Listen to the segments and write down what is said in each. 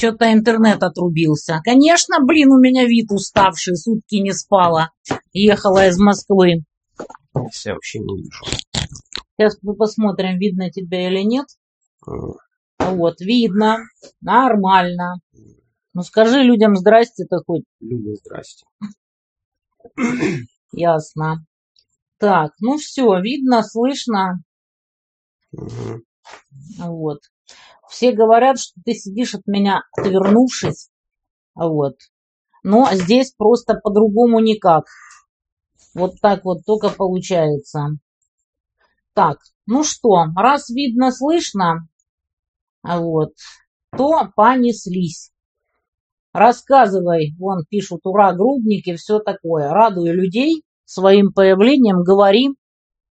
Что-то интернет отрубился. Конечно, блин, у меня вид уставший, сутки не спала. Ехала из Москвы. Я вообще не вижу. Сейчас мы посмотрим, видно тебя или нет. Вот, видно. Нормально. Ну скажи людям здрасте-то хоть. Люди, здрасте. Ясно. Так, ну все, видно, слышно. Мгм. Вот. Все говорят, что ты сидишь от меня отвернувшись. Вот. Но здесь просто по-другому никак. Вот так вот только получается. Так, ну что, раз видно, слышно, вот, то понеслись. Рассказывай, вон пишут, ура, грубники, все такое. Радуй людей своим появлением, говори.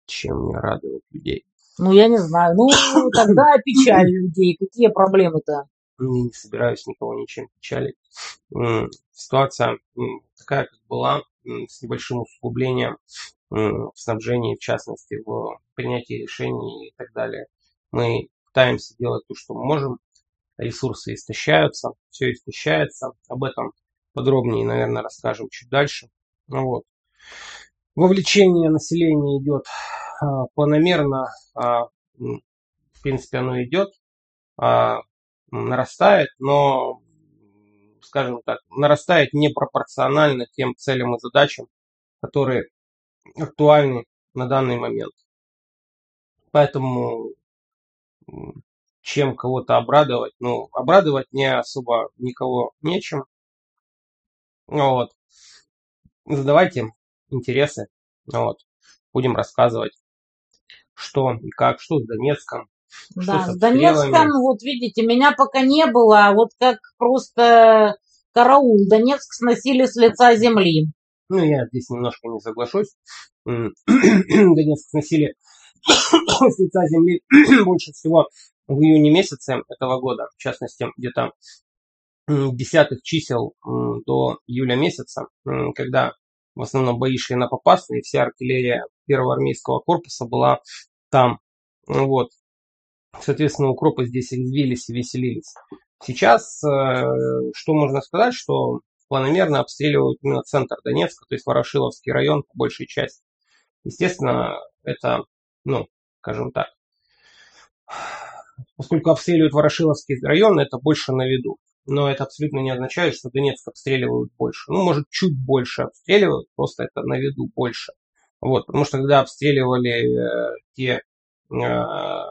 Чем мне радует людей? Ну, я не знаю. Ну, тогда печаль людей. Какие проблемы-то? Не собираюсь никого ничем печалить. Ситуация такая, как была, с небольшим усугублением в снабжении, в частности, в принятии решений и так далее. Мы пытаемся делать то, что мы можем. Ресурсы истощаются, все истощается. Об этом подробнее, наверное, расскажем чуть дальше. Ну вот. Вовлечение населения идет планомерно, а, в принципе, оно идет, а, нарастает, но, скажем так, нарастает непропорционально тем целям и задачам, которые актуальны на данный момент. Поэтому чем кого-то обрадовать, ну, обрадовать не особо никого нечем. Вот. Задавайте интересы, вот. Будем рассказывать, что и как, что с Донецком, что Да, с с Донецком, вот видите, меня пока не было, а вот как просто караул. Донецк сносили с лица земли. Ну, я здесь немножко не соглашусь. Донецк сносили с лица земли больше всего в июне месяце этого года, в частности, где-то десятых чисел до июля месяца, когда в основном бои шли на попасные, вся артиллерия первого армейского корпуса была там. Ну Вот. Соответственно, укропы здесь резвились и веселились. Сейчас, э, что можно сказать, что планомерно обстреливают именно центр Донецка, то есть Ворошиловский район по большей части. Естественно, это, ну, скажем так, поскольку обстреливают Ворошиловский район, это больше на виду. Но это абсолютно не означает, что Донецк обстреливают больше. Ну, может, чуть больше обстреливают, просто это на виду больше. Вот, потому что когда обстреливали э, те э,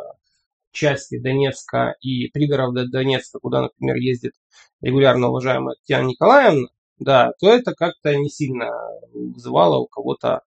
части Донецка и пригорода Донецка, куда, например, ездит регулярно уважаемая Татьяна Николаевна, да, то это как-то не сильно вызывало у кого-то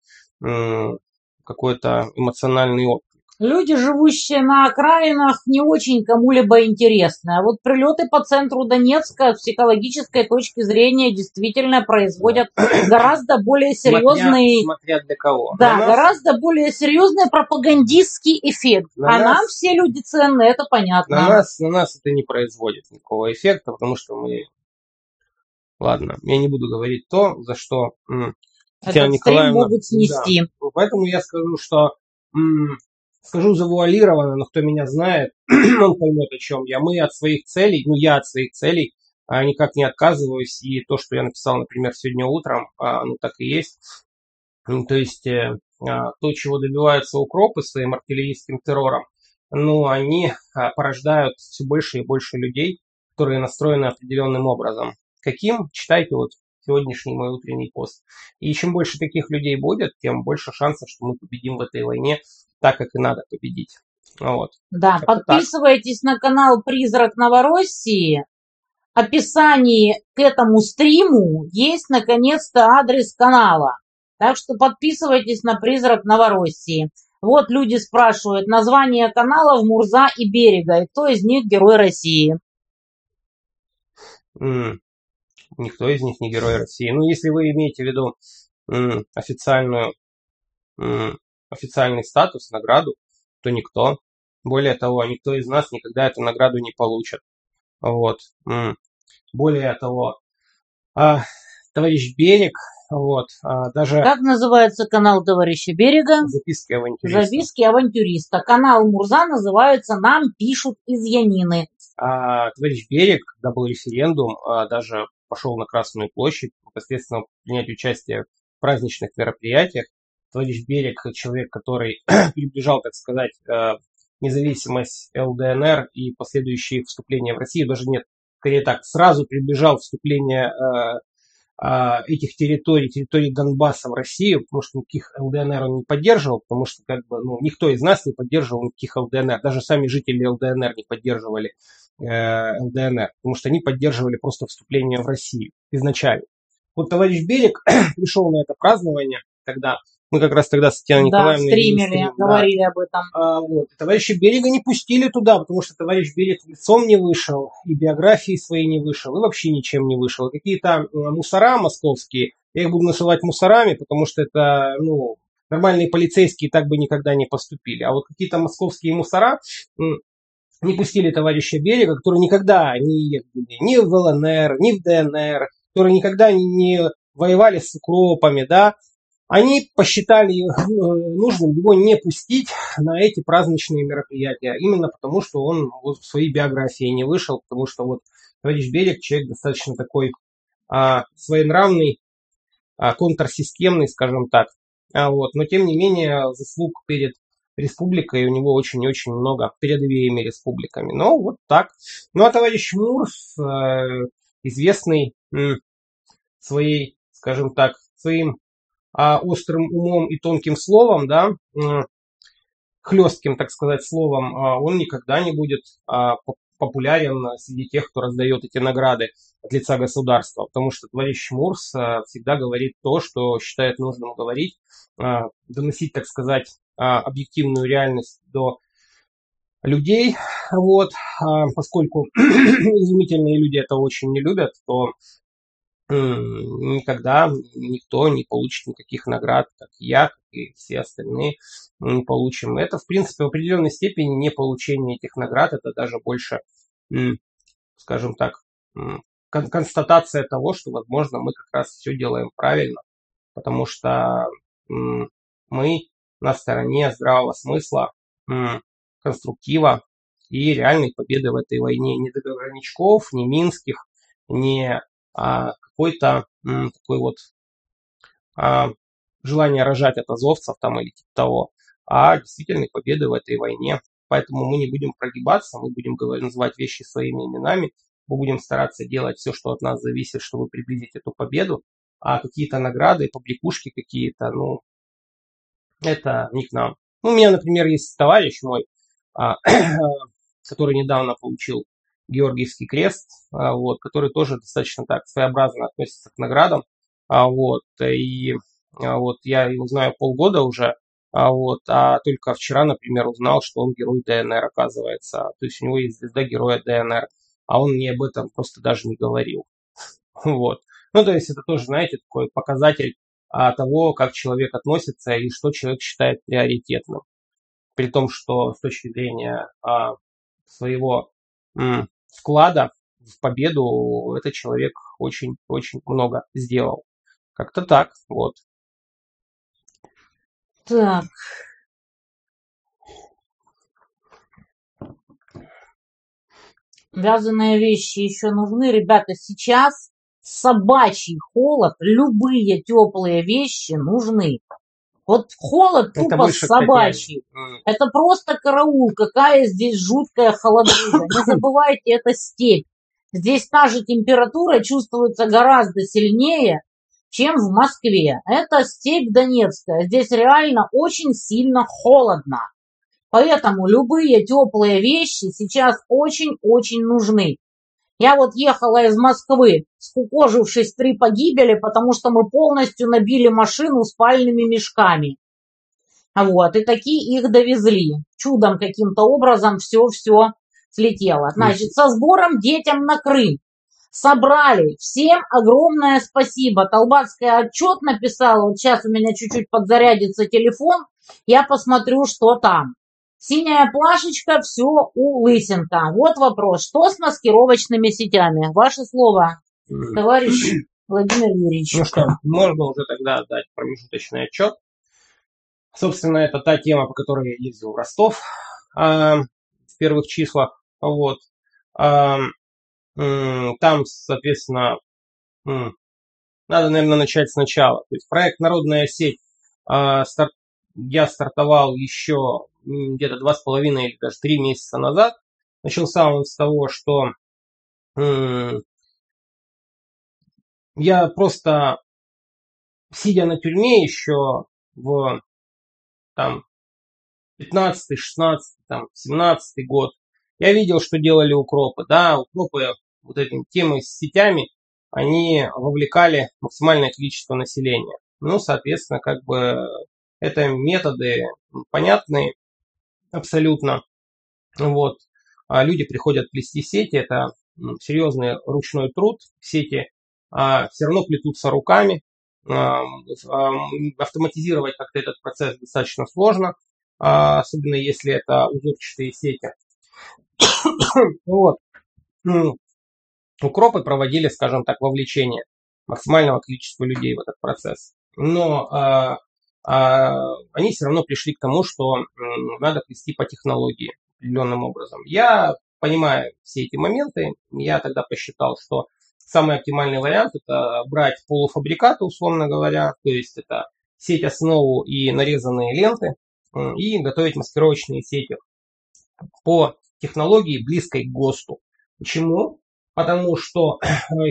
м, какой-то эмоциональный опыт. Люди, живущие на окраинах, не очень кому-либо интересны. А вот прилеты по центру Донецка с психологической точки зрения действительно производят гораздо более серьезный, Смотря, смотря для кого. да, На нас- гораздо более серьезный пропагандистский эффект. На а нас- нам все люди ценны, это понятно. На нас, на нас это не производит никакого эффекта, потому что мы... Ладно, я не буду говорить то, за что м, Татьяна Этот Николаевна- могут снести. Да. Поэтому я скажу, что скажу завуалированно, но кто меня знает, он поймет, о чем я. Мы от своих целей, ну я от своих целей а, никак не отказываюсь. И то, что я написал, например, сегодня утром, а, так и есть. Ну, То есть э, а, то, чего добиваются укропы своим артиллерийским террором, ну, они а, порождают все больше и больше людей, которые настроены определенным образом. Каким? Читайте вот сегодняшний мой утренний пост. И чем больше таких людей будет, тем больше шансов, что мы победим в этой войне так, как и надо победить. Вот. Да, так. подписывайтесь на канал Призрак Новороссии. В описании к этому стриму есть наконец-то адрес канала. Так что подписывайтесь на Призрак Новороссии. Вот люди спрашивают название каналов Мурза и Берега. И кто из них герой России? М, Никто из них не герой России. Ну, если вы имеете в виду м, официальную, м, официальный статус, награду, то никто. Более того, никто из нас никогда эту награду не получит. Вот. М. Более того, а, товарищ Берег, вот, а, даже Как называется канал товарища Берега? записки авантюриста. Записки авантюриста. Канал Мурза называется «Нам пишут из Янины». а, товарищ Берег, когда был референдум, а, даже пошел на Красную площадь, непосредственно принять участие в праздничных мероприятиях. Товарищ Берег, человек, который приближал, так сказать, а, независимость ЛДНР и последующие вступления в Россию, даже нет, скорее так, сразу приближал вступление а, а, этих территорий, территорий Донбасса в Россию, потому что никаких ЛДНР он не поддерживал, потому что как бы, ну, никто из нас не поддерживал никаких ЛДНР, даже сами жители ЛДНР не поддерживали э, ЛДНР, потому что они поддерживали просто вступление в Россию изначально. Вот товарищ Берег пришел на это празднование тогда, мы как раз тогда с Татьяной Да, Николаевной... стримили, стрим, да. говорили об этом. А, вот. И товарища Берега не пустили туда, потому что товарищ Берег лицом не вышел, и биографии своей не вышел, и вообще ничем не вышел. Какие-то э, мусора московские, я их буду называть мусорами, потому что это, ну, нормальные полицейские так бы никогда не поступили. А вот какие-то московские мусора не пустили товарища Берега, который никогда не ни в ЛНР, ни в ДНР, которые никогда не- не воевали с укропами, да, они посчитали э, нужным его не пустить на эти праздничные мероприятия, именно потому, что он вот в своей биографии не вышел, потому что вот товарищ Берег человек достаточно такой а, своенравный, а, контрсистемный, скажем так, а, вот, но тем не менее заслуг перед республикой у него очень и очень много, перед обеими республиками. Но вот так. Ну а товарищ Мурс, э, известный м, своей, скажем так, своим а, острым умом и тонким словом, да, м, хлестким, так сказать, словом, а, он никогда не будет поп- популярен среди тех, кто раздает эти награды от лица государства, потому что товарищ Мурс а, всегда говорит то, что считает нужным говорить, а, доносить, так сказать, объективную реальность до людей, вот, а, поскольку изумительные люди это очень не любят, то никогда никто не получит никаких наград, как я, как и все остальные не получим. Это, в принципе, в определенной степени не получение этих наград, это даже больше, скажем так, констатация того, что, возможно, мы как раз все делаем правильно, потому что мы на стороне здравого смысла, конструктива и реальной победы в этой войне. Ни договорничков, ни минских, ни а, какой-то такой вот а, желание рожать от азовцев там или типа того, а действительной победы в этой войне. Поэтому мы не будем прогибаться, мы будем говорить, называть вещи своими именами, мы будем стараться делать все, что от нас зависит, чтобы приблизить эту победу, а какие-то награды, побрякушки какие-то, ну, это не к нам. Ну, у меня, например, есть товарищ мой, а, который недавно получил Георгиевский крест, а, вот, который тоже достаточно так своеобразно относится к наградам. А, вот, и вот я его знаю полгода уже, а, вот, а только вчера, например, узнал, что он герой ДНР, оказывается. То есть у него есть звезда героя ДНР, а он мне об этом просто даже не говорил. Вот. Ну, то есть это тоже, знаете, такой показатель того, как человек относится и что человек считает приоритетным. При том, что с точки зрения а, своего вклада в победу этот человек очень-очень много сделал. Как-то так, вот. Так. Вязаные вещи еще нужны. Ребята, сейчас собачий холод, любые теплые вещи нужны. Вот холод Это тупо собачий. м, Это просто караул, какая здесь жуткая холодрыга. Не забывайте, это степь. Здесь та же температура чувствуется гораздо сильнее, чем в Москве. Это степь Донецкая. Здесь реально очень сильно холодно. Поэтому любые теплые вещи сейчас очень-очень нужны. Я вот ехала из Москвы, скукожившись три погибели, потому что мы полностью набили машину спальными мешками. Вот, и такие их довезли. Чудом каким-то образом все-все слетело. Значит, со сбором детям на Крым. Собрали. Всем огромное спасибо. Толбацкая отчет написала. Вот сейчас у меня чуть-чуть подзарядится телефон. Я посмотрю, что там. Синяя плашечка, все у Лысенко. Вот вопрос. Что с маскировочными сетями? Ваше слово, товарищ Владимир Юрьевич. Ну что, можно уже тогда дать промежуточный отчет. Собственно, это та тема, по которой я ездил в Ростов а, в первых числах. Вот. там, соответственно, надо, наверное, начать сначала. То есть проект «Народная сеть» я стартовал еще где-то два с половиной или даже три месяца назад. Начался он с того, что я просто, сидя на тюрьме еще в там 15 16 там, 17 год, я видел, что делали укропы. Да, укропы вот этими темой с сетями, они вовлекали максимальное количество населения. Ну, соответственно, как бы это методы понятные абсолютно. Вот. А люди приходят плести сети, это серьезный ручной труд. Сети а, все равно плетутся руками. Автоматизировать как-то этот процесс достаточно сложно, а, особенно если это узорчатые сети. вот. Укропы проводили, скажем так, вовлечение максимального количества людей в этот процесс. Но а, они все равно пришли к тому, что надо плести по технологии определенным образом. Я понимаю все эти моменты, я тогда посчитал, что самый оптимальный вариант это брать полуфабрикаты, условно говоря, то есть это сеть основу и нарезанные ленты, и готовить маскировочные сети по технологии близкой к ГОСТу. Почему? Потому что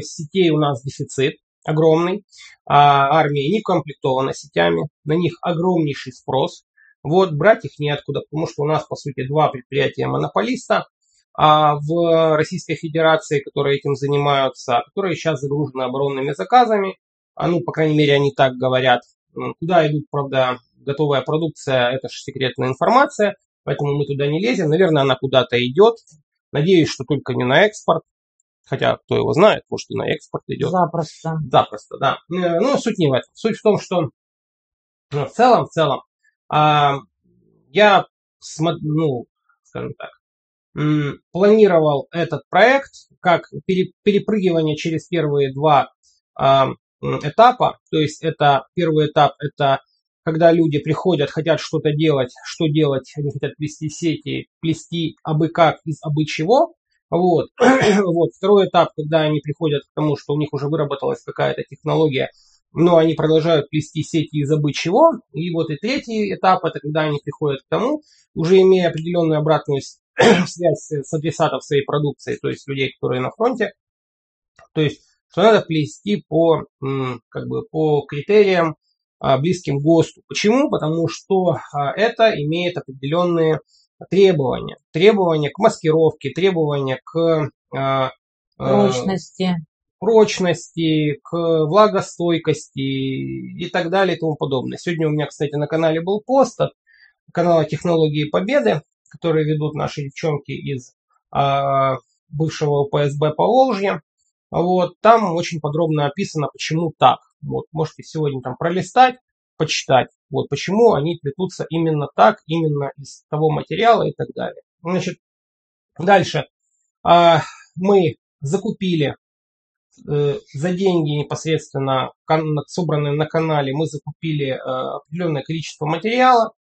сетей у нас дефицит огромный, а армия не комплектована сетями, на них огромнейший спрос. Вот брать их неоткуда, потому что у нас, по сути, два предприятия монополиста а в Российской Федерации, которые этим занимаются, которые сейчас загружены оборонными заказами. А ну, по крайней мере, они так говорят. Куда идут, правда, готовая продукция, это же секретная информация, поэтому мы туда не лезем. Наверное, она куда-то идет. Надеюсь, что только не на экспорт. Хотя, кто его знает, может и на экспорт идет. Запросто. Запросто, да. Э, ну, суть не в этом. Суть в том, что ну, в целом, в целом, а, я, ну, скажем так, планировал этот проект как перепрыгивание через первые два а, этапа. То есть это первый этап, это когда люди приходят, хотят что-то делать, что делать, они хотят плести сети, плести абы как из абы чего. Вот. вот. Второй этап, когда они приходят к тому, что у них уже выработалась какая-то технология, но они продолжают плести сети из абы чего. И вот и третий этап, это когда они приходят к тому, уже имея определенную обратную связь с адресатом своей продукции, то есть людей, которые на фронте. То есть, что надо плести по, как бы, по критериям, а, близким ГОСТу. Почему? Потому что а, это имеет определенные требования. Требования к маскировке, требования к а, прочности, прочности, к влагостойкости и так далее и тому подобное. Сегодня у меня, кстати, на канале был пост от канала Технологии Победы, которые ведут наши девчонки из а, бывшего ПСБ по Волжье. Вот, там очень подробно описано, почему так. Вот, можете сегодня там пролистать, почитать, вот, почему они плетутся именно так, именно из того материала и так далее. Значит, дальше. А, мы закупили э, за деньги непосредственно собранные на канале, мы закупили э, определенное количество материала.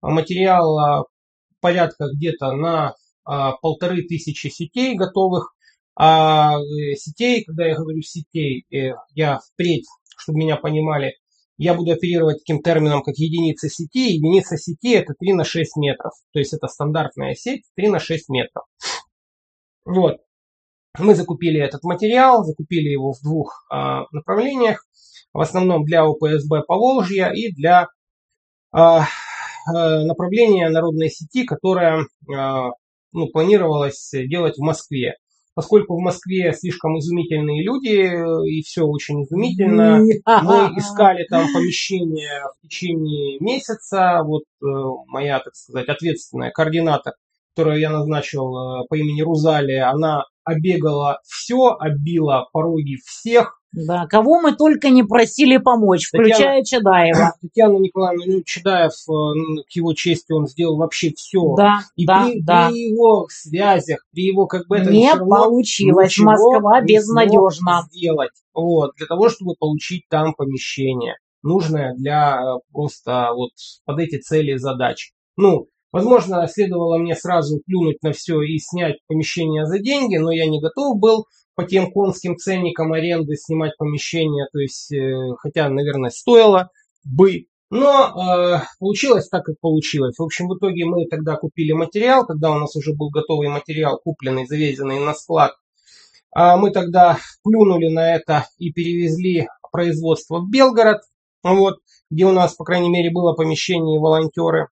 Материала порядка где-то на а, полторы тысячи сетей готовых. А э, сетей, когда я говорю сетей, э, я впредь, чтобы меня понимали, я буду оперировать таким термином, как единица сети. Единица сети это 3 на 6 метров. То есть это стандартная сеть 3 на 6 метров. Вот. Мы закупили этот материал, закупили его в двух а, направлениях. В основном для ОПСБ Поволжья и для а, Э, направление народной сети, которое э, ну, планировалось делать в Москве. Поскольку в Москве слишком изумительные люди, э, и все очень изумительно, мы искали там помещение в течение месяца. Вот моя, так сказать, ответственная координатор, которую я назначил по имени Рузалия, она обегала все, оббила пороги всех, да, кого мы только не просили помочь, включая Татьяна, Чадаева. Татьяна Николаевна ну, Чадаев, э, к его чести, он сделал вообще все. Да, и да, при, да. при его связях, при его как бы это не получилось. Москва безнадежна. Сделать. Вот, для того, чтобы получить там помещение, нужное для э, просто вот под эти цели и задачи. Ну, Возможно, следовало мне сразу плюнуть на все и снять помещение за деньги, но я не готов был по тем конским ценникам аренды снимать помещение, то есть, э, хотя, наверное, стоило бы. Но э, получилось так, как получилось. В общем, в итоге мы тогда купили материал, когда у нас уже был готовый материал, купленный, завезенный на склад. А мы тогда плюнули на это и перевезли производство в Белгород, вот, где у нас, по крайней мере, было помещение и волонтеры.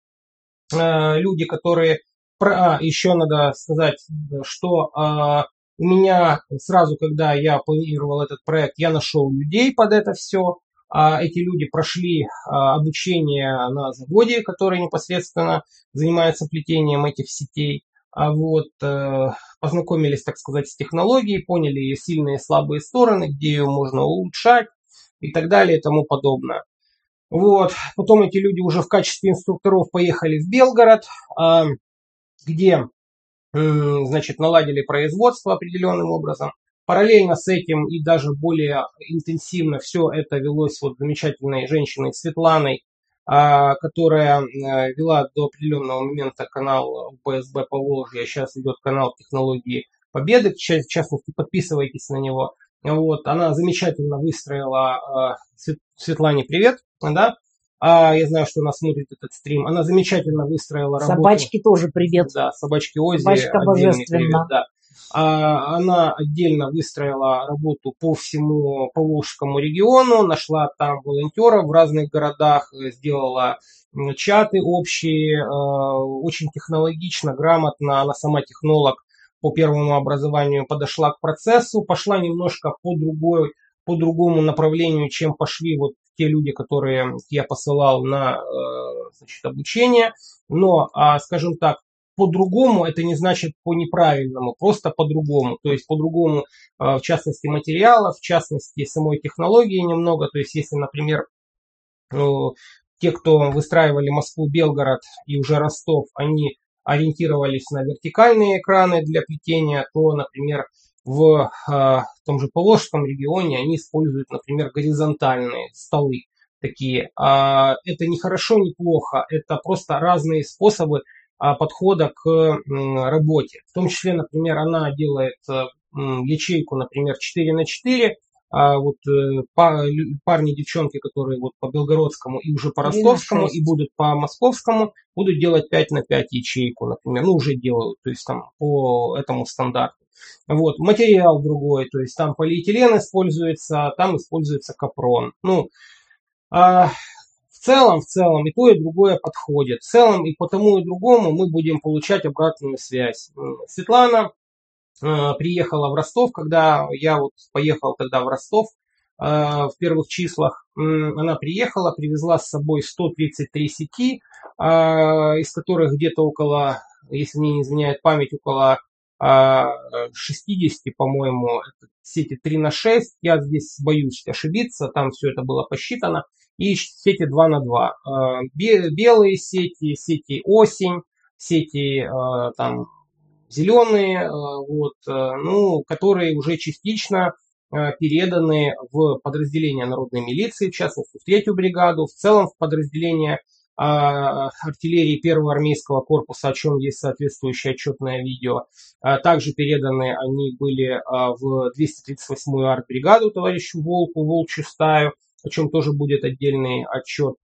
Э, люди, которые... А, еще надо сказать, что э, у меня сразу, когда я планировал этот проект, я нашел людей под это все. А эти люди прошли а, обучение на заводе, который непосредственно занимается плетением этих сетей. А вот э, познакомились, так сказать, с технологией, поняли ее сильные и слабые стороны, где ее можно улучшать и так далее и тому подобное. Вот. Потом эти люди уже в качестве инструкторов поехали в Белгород, где значит, наладили производство определенным образом. Параллельно с этим и даже более интенсивно все это велось вот замечательной женщиной Светланой, а, которая э, вела до определенного момента канал ПСБ по Волжье, сейчас идет канал технологии Победы, в частности, подписывайтесь на него. Вот, она замечательно выстроила, э, Светлане привет, да, а я знаю, что она смотрит этот стрим. Она замечательно выстроила работу. Собачки тоже привет. Да, собачки Ози. Собачка божественна. Привет, да. А, она отдельно выстроила работу по всему Поволжскому региону, нашла там волонтеров в разных городах, сделала чаты общие, э, очень технологично, грамотно, она сама технолог по первому образованию подошла к процессу, пошла немножко по другой по другому направлению, чем пошли вот те люди, которые я посылал на э, значит, обучение. Но, а, скажем так, по-другому это не значит по неправильному, просто по-другому. То есть по-другому, э, в частности, материалов, в частности, самой технологии немного. То есть если, например, э, те, кто выстраивали Москву-Белгород и уже Ростов, они ориентировались на вертикальные экраны для плетения, то, например, в э, том же Поволжском регионе они используют, например, горизонтальные столы такие. А это не хорошо, не плохо, это просто разные способы а, подхода к работе. В том числе, например, она делает э, ячейку, например, 4 на 4, а вот э, парни, девчонки, которые вот по Белгородскому и уже по Ростовскому, и будут по Московскому, будут делать 5 на 5 ячейку, например, ну уже делают, то есть там по этому стандарту. Вот, материал другой, то есть там полиэтилен используется, там используется капрон. Ну, а в целом, в целом и то, и другое подходит. В целом и по тому, и другому мы будем получать обратную связь. Светлана приехала в Ростов, когда я вот поехал тогда в Ростов э, в первых числах. Она приехала, привезла с собой 133 сети, э, из которых где-то около, если мне не изменяет память, около 60, по-моему, сети 3 на 6. Я здесь боюсь ошибиться, там все это было посчитано. И сети 2 на 2. А, белые сети, сети осень, сети там зеленые, а, вот, ну, которые уже частично переданы в подразделение народной милиции, в частности, в третью бригаду, в целом в подразделение артиллерии первого армейского корпуса, о чем есть соответствующее отчетное видео. Также переданы они были в 238-ю артбригаду товарищу Волку, Волчью стаю, о чем тоже будет отдельный отчет.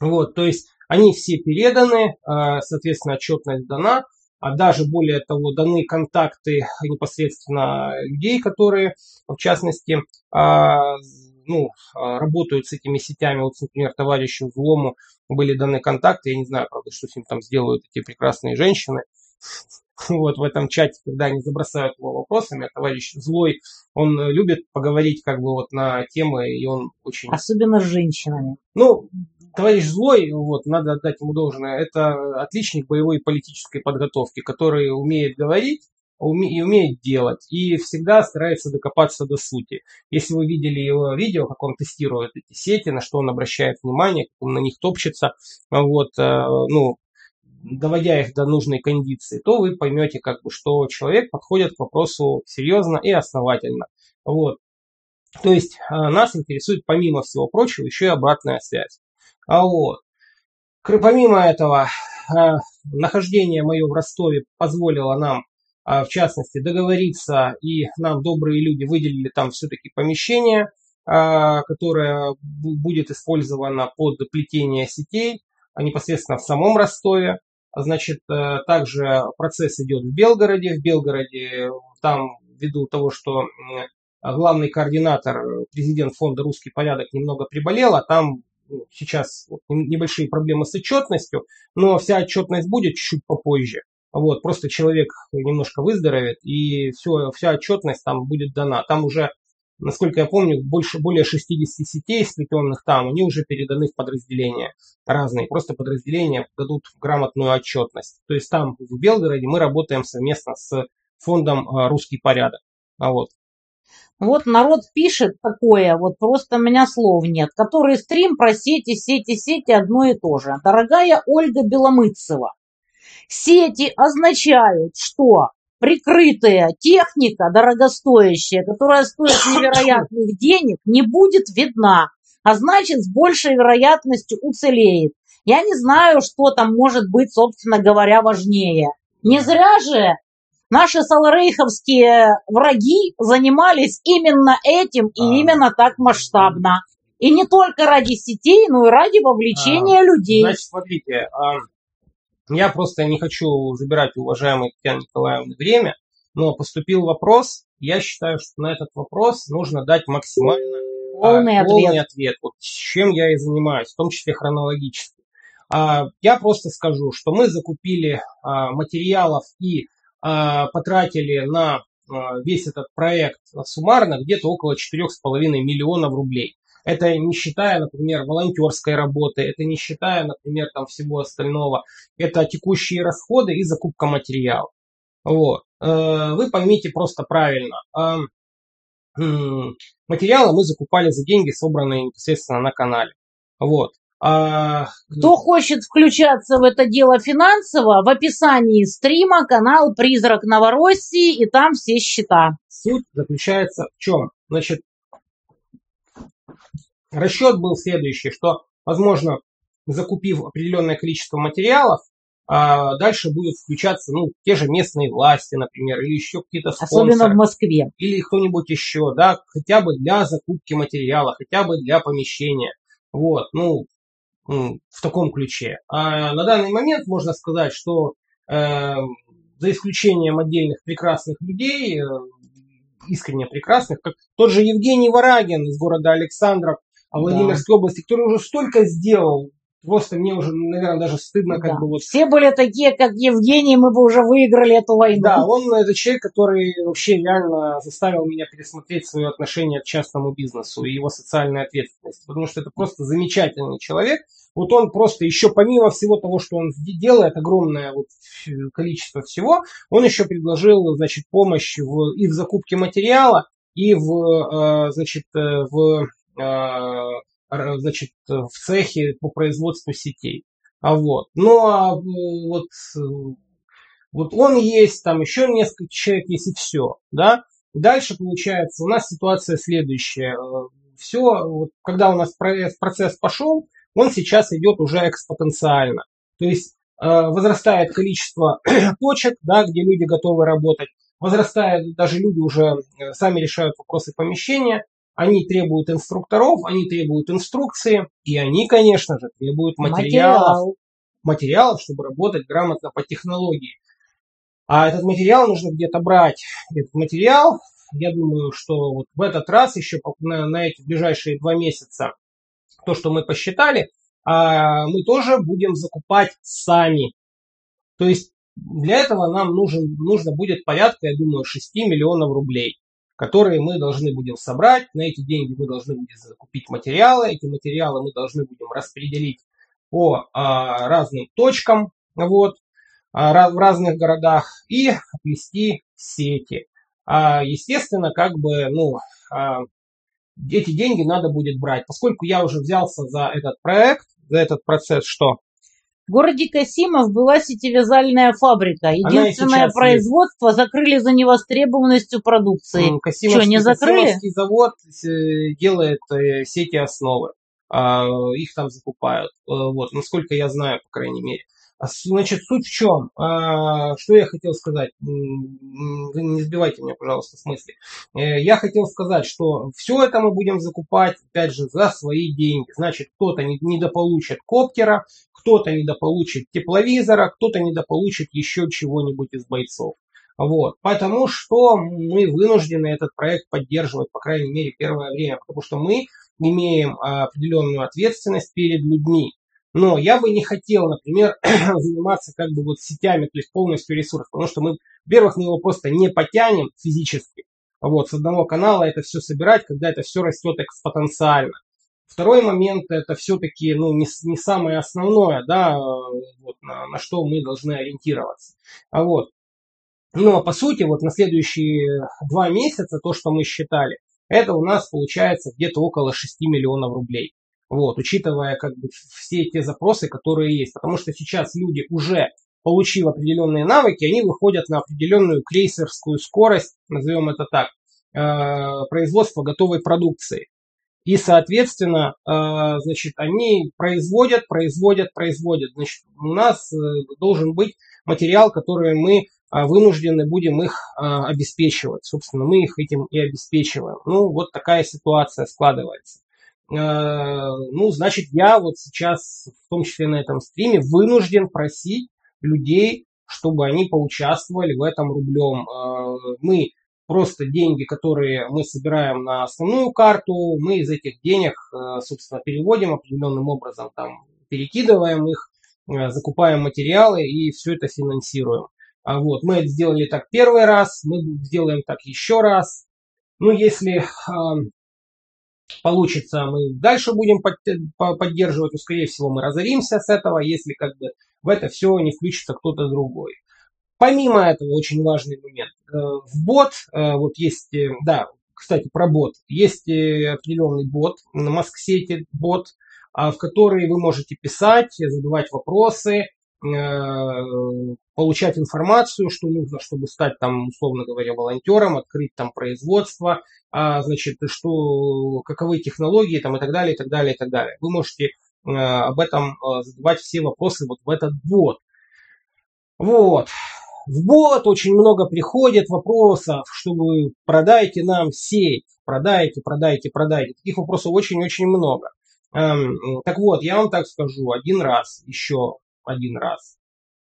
Вот, то есть они все переданы, соответственно, отчетность дана, а даже более того, даны контакты непосредственно людей, которые, в частности, ну, работают с этими сетями. Вот, например, товарищу Злому были даны контакты. Я не знаю, правда, что с ним там сделают эти прекрасные женщины. Вот в этом чате, когда они забросают его вопросами, а товарищ Злой, он любит поговорить как бы вот на темы, и он очень... Особенно с женщинами. Ну, товарищ Злой, вот, надо отдать ему должное, это отличник боевой и политической подготовки, который умеет говорить, и умеет делать, и всегда старается докопаться до сути. Если вы видели его видео, как он тестирует эти сети, на что он обращает внимание, как он на них топчется, вот, э, ну, доводя их до нужной кондиции, то вы поймете, как бы, что человек подходит к вопросу серьезно и основательно. Вот. То есть э, нас интересует, помимо всего прочего, еще и обратная связь. А вот. Помимо этого, э, нахождение мое в Ростове позволило нам, в частности, договориться, и нам добрые люди выделили там все-таки помещение, которое будет использовано под плетение сетей непосредственно в самом Ростове. Значит, э, также процесс идет в Белгороде. В Белгороде там ввиду того, что главный координатор, президент фонда «Русский порядок» немного приболел, а там сейчас небольшие проблемы с отчетностью, но вся отчетность будет чуть-чуть попозже. Вот, просто человек немножко выздоровеет, и все, вся отчетность там будет дана. Там уже насколько я помню, больше, более 60 сетей сплетенных там, они уже переданы в подразделения разные. Просто подразделения дадут грамотную отчетность. То есть там, в Белгороде, мы работаем совместно с фондом а, «Русский порядок». А вот. Вот народ пишет такое, вот просто у меня слов нет, который стрим про сети, сети, сети одно и то же. Дорогая Ольга Беломыцева, сети означают, что прикрытая техника, дорогостоящая, которая стоит невероятных денег, не будет видна, а значит с большей вероятностью уцелеет. Я не знаю, что там может быть, собственно говоря, важнее. Не зря же наши саларейховские враги занимались именно этим и а. именно так масштабно. И не только ради сетей, но и ради вовлечения а, людей. Значит, смотрите, а, я просто не хочу забирать у уважаемой Татьяны Николаевны время, но поступил вопрос. Я считаю, что на этот вопрос нужно дать максимально полный, а, полный ответ. ответ. Вот чем я и занимаюсь, в том числе хронологически. А, я просто скажу, что мы закупили а, материалов и потратили на а, весь этот проект суммарно где-то около 4,5 миллионов рублей. Это не считая, например, волонтерской работы, это не считая, например, там всего остального. Это текущие расходы и закупка материала. Вот. Э, вы поймите просто правильно. А, материалы мы закупали за деньги, собранные непосредственно на канале. Вот. А... Кто хочет включаться в это дело финансово, в описании стрима канал «Призрак Новороссии» и там все счета. Суть заключается в чем? Значит, Расчет был следующий, что, возможно, закупив определенное количество материалов, а дальше будут включаться ну, те же местные власти, например, или еще какие-то спонсоры. Особенно в Москве. Или кто-нибудь еще, да, хотя бы для закупки материала, хотя бы для помещения. Вот, ну, в таком ключе. А на данный момент можно сказать, что э, за исключением отдельных прекрасных людей, э, искренне прекрасных, как тот же Евгений Варагин из города Александров, а Владимирской да. области, который уже столько сделал, просто мне уже, наверное, даже стыдно, как да. бы вот. Все были такие, как Евгений, мы бы уже выиграли эту войну. Да, он это человек, который вообще реально заставил меня пересмотреть свое отношение к частному бизнесу и его социальной ответственности, потому что это просто замечательный человек. Вот он просто еще помимо всего того, что он делает, огромное вот количество всего, он еще предложил, значит, помощь в, и в закупке материала, и в, э, значит, э, в значит, в цехе по производству сетей. А вот. Ну а вот, вот он есть, там еще несколько человек есть и все. Да? Дальше получается у нас ситуация следующая. Все, вот, когда у нас процесс пошел, он сейчас идет уже экспотенциально. То есть э, возрастает количество точек, да, где люди готовы работать, возрастает, даже люди уже э, сами решают вопросы помещения, они требуют инструкторов, они требуют инструкции, и они, конечно же, требуют материалов, Материал. материалов, чтобы работать грамотно по технологии. А этот материал нужно где-то брать. Этот материал, я думаю, что вот в этот раз еще на, на эти ближайшие два месяца, то, что мы посчитали, а, мы тоже будем закупать сами. То есть для этого нам нужен, нужно будет порядка, я думаю, 6 миллионов рублей которые мы должны будем собрать. На эти деньги мы должны будем закупить материалы. Эти материалы мы должны будем распределить по а, разным точкам вот, а, в разных городах и оплести сети. А, естественно, как бы, ну, а, эти деньги надо будет брать. Поскольку я уже взялся за этот проект, за этот процесс, что городе Касимов была сетевязальная фабрика. Единственное производство есть. закрыли за невостребованностью продукции. Касимовский, Что, не закрыли? Касимовский завод э, делает э, сети основы. А, их там закупают. Э, вот, насколько я знаю, по крайней мере. А значит, суть в чем? А, что я хотел сказать? Не сбивайте меня, пожалуйста, с мысли. Я хотел сказать, что все это мы будем закупать, опять же, за свои деньги. Значит, кто-то недополучит коптера, кто-то недополучит тепловизора, кто-то недополучит еще чего-нибудь из бойцов. Вот. Потому что мы вынуждены этот проект поддерживать, по крайней мере, первое время, потому что мы имеем определенную ответственность перед людьми. Но я бы не хотел, например, заниматься как бы вот сетями, то есть полностью ресурс, потому что мы, во-первых, мы его просто не потянем физически. Вот, с одного канала это все собирать, когда это все растет экспоненциально. Второй момент это все-таки ну, не, не самое основное, да, вот, на, на что мы должны ориентироваться. А вот. Но по сути, вот на следующие два месяца, то, что мы считали, это у нас получается где-то около 6 миллионов рублей. Вот, учитывая как бы все те запросы, которые есть. Потому что сейчас люди уже получив определенные навыки, они выходят на определенную крейсерскую скорость, назовем это так, э, производства готовой продукции. И, соответственно, э, значит, они производят, производят, производят. Значит, у нас э, должен быть материал, который мы вынуждены будем их обеспечивать. Собственно, мы их этим и обеспечиваем. Ну, вот такая ситуация складывается. Ну, значит, я вот сейчас, в том числе на этом стриме, вынужден просить людей, чтобы они поучаствовали в этом рублем. Мы просто деньги, которые мы собираем на основную карту, мы из этих денег, э, собственно, переводим определенным образом, там, перекидываем их, закупаем материалы и все это финансируем. А вот, мы это сделали так первый раз, мы сделаем так еще раз. Ну, если получится, мы дальше будем поддерживать, но, скорее всего, мы разоримся с этого, если как бы в это все не включится кто-то другой. Помимо этого, очень важный момент. Э, в бот, э, вот есть, э, да, кстати, про бот. Есть определенный бот Маск-сети, бот, а, в который вы можете писать, задавать вопросы, получать информацию, что нужно, чтобы стать там, условно говоря, волонтером, открыть там производство, а, значит, что, каковы технологии там и так далее, и так далее, и так далее. Вы можете об этом задавать все вопросы вот в этот бот. Вот. В бот очень много приходит вопросов, чтобы продайте нам сеть, продайте, продайте, продайте. Таких вопросов очень-очень много. Эм, так вот, я вам так скажу, один раз, еще один раз.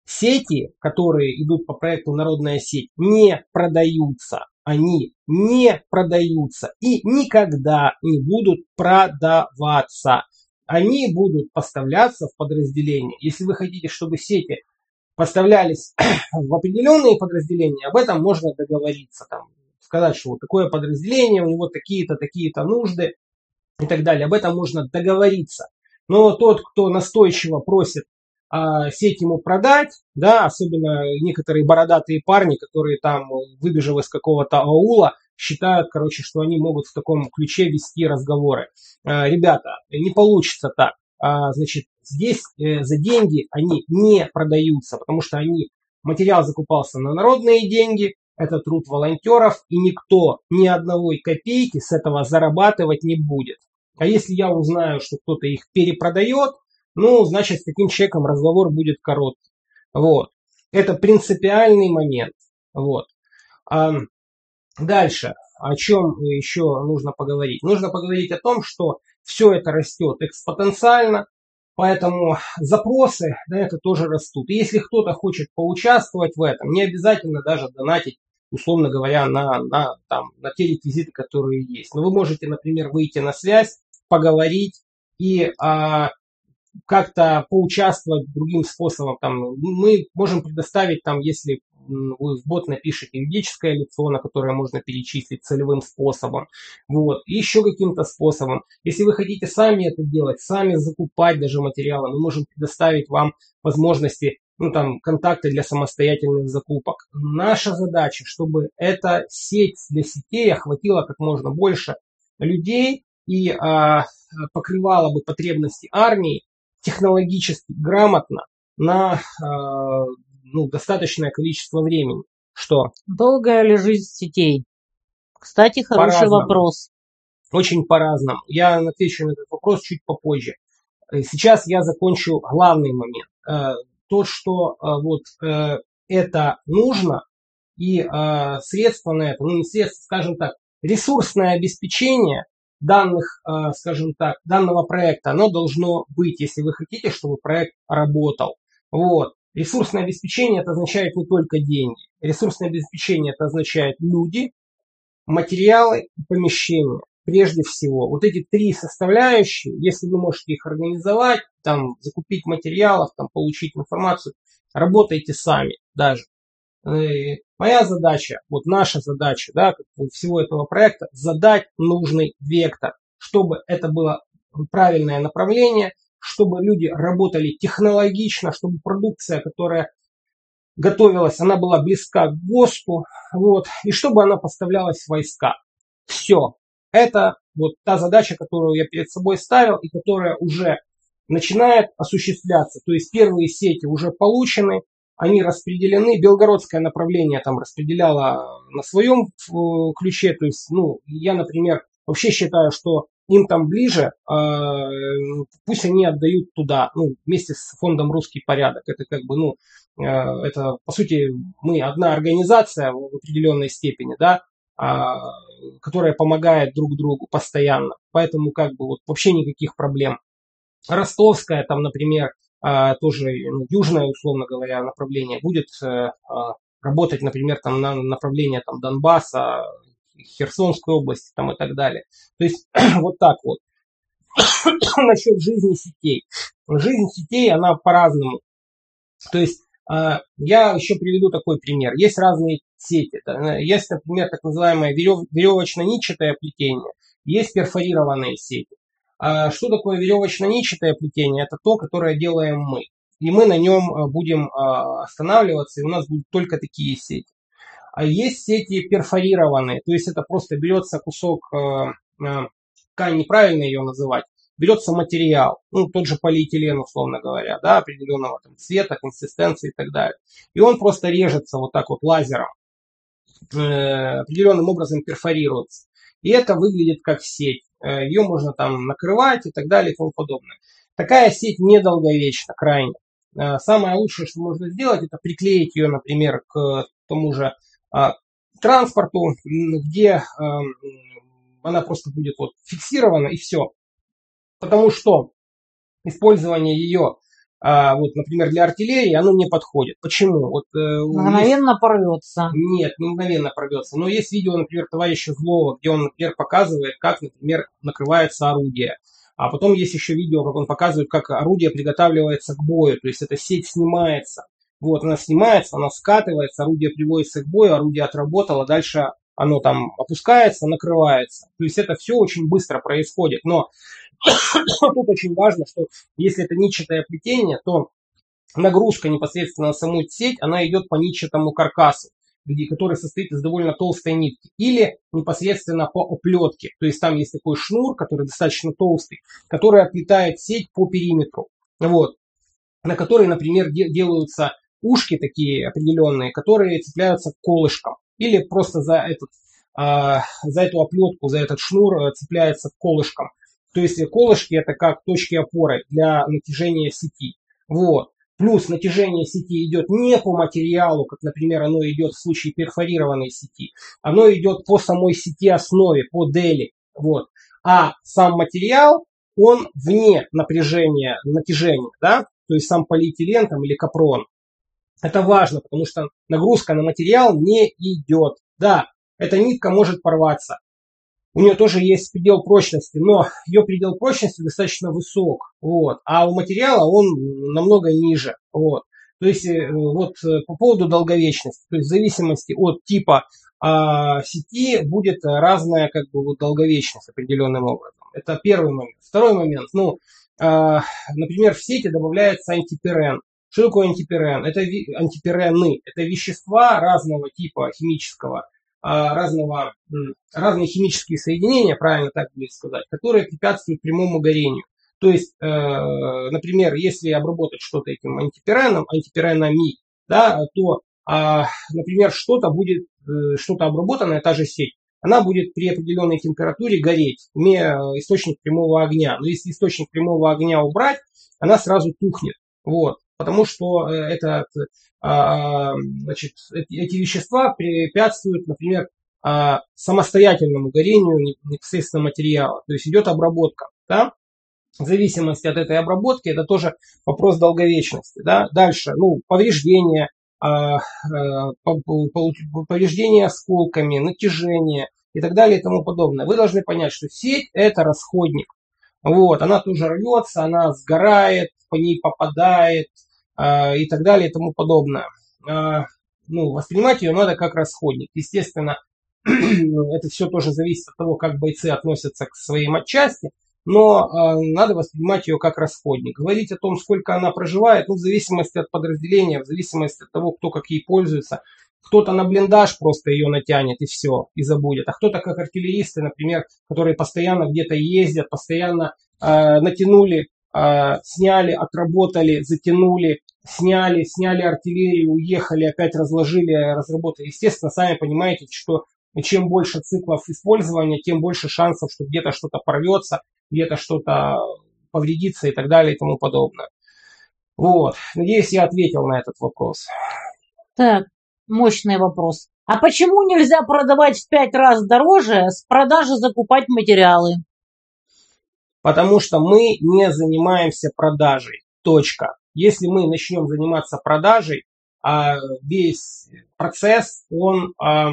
Сети, которые идут по проекту «Народная сеть», не продаются. Они не продаются и никогда не будут продаваться. Они будут поставляться в подразделения. Если вы хотите, чтобы сети поставлялись в определенные подразделения, об этом можно договориться. Там, сказать, что вот такое подразделение, у него такие-то, такие-то нужды и так далее. Об этом можно договориться. Но тот, кто настойчиво просит а, сеть ему продать, да, особенно некоторые бородатые парни, которые там, выбежав из какого-то аула, считают, короче, что они могут в таком ключе вести разговоры. А, ребята, не получится так. А, значит, здесь э, за деньги они не продаются, потому что они, материал закупался на народные деньги, это труд волонтеров, и никто ни одного копейки с этого зарабатывать не будет. А если я узнаю, что кто-то их перепродает, ну, значит, с таким человеком разговор будет короткий. Вот. Это принципиальный момент. Вот. А дальше, о чем еще нужно поговорить? Нужно поговорить о том, что все это растет экспоненциально, поэтому запросы на это тоже растут. И если кто-то хочет поучаствовать в этом, не обязательно даже донатить, условно говоря, на, на, там, на те реквизиты, которые есть. Но вы можете, например, выйти на связь, поговорить и а, как-то поучаствовать другим способом. Там, мы можем предоставить, там, если бот напишете юридическое лицо, на которое можно перечислить целевым способом, вот, и еще каким-то способом. Если вы хотите сами это делать, сами закупать даже материалы, мы можем предоставить вам возможности, ну, там, контакты для самостоятельных закупок. Наша задача, чтобы эта сеть для сетей охватила как можно больше людей и а, покрывала бы потребности армии, технологически грамотно на э, ну, достаточное количество времени. Что? Долгая ли жизнь сетей? Кстати, хороший вопрос. Очень по-разному. Я отвечу на этот вопрос чуть попозже. Э, сейчас я закончу главный момент. Э, то, что вот это нужно, и средства на это, ну не средства, скажем так, ресурсное обеспечение данных, скажем так, данного проекта, оно должно быть, если вы хотите, чтобы проект работал. Вот. Ресурсное обеспечение это означает не только деньги. Ресурсное обеспечение это означает люди, материалы и помещения. Прежде всего, вот эти три составляющие, если вы можете их организовать, там, закупить материалов, там, получить информацию, работайте сами даже. И моя задача, вот наша задача, да, всего этого проекта, задать нужный вектор, чтобы это было правильное направление, чтобы люди работали технологично, чтобы продукция, которая готовилась, она была близка к ГОСТу, вот, и чтобы она поставлялась в войска. Все. Это вот та задача, которую я перед собой ставил и которая уже начинает осуществляться. То есть первые сети уже получены, они распределены. Белгородское направление там распределяло на своем э, ключе. То есть, ну, я, например, вообще считаю, что им там ближе, а, пусть они отдают туда, ну, вместе с фондом «Русский порядок». Это как бы, ну, а, это, по сути, мы одна организация в определенной степени, да, а, которая помогает друг другу постоянно. Поэтому как бы вот вообще никаких проблем. Ростовская там, например, тоже ну, южное, условно говоря, направление будет э, работать, например, там на направление там Донбасса, Херсонской области там и так далее. То есть вот так вот. Насчет жизни сетей. Жизнь сетей, она по-разному. То есть а, я еще приведу такой пример. Есть разные сети. Есть, например, так называемое веревочно-нитчатое плетение. Есть перфорированные сети. А что такое веревочно-нитчатое плетение? Это то, которое делаем мы. И мы на нем а, будем останавливаться, и у нас будут только такие сети. А есть сети перфорированные, то есть это просто берется кусок э, э, ткань, неправильно ее называть, берется материал, ну, тот же полиэтилен, условно говоря, да, определенного там, цвета, консистенции и так далее. И он просто режется вот так вот лазером, э, определенным образом перфорируется. И это выглядит как сеть. Ее можно там накрывать и так далее и тому подобное. Такая сеть недолговечна, крайне. Самое лучшее, что можно сделать, это приклеить ее, например, к тому же транспорту, где а, она просто будет вот фиксирована и все. Потому что использование ее, а, вот, например, для артиллерии, оно не подходит. Почему? Вот, э, мгновенно есть... порвется. Нет, не мгновенно порвется. Но есть видео, например, товарища Злова, где он, например, показывает, как, например, накрывается орудие. А потом есть еще видео, как он показывает, как орудие приготавливается к бою. То есть эта сеть снимается. Вот, она снимается, она скатывается, орудие приводится к бою, орудие отработало, дальше оно там опускается, накрывается. То есть это все очень быстро происходит. Но тут очень важно, что если это нитчатое плетение, то нагрузка непосредственно на саму сеть, она идет по нитчатому каркасу, который состоит из довольно толстой нитки. Или непосредственно по оплетке. То есть там есть такой шнур, который достаточно толстый, который оплетает сеть по периметру. Вот на который, например, делаются ушки такие определенные, которые цепляются к колышкам. Или просто за, этот, а, за эту оплетку, за этот шнур э, цепляется к колышкам. То есть колышки это как точки опоры для натяжения сети. Вот. Плюс натяжение сети идет не по материалу, как, например, оно идет в случае перфорированной сети. Оно идет по самой сети основе, по дели. Вот. А сам материал, он вне напряжения, натяжения, да, то есть сам полиэтилен там, или капрон. Это важно, потому что нагрузка на материал не идет. Да, эта нитка может порваться. У нее тоже есть предел прочности, но ее предел прочности достаточно высок. Вот. А у материала он намного ниже. Вот. То есть э, вот э, по поводу долговечности, то есть в зависимости от типа а, сети будет разная как бы вот долговечность определенным образом. Это первый момент. Второй момент, ну, а, например, в сети добавляется антиперен. Что такое антиперен? Это антиперены. Это вещества разного типа химического, а, разного, разные химические соединения, правильно так будет сказать, которые препятствуют прямому горению. То есть, э, например, если обработать что-то этим антипереном, антиперенами, да, то, а, например, что-то будет, э, что-то обработанное, та же сеть, она будет при определенной температуре гореть, имея источник прямого огня. Но если источник прямого огня убрать, она сразу тухнет. Вот. Потому что э, этот, а, значит, эти, вещества препятствуют, например, а, самостоятельному горению непосредственно материала. То есть идет обработка. Да? В зависимости от этой обработки, это тоже вопрос долговечности. Да? Дальше, ну, повреждения, а, повреждения осколками, натяжение и так далее и тому подобное. Вы должны понять, что сеть это расходник. Вот, она тоже рвется, она сгорает, по ней попадает и так далее и тому подобное. Э, ну, воспринимать ее надо как расходник. Естественно, это все тоже зависит от того, как бойцы относятся к своей матчасти, но э, надо воспринимать ее как расходник. Говорить о том, сколько она проживает, ну, в зависимости от подразделения, в зависимости от того, кто как ей пользуется. Кто-то на блиндаж просто ее натянет и все, и забудет. А кто-то как артиллеристы, например, которые постоянно где-то ездят, постоянно э, натянули, сняли, отработали, затянули, сняли, сняли артиллерию, уехали, опять разложили, разработали. Естественно, сами понимаете, что чем больше циклов использования, тем больше шансов, что где-то что-то порвется, где-то что-то повредится и так далее и тому подобное. Вот. Надеюсь, я ответил на этот вопрос. Так, Мощный вопрос. А почему нельзя продавать в пять раз дороже, с продажи закупать материалы? Потому что мы не занимаемся продажей. Точка. Если мы начнем заниматься продажей, а весь процесс, он а,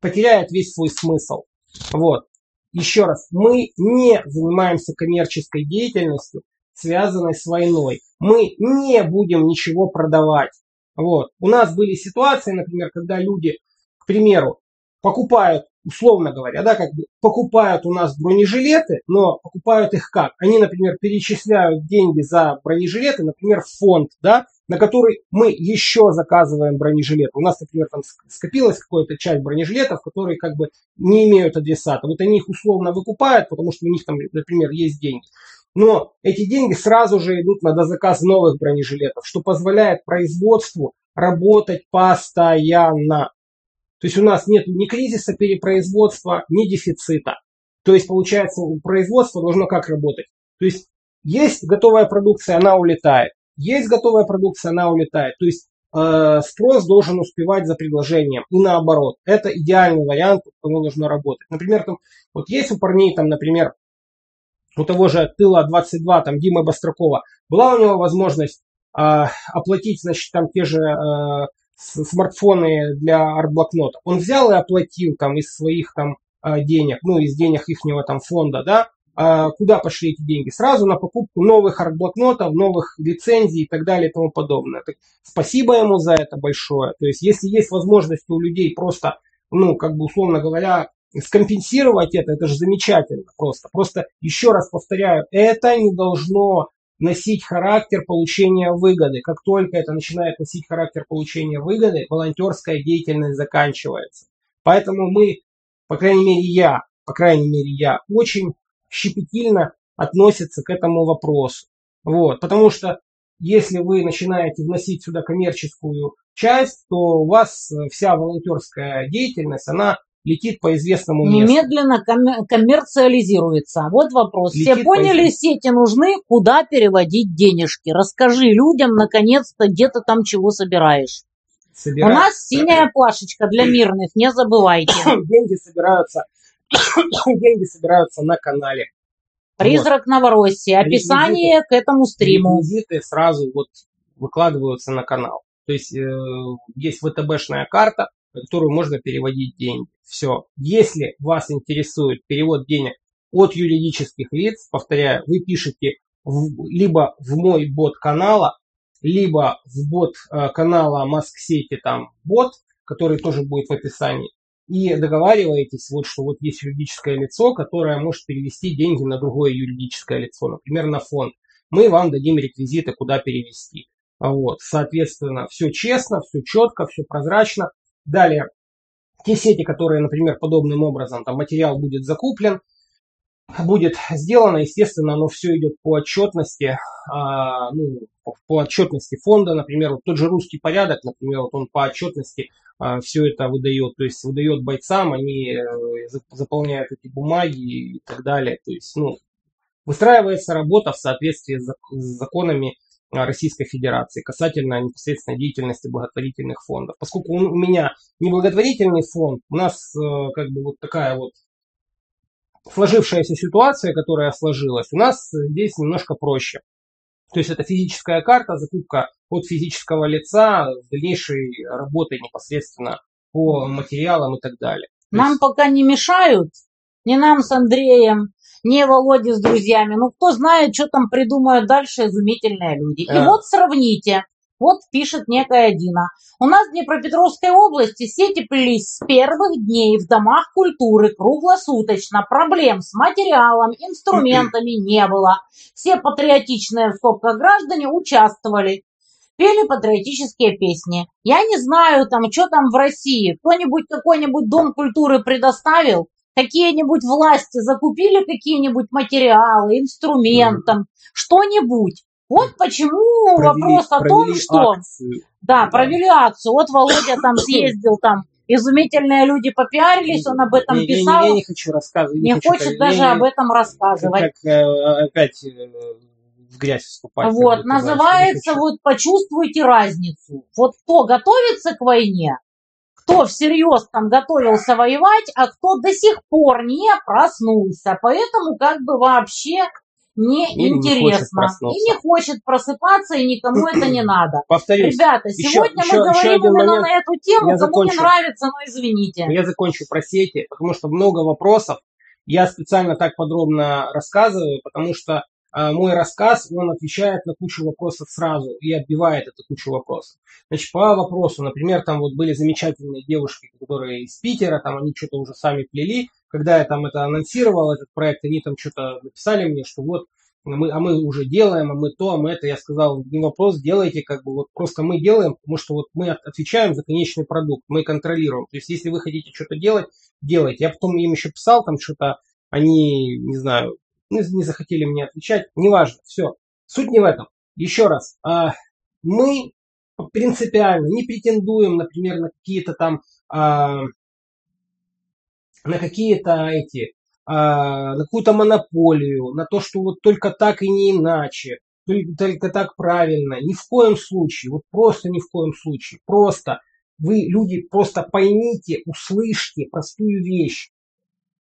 потеряет весь свой смысл. Вот. Еще раз, мы не занимаемся коммерческой деятельностью, связанной с войной. Мы не будем ничего продавать. Вот. У нас были ситуации, например, когда люди, к примеру, покупают, условно говоря, да, как бы покупают у нас бронежилеты, но покупают их как? Они, например, перечисляют деньги за бронежилеты, например, в фонд, да, на который мы еще заказываем бронежилет. У нас, например, там скопилась какая-то часть бронежилетов, которые как бы не имеют адресата. Вот они их условно выкупают, потому что у них там, например, есть деньги. Но эти деньги сразу же идут на дозаказ новых бронежилетов, что позволяет производству работать постоянно. То есть у нас нет ни кризиса перепроизводства, ни дефицита. То есть получается у производства должно как работать? То есть есть готовая продукция, она улетает. Есть готовая продукция, она улетает. То есть э, спрос должен успевать за предложением и наоборот. Это идеальный вариант, оно должно работать. Например, там, вот есть у парней, там, например, у того же Тыла 22, там Димы Бастракова, была у него возможность э, оплатить, значит, там те же э, смартфоны для арт-блокнота. Он взял и оплатил там из своих там э, денег, ну, из денег ихнего там фонда, да, э, куда пошли эти деньги? Сразу на покупку новых арт-блокнотов, новых лицензий и так далее и тому подобное. Так, спасибо ему за это большое. То есть, если есть возможность у людей просто, ну, как бы условно говоря, скомпенсировать это, это же замечательно просто. Просто еще раз повторяю, это не должно носить характер получения выгоды. Как только это начинает носить характер получения выгоды, волонтерская деятельность заканчивается. Поэтому мы, по крайней мере я, по крайней мере я, очень щепетильно относится к этому вопросу. Вот, потому что если вы начинаете вносить сюда коммерческую часть, то у вас вся волонтерская деятельность, она летит по известному месту. Немедленно коммерциализируется. Вот вопрос. Летит Все поняли, по... сети нужны, куда переводить денежки? Расскажи людям, наконец-то, где ты там чего собираешь. Собирать. У нас синяя плашечка для мирных, не забывайте. Деньги собираются, деньги собираются на канале. Призрак вот. Новороссии. Описание реквизиты, к этому стриму. Реквизиты сразу вот выкладываются на канал. То есть э, есть ВТБшная карта, на которую можно переводить деньги. Все. Если вас интересует перевод денег от юридических лиц, повторяю, вы пишете в, либо в мой бот канала, либо в бот э, канала Маск-сети там бот, который тоже будет в описании, и договариваетесь, вот, что вот есть юридическое лицо, которое может перевести деньги на другое юридическое лицо, например, на фонд. Мы вам дадим реквизиты, куда перевести. Вот, соответственно, все честно, все четко, все прозрачно. Далее, те сети, которые, например, подобным образом, там материал будет закуплен, будет сделано, естественно, оно все идет по отчетности, а, ну, по отчетности фонда, например, вот тот же русский порядок, например, вот он по отчетности а, все это выдает, то есть выдает бойцам, они э, заполняют эти бумаги и так далее, то есть, ну, Выстраивается работа в соответствии с законами Российской Федерации касательно непосредственной деятельности благотворительных фондов. Поскольку у меня не благотворительный фонд, у нас э, как бы вот такая вот сложившаяся ситуация, которая сложилась, у нас здесь немножко проще. То есть это физическая карта, закупка от физического лица дальнейшей работой непосредственно по материалам и так далее. Нам есть... пока не мешают, не нам с Андреем, не Володе с друзьями. Ну, кто знает, что там придумают дальше изумительные люди. И вот сравните. Вот пишет некая Дина. У нас в Днепропетровской области сети плелись с первых дней в домах культуры круглосуточно. Проблем с материалом, инструментами не было. Все патриотичные в скобках граждане участвовали. Пели патриотические песни. Я не знаю, там, что там в России. Кто-нибудь какой-нибудь дом культуры предоставил? Какие-нибудь власти закупили какие-нибудь материалы, инструмент, там, что-нибудь? Вот почему провели, вопрос о том, что... Акцию. Да, провели акцию. Вот Володя там съездил, там изумительные люди попиарились, он об этом не, писал. Я, я, я не хочу рассказывать. Не, не хочу, хочет даже я, об этом рассказывать. Как, э, опять э, в грязь вступать. Вот, называется вот «Почувствуйте разницу». Вот кто готовится к войне, кто всерьез там готовился воевать, а кто до сих пор не проснулся. Поэтому как бы вообще неинтересно. Не и не хочет просыпаться, и никому это не надо. Повторюсь. Ребята, сегодня еще, мы еще, говорим именно момент. на эту тему, Я кому закончу. не нравится, но извините. Я закончу про сети, потому что много вопросов. Я специально так подробно рассказываю, потому что мой рассказ, он отвечает на кучу вопросов сразу и отбивает эту кучу вопросов. Значит, по вопросу, например, там вот были замечательные девушки, которые из Питера, там они что-то уже сами плели, когда я там это анонсировал, этот проект, они там что-то написали мне, что вот мы, а мы уже делаем, а мы то, а мы это. Я сказал, не вопрос, делайте, как бы вот просто мы делаем, потому что вот мы отвечаем за конечный продукт, мы контролируем. То есть, если вы хотите что-то делать, делайте. Я потом им еще писал там что-то, они, не знаю, не, не захотели мне отвечать, неважно, все. Суть не в этом. Еще раз, а, мы принципиально не претендуем, например, на какие-то там, а, на какие-то эти, а, на какую-то монополию, на то, что вот только так и не иначе, только, только так правильно. Ни в коем случае, вот просто ни в коем случае. Просто вы, люди, просто поймите, услышьте простую вещь.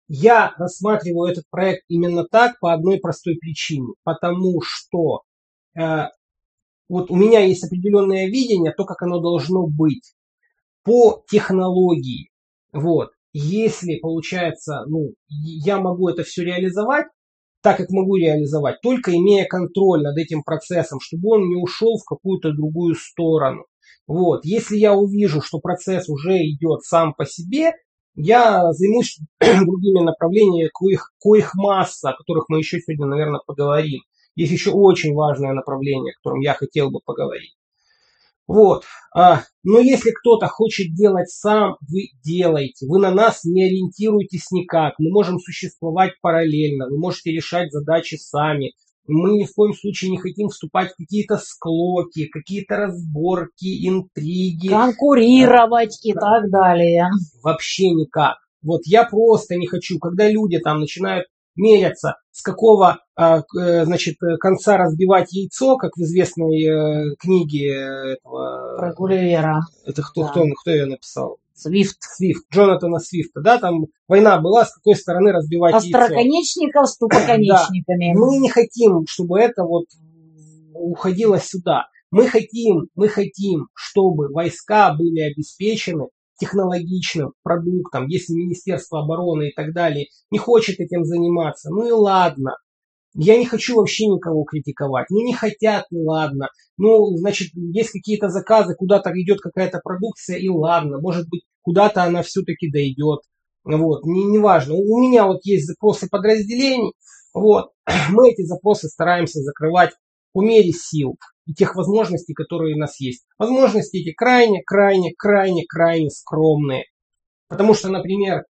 Я рассматриваю этот проект именно так по одной простой причине. Потому что э, вот у меня есть определенное видение, то, как оно должно быть по технологии. Вот. Если получается, ну, я могу это все реализовать, так как могу реализовать, только имея контроль над этим процессом, чтобы он не ушел в какую-то другую сторону. Вот. Если я увижу, что процесс уже идет сам по себе, я займусь другими направлениями, коих, коих масса, о которых мы еще сегодня, наверное, поговорим. Есть еще очень важное направление, о котором я хотел бы поговорить. Вот. А, но если кто-то хочет делать сам, вы делаете. Вы на нас не ориентируетесь никак. Мы можем существовать параллельно. Вы можете решать задачи сами. Мы ни в коем случае не хотим вступать в какие-то склоки, какие-то разборки, интриги. Конкурировать и так далее. Вообще никак. Вот я просто не хочу, когда люди там начинают меряться, с какого а, э, значит, конца разбивать яйцо, как в известной э, книге этого... Про Гулливера. Это кто, да. кто, кто ее написал? Свифт. Свифт, Джонатана Свифта, да, там война была, с какой стороны разбивать Остроконечников яйцо. с тупоконечниками. Да. Мы не хотим, чтобы это вот уходило сюда. Мы хотим, мы хотим, чтобы войска были обеспечены технологичным продуктом, если Министерство обороны и так далее не хочет этим заниматься, ну и ладно. Я не хочу вообще никого критиковать. Ну, не хотят, ну ладно. Ну, значит, есть какие-то заказы, куда-то идет какая-то продукция, и ладно. Может быть, куда-то она все-таки дойдет. Вот, не, не важно. У меня вот есть запросы подразделений. Вот, мы эти запросы стараемся закрывать по мере сил и тех возможностей, которые у нас есть. Возможности эти крайне, крайне, крайне, крайне скромные. Потому что, например,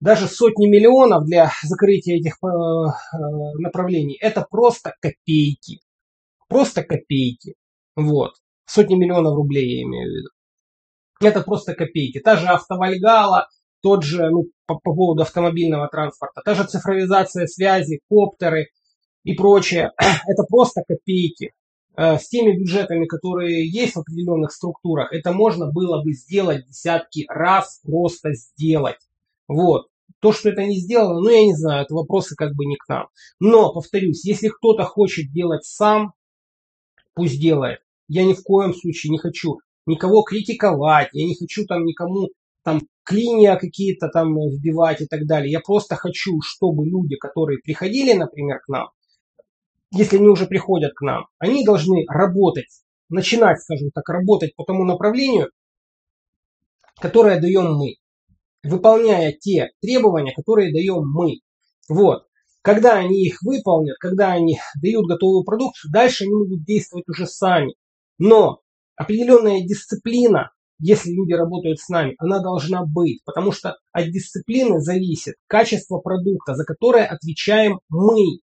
даже сотни миллионов для закрытия этих э, э, направлений это просто копейки. Просто копейки. Вот. Сотни миллионов рублей я имею в виду. Это просто копейки. Та же автовальгала, тот же, ну, по, по поводу автомобильного транспорта, та же цифровизация связи, коптеры, и прочее, это просто копейки. Э, с теми бюджетами, которые есть в определенных структурах, это можно было бы сделать десятки раз, просто сделать. Вот. То, что это не сделано, ну я не знаю, это вопросы как бы не к нам. Но, повторюсь, если кто-то хочет делать сам, пусть делает. Я ни в коем случае не хочу никого критиковать, я не хочу там никому там клинья какие-то там вбивать и так далее. Я просто хочу, чтобы люди, которые приходили, например, к нам, если они уже приходят к нам, они должны работать, начинать, скажем так, работать по тому направлению, которое даем мы, выполняя те требования, которые даем мы. Вот. Когда они их выполнят, когда они дают готовую продукцию, дальше они могут действовать уже сами. Но определенная дисциплина, если люди работают с нами, она должна быть, потому что от дисциплины зависит качество продукта, за которое отвечаем мы.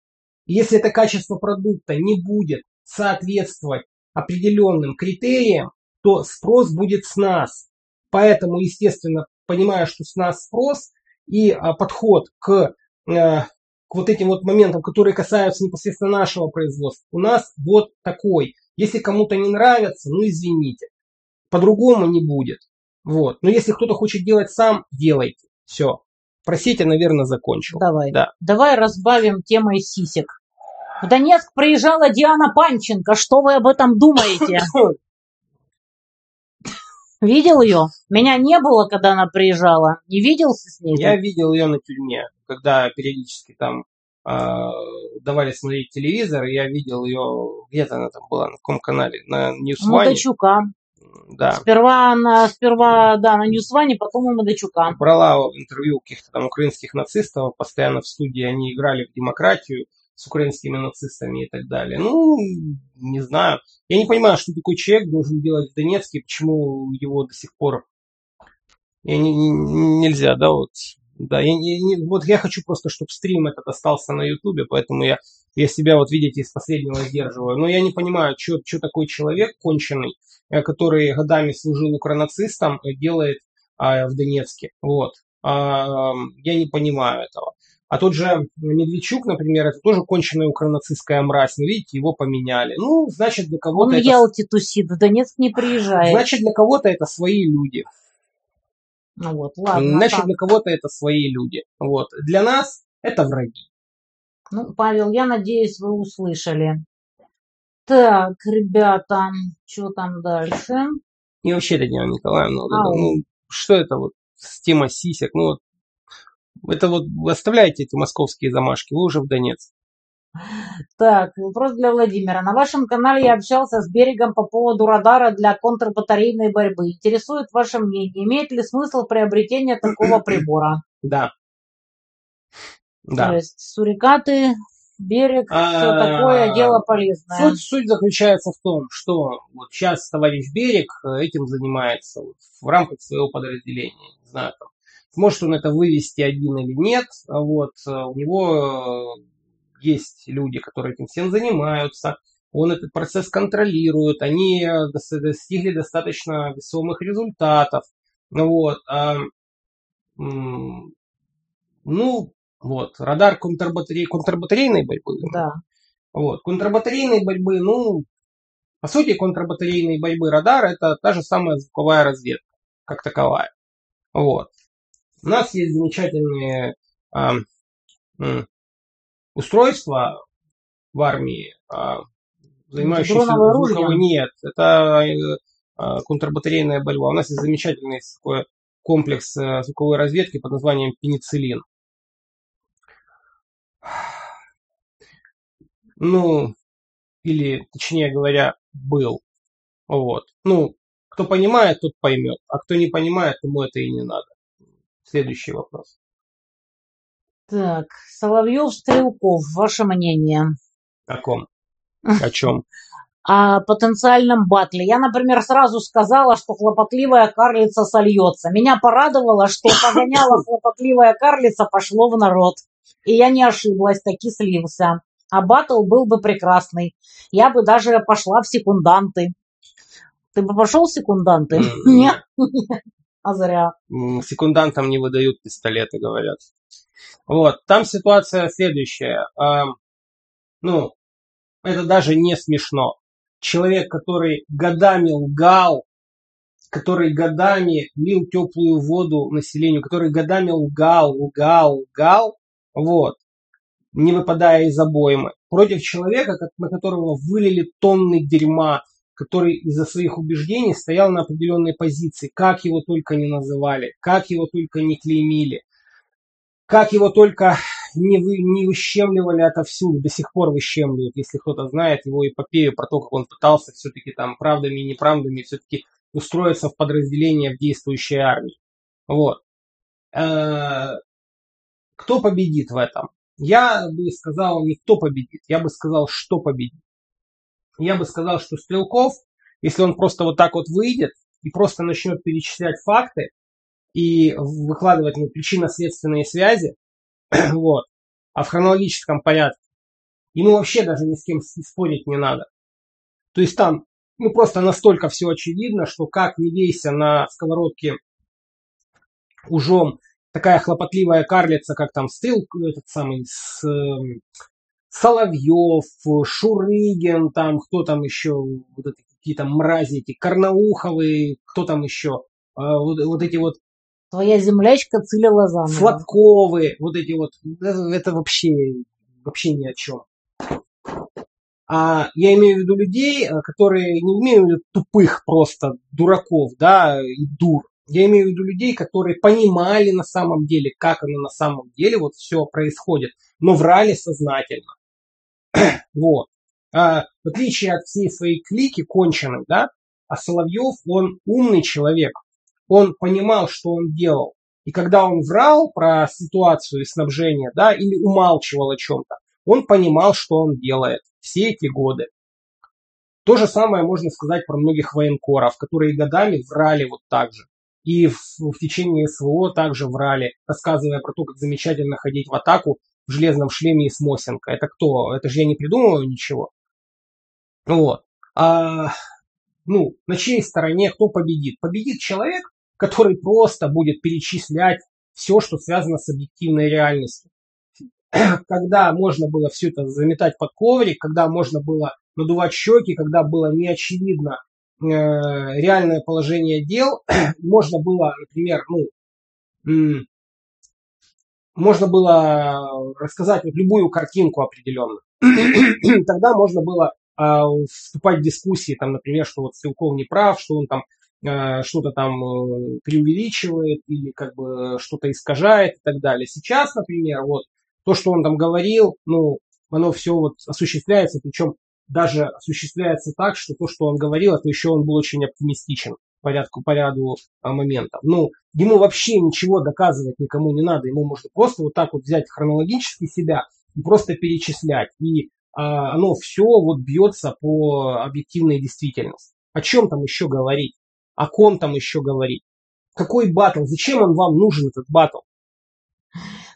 Если это качество продукта не будет соответствовать определенным критериям, то спрос будет с нас. Поэтому, естественно, понимая, что с нас спрос и а, подход к, а, к вот этим вот моментам, которые касаются непосредственно нашего производства, у нас вот такой. Если кому-то не нравится, ну извините. По-другому не будет. Вот. Но если кто-то хочет делать сам, делайте. Все. Просите, наверное, закончил. Давай. Да. Давай разбавим темой сисек. В Донецк приезжала Диана Панченко. Что вы об этом думаете? Видел ее? Меня не было, когда она приезжала. Не виделся с ней? Я видел ее на тюрьме, когда периодически там э, давали смотреть телевизор, я видел ее, где-то она там была, на каком канале, на Ньюсване. Мудачука. Да. Сперва, на, сперва да, на Ньюсване, потом у Мудачука. Брала интервью каких-то там украинских нацистов, постоянно в студии они играли в демократию с украинскими нацистами и так далее. Ну, не знаю. Я не понимаю, что такой человек должен делать в Донецке, почему его до сих пор я не, не, нельзя, да, вот. Да, я, не, вот я хочу просто, чтобы стрим этот остался на Ютубе, поэтому я, я себя, вот видите, из последнего сдерживаю. Но я не понимаю, что, такой человек конченый, э, который годами служил укронацистом, э, делает а, в Донецке. Вот. А, я не понимаю этого. А тот же Медведчук, например, это тоже конченая укронацистская мразь. Но видите, его поменяли. Ну, значит, для кого-то... Он это... Ялте тусит, в Донецк не приезжает. Значит, для кого-то это свои люди. Ну вот, ладно. Значит, так. для кого-то это свои люди. Вот. Для нас это враги. Ну, Павел, я надеюсь, вы услышали. Так, ребята, что там дальше? И вообще, Татьяна Николаевна, а, ну, что это вот с тема сисек? Ну, вот это вот вы оставляете эти московские замашки, вы уже в Донецк. Так, вопрос для Владимира. На вашем канале я общался с Берегом по поводу радара для контрбатарейной борьбы. Интересует ваше мнение, имеет ли смысл приобретение такого прибора? Да. Да. То есть сурикаты, берег, все а, такое дело полезное. Суть, суть заключается в том, что вот сейчас товарищ Берег э, этим занимается в рамках своего подразделения. Не знаю, там, может он это вывести один или нет. А вот, э, у него э, есть люди, которые этим всем занимаются. Он этот процесс контролирует. Они э, достигли достаточно весомых результатов. Вот. А, ну, вот, радар контрбатарей, контрбатарейной борьбы. Да. Вот, контрбатарейной борьбы, ну, по сути, контрбатарейной борьбы радар это та же самая звуковая разведка, как таковая. Вот. У нас есть замечательные а, устройства в армии, а, занимающиеся звуковой... Нет, это а, контрбатарейная борьба. У нас есть замечательный такой комплекс а, звуковой разведки под названием пенициллин. Ну, или, точнее говоря, был. Вот. Ну, кто понимает, тот поймет. А кто не понимает, тому это и не надо. Следующий вопрос. Так, Соловьев-Стрелков, ваше мнение? О ком? О чем? О потенциальном батле. Я, например, сразу сказала, что хлопотливая карлица сольется. Меня порадовало, что погоняла хлопотливая карлица пошло в народ. И я не ошиблась, таки слился. А батл был бы прекрасный. Я бы даже пошла в секунданты. Ты бы пошел в секунданты? Нет. А зря. Секундантам не выдают пистолеты, говорят. Вот, там ситуация следующая. Ну, это даже не смешно. Человек, который годами лгал, который годами лил теплую воду населению, который годами лгал, лгал, лгал, вот, не выпадая из обоймы, против человека, на которого вылили тонны дерьма, который из-за своих убеждений стоял на определенной позиции, как его только не называли, как его только не клеймили, как его только не, вы, не выщемливали отовсюду, до сих пор выщемливают, если кто-то знает его эпопею про то, как он пытался все-таки там правдами и неправдами все-таки устроиться в подразделение в действующей армии. Вот. Э, кто победит в этом? Я бы сказал не кто победит, я бы сказал, что победит. Я бы сказал, что Стрелков, если он просто вот так вот выйдет и просто начнет перечислять факты и выкладывать ну, причинно-следственные связи, вот, а в хронологическом порядке, ему вообще даже ни с кем спорить не надо. То есть там ну просто настолько все очевидно, что как не вейся на сковородке ужом такая хлопотливая карлица, как там Стрел, этот самый, с, э, Соловьев, Шурыгин, там, кто там еще, вот эти какие-то мрази эти, Карнауховые, кто там еще, э, вот, вот эти вот Твоя землячка Циля Лозанова. Сладковые, вот эти вот, это, это вообще, вообще ни о чем. А я имею в виду людей, э, которые не имею в виду тупых просто дураков, да, и дур. Я имею в виду людей, которые понимали на самом деле, как оно на самом деле вот все происходит, но врали сознательно. Вот. А, в отличие от всей своей клики конченой, да, а Соловьев, он умный человек. Он понимал, что он делал. И когда он врал про ситуацию снабжения, да, или умалчивал о чем-то, он понимал, что он делает все эти годы. То же самое можно сказать про многих военкоров, которые годами врали вот так же. И в, в течение СВО также врали, рассказывая про то, как замечательно ходить в атаку в железном шлеме и с Мосинко. Это кто? Это же я не придумываю ничего. Вот. А, ну, на чьей стороне кто победит? Победит человек, который просто будет перечислять все, что связано с объективной реальностью. когда можно было все это заметать под коврик, когда можно было надувать щеки, когда было неочевидно э, реальное положение дел, можно было, например, ну, можно было рассказать вот любую картинку определенную. Тогда можно было э, вступать в дискуссии, там, например, что вот Стрелков не прав, что он там э, что-то там э, преувеличивает или как бы что-то искажает и так далее. Сейчас, например, вот то, что он там говорил, ну, оно все вот осуществляется, причем даже осуществляется так, что то, что он говорил, это еще он был очень оптимистичен по ряду, по ряду а, моментов. Ну, ему вообще ничего доказывать никому не надо, ему можно просто вот так вот взять хронологически себя и просто перечислять. И а, оно все вот бьется по объективной действительности. О чем там еще говорить? О ком там еще говорить? Какой батл? Зачем он вам нужен, этот батл?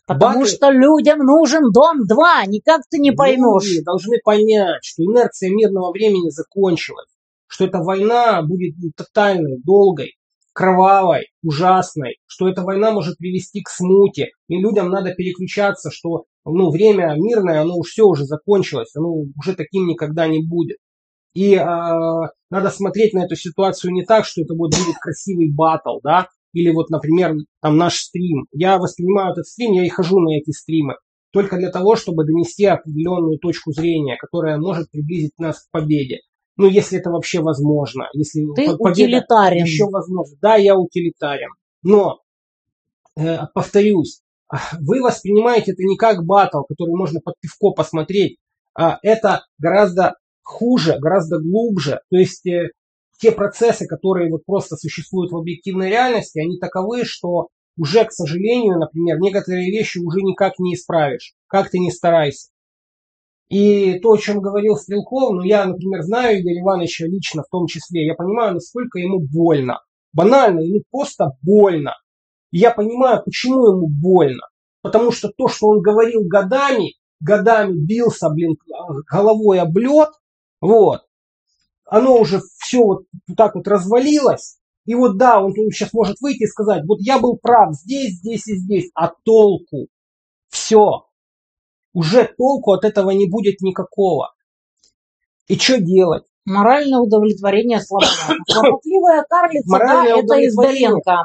Потому Баты... что людям нужен дом 2, никак ты не поймешь. Люди должны понять, что инерция мирного времени закончилась, что эта война будет тотальной, долгой, кровавой, ужасной, что эта война может привести к смуте, и людям надо переключаться, что ну, время мирное, оно все уже закончилось, оно уже таким никогда не будет. И э, надо смотреть на эту ситуацию не так, что это вот будет красивый батл, да, или вот, например, там наш стрим. Я воспринимаю этот стрим, я и хожу на эти стримы только для того, чтобы донести определенную точку зрения, которая может приблизить нас к победе. Ну, если это вообще возможно. Если Ты утилитарен. Еще возможно. Да, я утилитарен. Но, э, повторюсь, вы воспринимаете это не как батл, который можно под пивко посмотреть. А это гораздо хуже, гораздо глубже. То есть э, те процессы, которые вот просто существуют в объективной реальности, они таковы, что уже, к сожалению, например, некоторые вещи уже никак не исправишь, как ты не старайся. И то, о чем говорил Стрелков, ну я, например, знаю Игоря Ивановича лично в том числе, я понимаю, насколько ему больно. Банально, ему просто больно. И я понимаю, почему ему больно. Потому что то, что он говорил годами, годами бился, блин, головой об лед, вот, оно уже все вот так вот развалилось, и вот да, он сейчас может выйти и сказать, вот я был прав здесь, здесь и здесь, а толку? Все. Уже толку от этого не будет никакого. И что делать? Моральное удовлетворение слабовато. Хлопотливая карлица, Моральное да, это из удовлетворение. Доленко.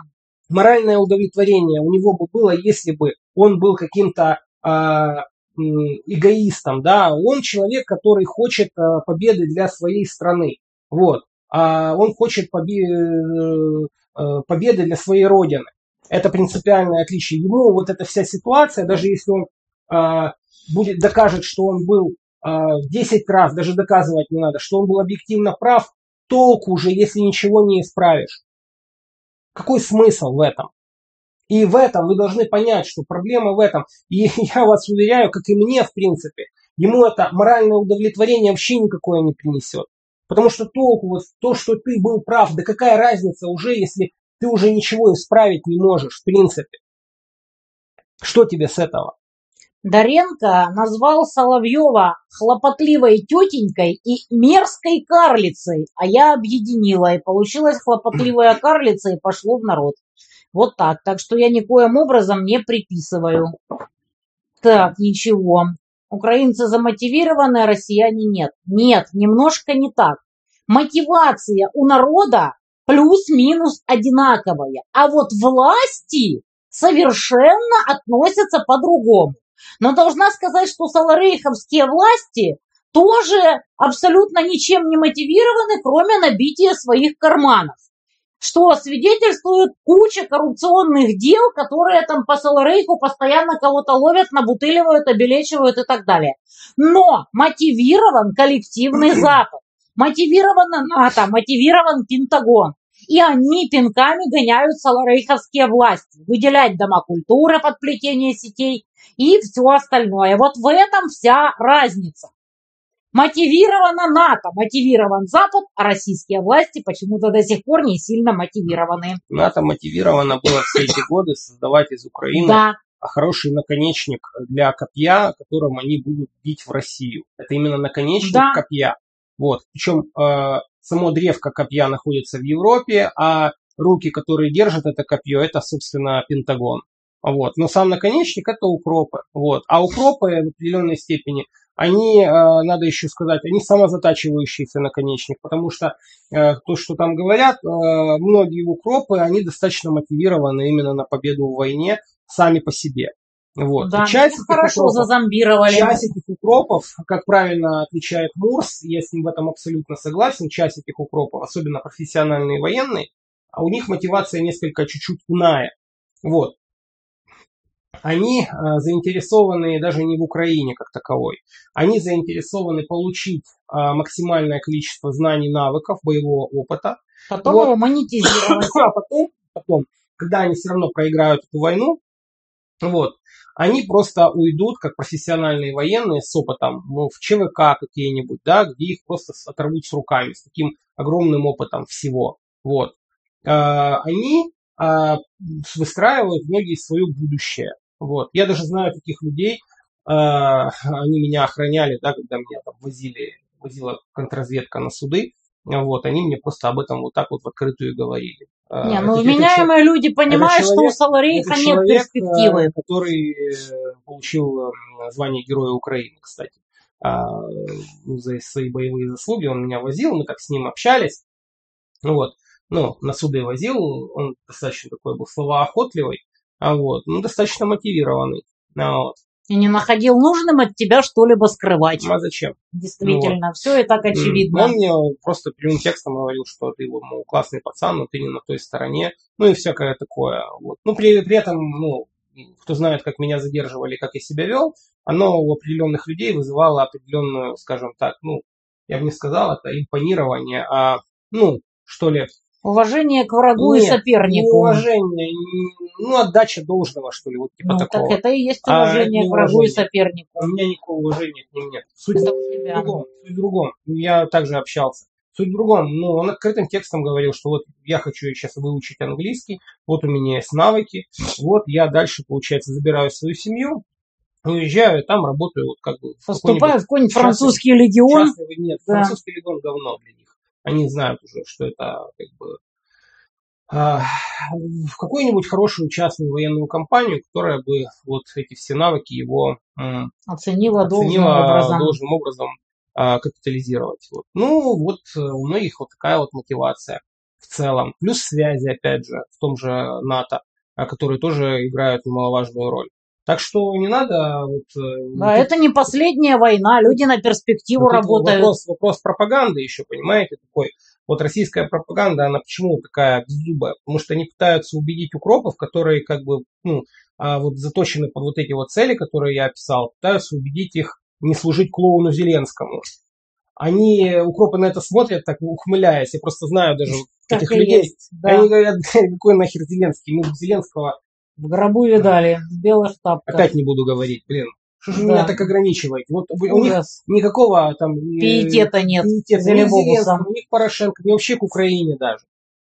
Моральное удовлетворение у него бы было, если бы он был каким-то м, эгоистом, да, он человек, который хочет а, победы для своей страны, вот, а он хочет побе- э, э, победы для своей родины. Это принципиальное отличие. Ему вот эта вся ситуация, даже если он а, будет докажет, что он был а, 10 раз, даже доказывать не надо, что он был объективно прав, толку уже, если ничего не исправишь. Какой смысл в этом? И в этом вы должны понять, что проблема в этом. И я вас уверяю, как и мне, в принципе, ему это моральное удовлетворение вообще никакое не принесет. Потому что толку, вот то, что ты был прав, да какая разница уже, если ты уже ничего исправить не можешь, в принципе. Что тебе с этого? Доренко назвал Соловьева хлопотливой тетенькой и мерзкой карлицей, а я объединила, и получилась хлопотливая карлица, и пошло в народ. Вот так. Так что я никоим образом не приписываю. Так, ничего. Украинцы замотивированы, а россияне нет. Нет, немножко не так. Мотивация у народа плюс-минус одинаковая, а вот власти совершенно относятся по-другому. Но должна сказать, что саларейховские власти тоже абсолютно ничем не мотивированы, кроме набития своих карманов. Что свидетельствует куча коррупционных дел, которые там по Саларейху постоянно кого-то ловят, набутыливают, обелечивают и так далее. Но мотивирован коллективный Запад, мотивировано НАТО, мотивирован Пентагон. И они пинками гоняют саларейховские власти. Выделять дома культуры под плетение сетей и все остальное. Вот в этом вся разница. Мотивировано НАТО, мотивирован Запад, а российские власти почему-то до сих пор не сильно мотивированы. НАТО мотивировано было все эти годы создавать из Украины Да, хороший наконечник для копья, которым они будут бить в Россию. Это именно наконечник Да. копья. Вот. Причем э, само древко копья находится в Европе, а руки, которые держат это копье, это, собственно, Пентагон. Вот. Но сам наконечник это укропы. Вот. А укропы в определенной степени, они, э, надо еще сказать, они самозатачивающийся наконечник, потому что э, то, что там говорят, э, многие укропы, они достаточно мотивированы именно на победу в войне сами по себе. Вот. да. И часть Их этих хорошо укропов- зазомбировали. Часть этих укропов, как правильно отвечает Мурс, я с ним в этом абсолютно согласен, часть этих укропов, особенно профессиональные военные, а у них мотивация несколько чуть-чуть иная. Вот. Они э, заинтересованы даже не в Украине как таковой. Они заинтересованы получить э, максимальное количество знаний, навыков, боевого опыта, Потом Вот. его монетизировать. а потом, потом, когда они все равно проиграют эту войну, вот, они просто уйдут, как профессиональные военные с опытом, ну, в ЧВК какие-нибудь, да, где их просто оторвут с руками, с таким огромным опытом всего. Вот. А, Они а, выстраивают многие свое будущее. Вот. Я даже знаю таких людей, а, они меня охраняли, да, когда меня там возили, возила контрразведка на суды, вот, они мне просто об этом вот так вот в открытую говорили. А, Не, ну вменяемые люди понимают, что у человек- Саларейха нет человек, перспективы. э, который э, получил э, звание Героя Украины, кстати. А, ну, за свои боевые заслуги он меня возил, мы так с ним общались. Ну вот, ну, на суды возил, он достаточно такой был словоохотливый, а вот, ну, достаточно мотивированный. А, вот. И не находил нужным от тебя что-либо скрывать. Ну, а зачем? Действительно, все и так очевидно. Он мне просто прямым текстом говорил, что ты, мол, классный пацан, но ты не на той стороне, ну и всякое такое. Вот. Ну, при, при этом, ну, кто знает, как меня задерживали, как я себя вел, оно у определенных людей вызывало определенную, скажем так, ну, я бы не сказал, это импонирование, а, ну, что ли, Уважение к врагу и Нет, сопернику. неуважение, ну, отдача должного, что ли, вот типа Ну, такого. так это и есть А, уважение это к врагу и неуважение. сопернику. У меня никакого уважения к ним нет. Суть Это в другом. Суть в другом. Я также общался. Суть в другом. Ну, он открытым текстом говорил, что вот я хочу сейчас выучить английский, вот у меня есть навыки, вот я дальше, получается, забираю свою семью, уезжаю, и там работаю вот как бы Поступаю в какой-нибудь частный- французский легион. частный- Нет, Да. французский легион говно них. Они знают уже, что это как бы в какую-нибудь хорошую частную военную компанию, которая бы вот эти все навыки его оценила, оценила должным образом. должным образом а, капитализировать. Вот. Ну, вот э, у многих вот такая вот мотивация в целом. Плюс связи, опять же, в том же НАТО, а, которые тоже играют немаловажную роль. Так что не надо... Вот, э, да, тут... это не последняя война, люди на перспективу вот работают. Вопрос, вопрос пропаганды еще, понимаете, такой. Вот российская пропаганда, она почему такая беззубая? Потому что они пытаются убедить укропов, которые как бы, ну, а вот заточены под вот эти вот цели, которые я описал, пытаются убедить их не служить клоуну Зеленскому. Они, укропы на это смотрят, так ухмыляясь. Я просто знаю даже так этих людей. Есть, да. Они говорят, какой нахер Зеленский? Мы Зеленского... В гробу видали, в белых шапках. Опять не буду говорить, блин. Что же да. меня так ограничиваете? Вот Ужас. у них никакого там... Э, пиетета нет. Пиетета. Ни Зеленскому, ни Порошенко, ни вообще к Украине даже.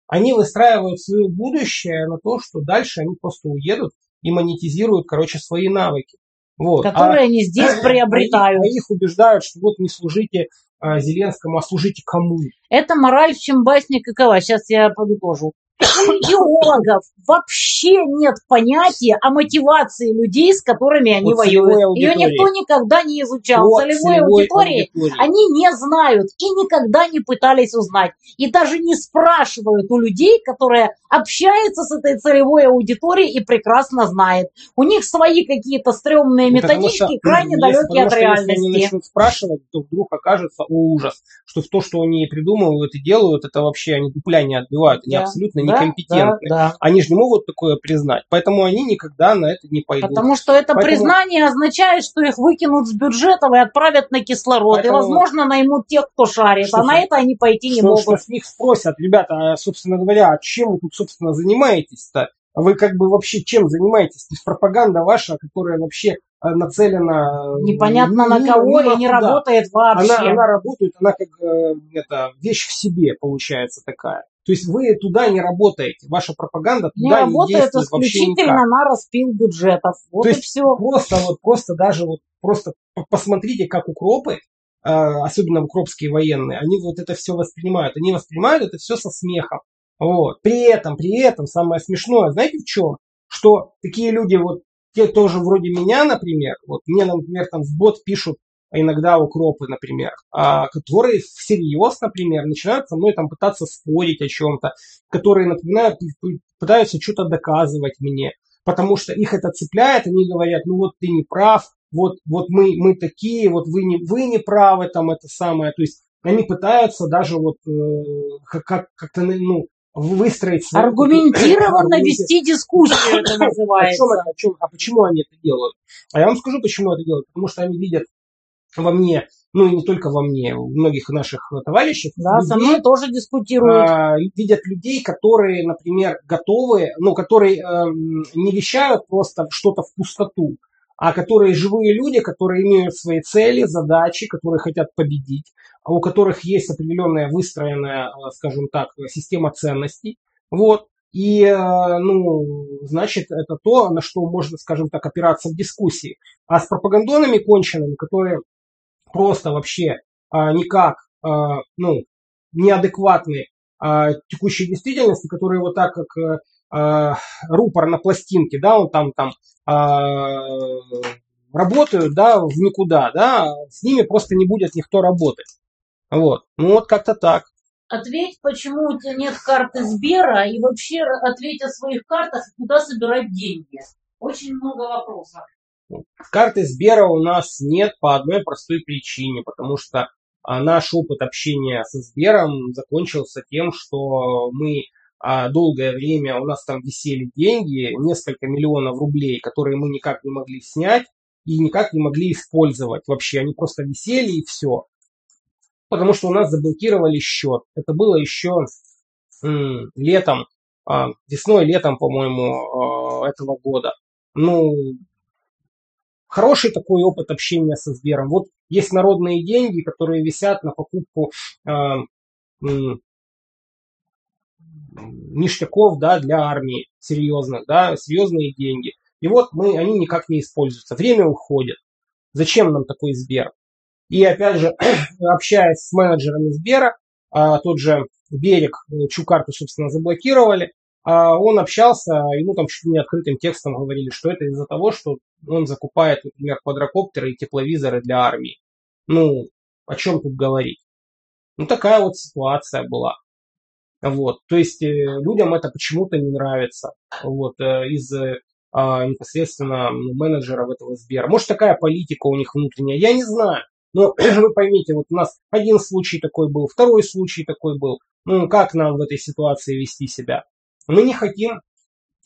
Они выстраивают свое будущее на то, что дальше они просто уедут и монетизируют, короче, свои навыки. Вот. Которые а, они здесь приобретают. А их убеждают, что вот не служите а, Зеленскому, а служите кому? Это мораль в чем басня какова? Сейчас я подытожу. У идеологов вообще нет понятия о мотивации людей, с которыми они вот воюют. Ее никто никогда не изучал. Вот целевой, аудитории, аудитории они не знают и никогда не пытались узнать. И даже не спрашивают у людей, которые общаются с этой целевой аудиторией и прекрасно знают. У них свои какие-то стрёмные ну, методички, что, крайне далекие от реальности. Если они начнут спрашивать, то вдруг окажется о, ужас, что в то, что они придумывают и делают, это вообще они дупля не отбивают, они да. абсолютно да, некомпетентны. Да, да. Они же не могут такое признать. Поэтому они никогда на это не пойдут. Потому что это Поэтому... признание означает, что их выкинут с бюджетов и отправят на кислород. Поэтому... И, возможно, наймут тех, кто шарит. Что, а на это они пойти не что, могут. Что с них спросят, ребята, а, собственно говоря, а чем вы тут, собственно, занимаетесь-то? Вы как бы вообще чем занимаетесь? То есть пропаганда ваша, которая вообще а, нацелена... Непонятно на кого и не работает вообще. Она, она работает, она как э, это, вещь в себе получается такая. То есть вы туда не работаете, ваша пропаганда туда не, не работает исключительно на распил бюджетов. Вот То и все. Просто вот просто даже вот просто посмотрите, как укропы, а, особенно укропские военные, они вот это все воспринимают. Они воспринимают это все со смехом. Вот. При этом, при этом самое смешное, знаете в чем? Что такие люди вот те тоже вроде меня, например, вот мне, например, там в бот пишут, иногда укропы, например, а, которые всерьез, например, начинают со мной там пытаться спорить о чем-то, которые, например, пытаются что-то доказывать мне, потому что их это цепляет, они говорят, ну вот ты не прав, вот, вот мы, мы такие, вот вы не, вы не правы, там это самое, то есть они пытаются даже вот э, как, как-то, ну, выстроить... Аргументированно вести дискуссию, это называется. О чем это, о чем, а почему они это делают? А я вам скажу, почему это делают. Потому что они видят во мне, ну и не только во мне, у многих наших товарищей. Да, людей, со мной тоже дискутируют. А, видят людей, которые, например, готовы, ну, которые э, не вещают просто что-то в пустоту, а которые живые люди, которые имеют свои цели, задачи, которые хотят победить, а у которых есть определенная выстроенная, э, скажем так, система ценностей. Вот. И, э, ну, значит, это то, на что можно, скажем так, опираться в дискуссии. А с пропагандонами конченными, которые просто вообще а, никак, а, ну, неадекватны а, текущей действительности, которые вот так как а, рупор на пластинке, да, он там, там а, работают, да, в никуда, да, с ними просто не будет никто работать. Вот, ну вот как-то так. Ответь, почему у тебя нет карты Сбера, и вообще ответь о своих картах, куда собирать деньги. Очень много вопросов. Карты Сбера у нас нет по одной простой причине, потому что а, наш опыт общения со Сбером закончился тем, что мы а, долгое время у нас там висели деньги, несколько миллионов рублей, которые мы никак не могли снять и никак не могли использовать вообще. Они просто висели и все. Потому что у нас заблокировали счет. Это было еще м, летом, а, весной, летом, по-моему, а, этого года. Ну, хороший такой опыт общения со Сбером. Вот есть народные деньги, которые висят на покупку э, э, ништяков да, для армии серьезных, да, серьезные деньги. И вот мы, они никак не используются. Время уходит. Зачем нам такой Сбер? И опять же, общаясь с менеджерами Сбера, а, тот же Берег, чью карту, собственно, заблокировали, а он общался, ему там чуть ли не открытым текстом говорили, что это из-за того, что он закупает, например, квадрокоптеры и тепловизоры для армии. Ну, о чем тут говорить? Ну, такая вот ситуация была. Вот, то есть э, людям это почему-то не нравится. Вот, э, из а, непосредственно менеджеров этого Сбера. Может, такая политика у них внутренняя, я не знаю. Но вы поймите, вот у нас один случай такой был, второй случай такой был. Ну, как нам в этой ситуации вести себя? Мы не хотим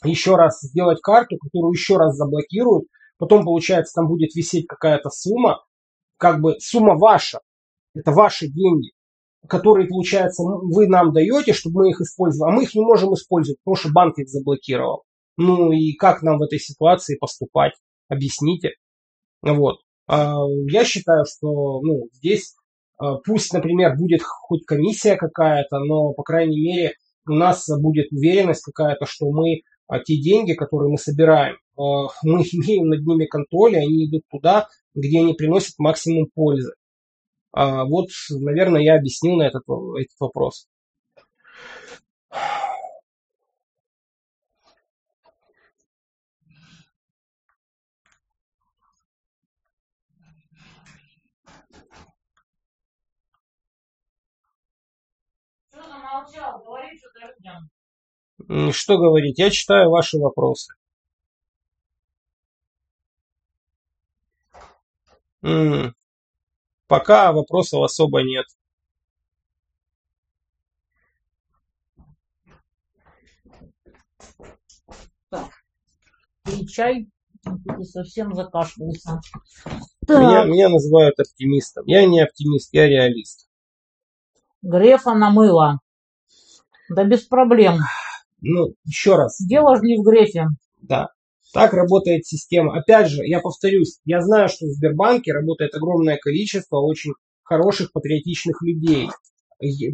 еще раз сделать карту, которую еще раз заблокируют. Потом, получается, там будет висеть какая-то сумма, как бы сумма ваша. Это ваши деньги, которые, получается, вы нам даете, чтобы мы их использовали. А мы их не можем использовать, потому что банк их заблокировал. Ну и как нам в этой ситуации поступать? Объясните. Вот. А, я считаю, что ну, здесь а, пусть, например, будет хоть комиссия какая-то, но, по крайней мере, у нас будет уверенность какая-то, что мы а, те деньги, которые мы собираем, мы имеем над ними контроль, и они идут туда, где они приносят максимум пользы. Вот, наверное, я объяснил на этот, этот вопрос. Замолчал, говори что-то людям. Что говорить? Я читаю ваши вопросы. Пока вопросов особо нет. Так. И чай совсем закашлялся. Меня, меня называют оптимистом. Я не оптимист, я реалист. Грефа намыло. Да без проблем. Ну, еще раз. Дело же не в Грефе. Да. Так работает система. Опять же, я повторюсь, я знаю, что в Сбербанке работает огромное количество очень хороших, патриотичных людей.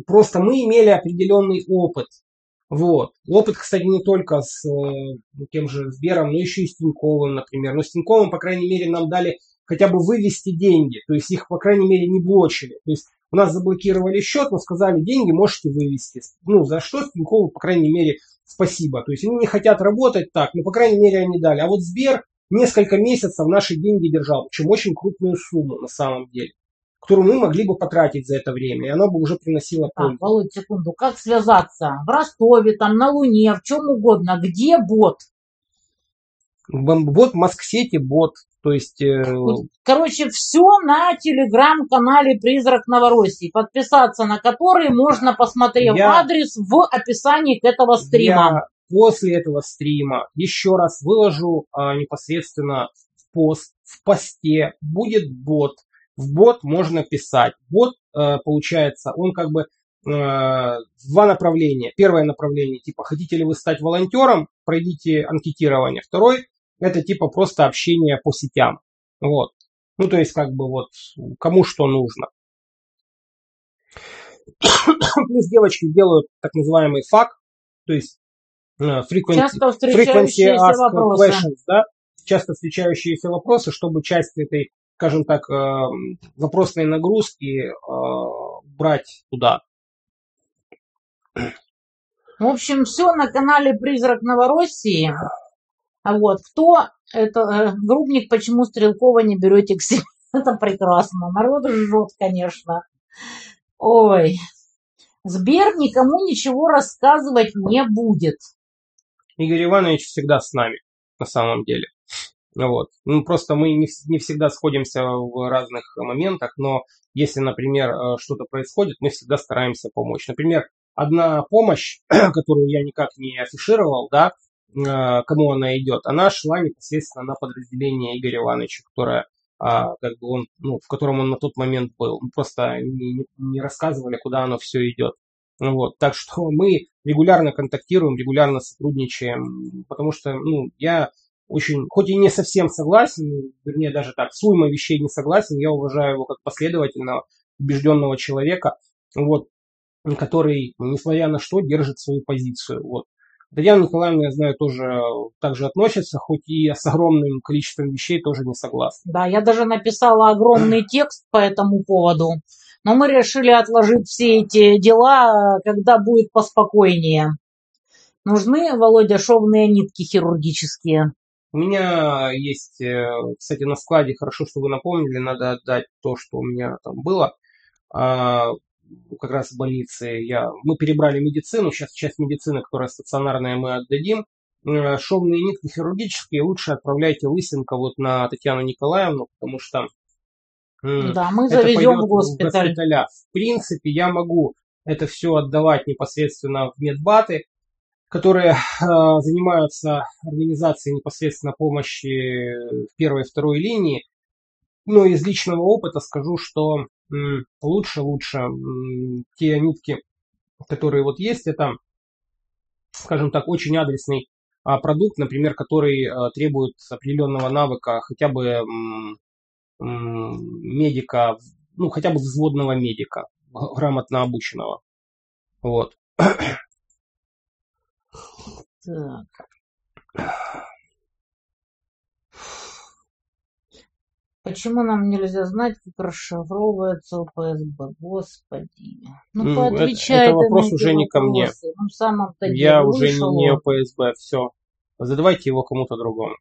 Просто мы имели определенный опыт. Вот. Опыт, кстати, не только с э, тем же Сбером, но еще и с Тиньковым, например. Но с Тиньковым, по крайней мере, нам дали хотя бы вывести деньги. То есть их, по крайней мере, не блочили. То есть у нас заблокировали счет, но сказали, деньги можете вывести. Ну, за что Тинькову, по крайней мере, спасибо. То есть они не хотят работать так, но, по крайней мере, они дали. А вот Сбер несколько месяцев наши деньги держал, причем очень крупную сумму на самом деле которую мы могли бы потратить за это время, и она бы уже приносила пользу. Так, Володь, секунду, как связаться? В Ростове, там, на Луне, в чем угодно. Где бот? Бот в Москсете, бот. То есть... Э... Короче, все на телеграм-канале «Призрак Новороссии», подписаться на который можно, посмотрев я... адрес в описании к этого стрима. Я после этого стрима еще раз выложу а, непосредственно в пост, в посте будет бот. В бот можно писать. Бот, э, получается, он как бы э, два направления. Первое направление, типа, хотите ли вы стать волонтером, пройдите анкетирование. Второй, это типа просто общение по сетям. Вот. Ну, то есть, как бы вот, кому что нужно. Плюс девочки делают так называемый фак, то есть uh, frequency, frequency ask questions, да, часто встречающиеся вопросы, чтобы часть этой, скажем так, э, вопросной нагрузки э, брать туда. В общем, все на канале Призрак Новороссии. А вот, кто это, э, Грубник, почему Стрелкова не берете к себе? Это прекрасно. Народ жжет, конечно. Ой. Сбер никому ничего рассказывать не будет. Игорь Иванович всегда с нами, на самом деле. Вот. Ну, просто мы не, не всегда сходимся в разных моментах, но если, например, э, что-то происходит, мы всегда стараемся помочь. Например, одна помощь, которую я никак не афишировал, да, Э, кому она идет, она шла непосредственно на подразделение Игоря Ивановича, которое а, как бы он, ну, в котором он на тот момент был. Мы просто не, не рассказывали, куда оно все идет. Ну вот, так что мы регулярно контактируем, регулярно сотрудничаем, потому что, ну, я очень, хоть и не совсем согласен, вернее, даже так, с уймой вещей не согласен, я уважаю его как последовательного, убежденного человека, вот, который, несмотря на что, держит свою позицию. Вот. Татьяна Николаевна, я знаю, тоже также относится, хоть и с огромным количеством вещей тоже не согласна. Да, я даже написала огромный текст по этому поводу, но мы решили отложить все эти дела, когда будет поспокойнее. Нужны, Володя, шовные нитки хирургические. У меня есть, э, кстати, на складе, хорошо, что вы напомнили, надо отдать то, что у меня там было. Как раз в больнице я, мы перебрали медицину, сейчас часть медицины, которая стационарная, мы отдадим. Э, шовные нитки хирургические лучше отправляйте Лысенко вот на Татьяну Николаевну, потому что да, мы завезем в госпиталь. в госпиталя. В принципе, я могу это все отдавать непосредственно в медбаты, которые э, занимаются организацией непосредственно помощи в первой и второй линии. Но из личного опыта скажу, что лучше, лучше те нитки, которые вот есть, это, скажем так, очень адресный а, продукт, например, который а, требует определенного навыка хотя бы медика, ну, хотя бы взводного медика, грамотно обученного. Вот. Так. Почему нам нельзя знать, как расшифровывается ОПСБ? Господи. Ну, ну поотвечай. Это, это вопрос уже не ко мне. Ну, самом-то Я уже не ОПСБ, все. Задавайте его кому-то другому.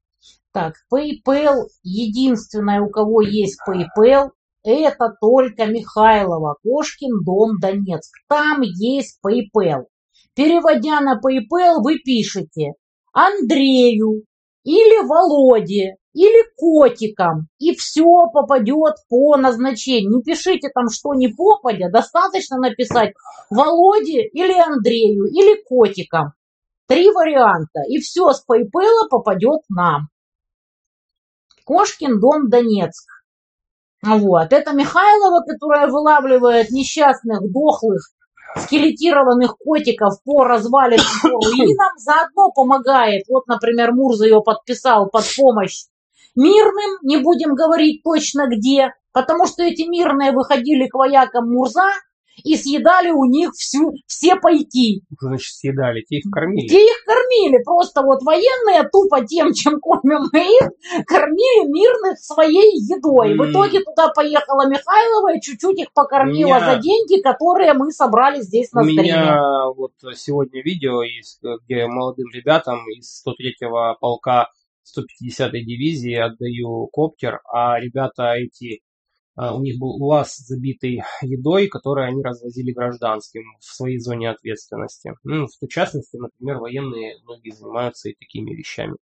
Так, PayPal, единственное, у кого есть PayPal, это только Михайлова, Кошкин, дом, Донецк. Там есть PayPal. Переводя на PayPal, вы пишете Андрею или Володе или котикам, и все попадет по назначению. Не пишите там, что не попадя, достаточно написать Володе или Андрею или котикам. Три варианта, и все с PayPal попадет нам. Кошкин дом Донецк. Вот. Это Михайлова, которая вылавливает несчастных, дохлых скелетированных котиков по развалинам, по руинам, заодно помогает. Вот, например, Мурза ее подписал под помощь мирным, не будем говорить точно где, потому что эти мирные выходили к воякам Мурза и съедали у них всю, все пайки. Что значит съедали? Те их кормили? Те их кормили. Просто вот военные тупо тем, чем кормим мы их, кормили мирных своей едой. Mm. В итоге туда поехала Михайлова и чуть-чуть их покормила меня... за деньги, которые мы собрали здесь на стриме. У меня вот сегодня видео, есть, где молодым ребятам из 103-го полка 150-й дивизии отдаю коптер, а ребята эти а, у них был УАЗ забитый едой, который они развозили гражданским в своей зоне ответственности. Ну, в частности, например, военные многие занимаются и такими вещами.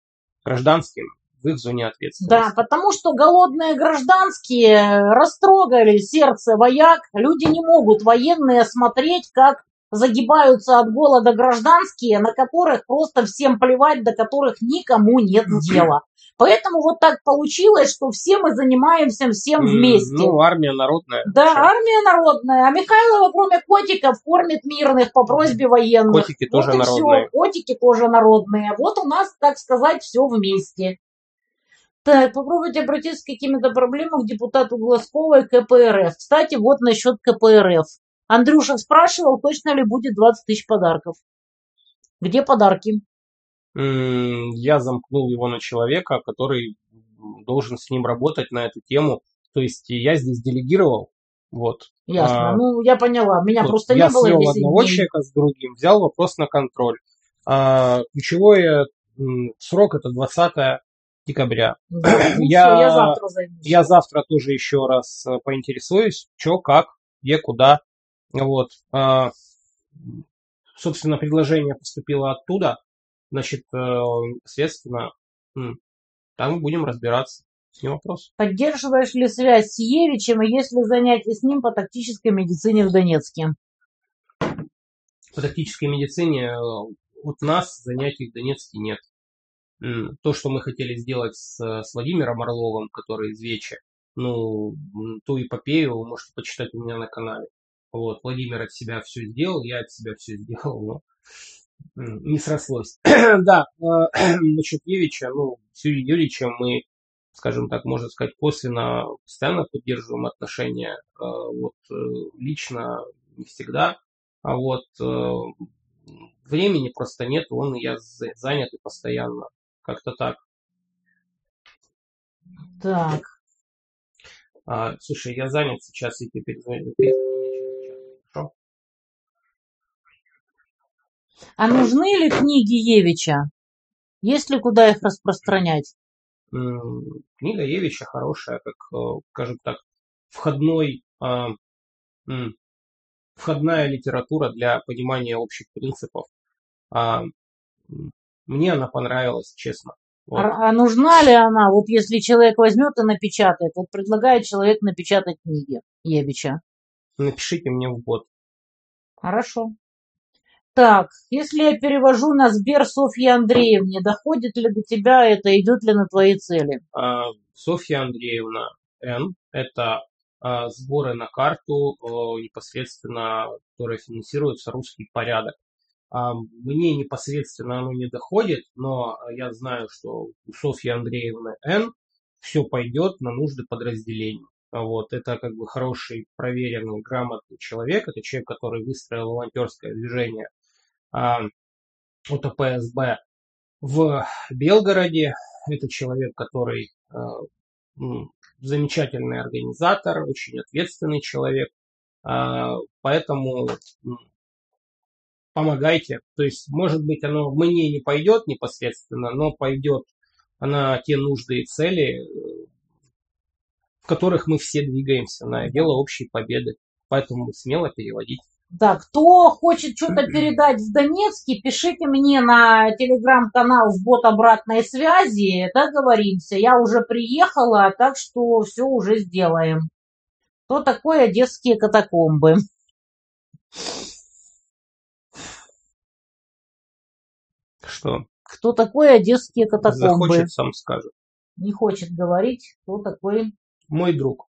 Гражданским в их зоне ответственности. Да, потому что голодные гражданские растрогали сердце вояк. Люди не могут военные смотреть, как загибаются от голода гражданские, на которых просто всем плевать, до которых никому нет дела. Поэтому вот так получилось, что все мы занимаемся всем вместе. Ну, армия народная. Да, Все. армия народная. А Михайлова, кроме котиков, кормит мирных по просьбе военных. Котики вот тоже народные. Все. Котики тоже народные. Вот у нас, так сказать, все вместе. Так, попробуйте обратиться с какими-то проблемами к депутату Глазковой КПРФ. Кстати, вот насчет КПРФ. Андрюша спрашивал, точно ли будет 20 тысяч подарков. Где подарки? я замкнул его на человека, который должен с ним работать на эту тему. То есть я здесь делегировал. Вот. Ясно. А, ну, я поняла. Меня вот, просто не было. Я одного дней. человека с другим, взял вопрос на контроль. А, ключевой срок это 20 декабря. Да, ну, я, я, завтра я завтра тоже еще раз э, поинтересуюсь, что, как, где, куда. Вот. А, собственно, предложение поступило оттуда. Значит, э, соответственно, там будем разбираться. Не вопрос. Поддерживаешь ли связь с Евичем, и есть ли занятия с ним по тактической медицине в Донецке? По тактической медицине э, от нас занятий в Донецке нет. То, что мы хотели сделать с, с Владимиром Орловым, который из Вечи, ну, ту эпопею вы можете почитать у меня на канале. Вот, Владимир от себя все сделал, я от себя все сделал, но не срослось. да, э, насчет Евича, ну, с Юрием Юрьевичем мы, скажем так, можно сказать, косвенно постоянно поддерживаем отношения. Э, вот э, лично не всегда, а вот времени просто нет, он и я занят и постоянно. Как-то так. Так. А, слушай, я занят сейчас, и теперь звоню. А нужны ли книги Евича? Есть ли куда их распространять? Книга Евича хорошая, как, э, скажем так, входной, а, входная литература для понимания общих принципов. А, мне она понравилась, честно. Вот. А, а нужна ли она, вот если человек возьмет и напечатает, вот предлагает человек напечатать книги Евича? Напишите мне в бот. Хорошо. Так, если я перевожу на Сбер Софье Андреевне, доходит ли до тебя это, идет ли на твои цели? А, Софья Андреевна Н. Это а, сборы на карту непосредственно, которые финансируются «Русский порядок». А, мне непосредственно оно не доходит, но я знаю, что у Софьи Андреевны Н. все пойдет на нужды подразделений. Вот, это как бы хороший, проверенный, грамотный человек. Это человек, который выстроил волонтерское движение а, от ОПСБ в Белгороде. Это человек, который а, замечательный организатор, очень ответственный человек. А, поэтому помогайте. То есть, может быть, оно мне не пойдет непосредственно, но пойдет на те нужды и цели, в которых мы все двигаемся на дело общей победы. Поэтому смело переводить. Да, кто хочет что-то передать в Донецке, пишите мне на телеграм-канал в бот обратной связи, договоримся. Я уже приехала, так что все уже сделаем. Что такое одесские катакомбы? Что? Кто такой одесские катакомбы? Захочет, сам скажет. Не хочет говорить, кто такой мой друг.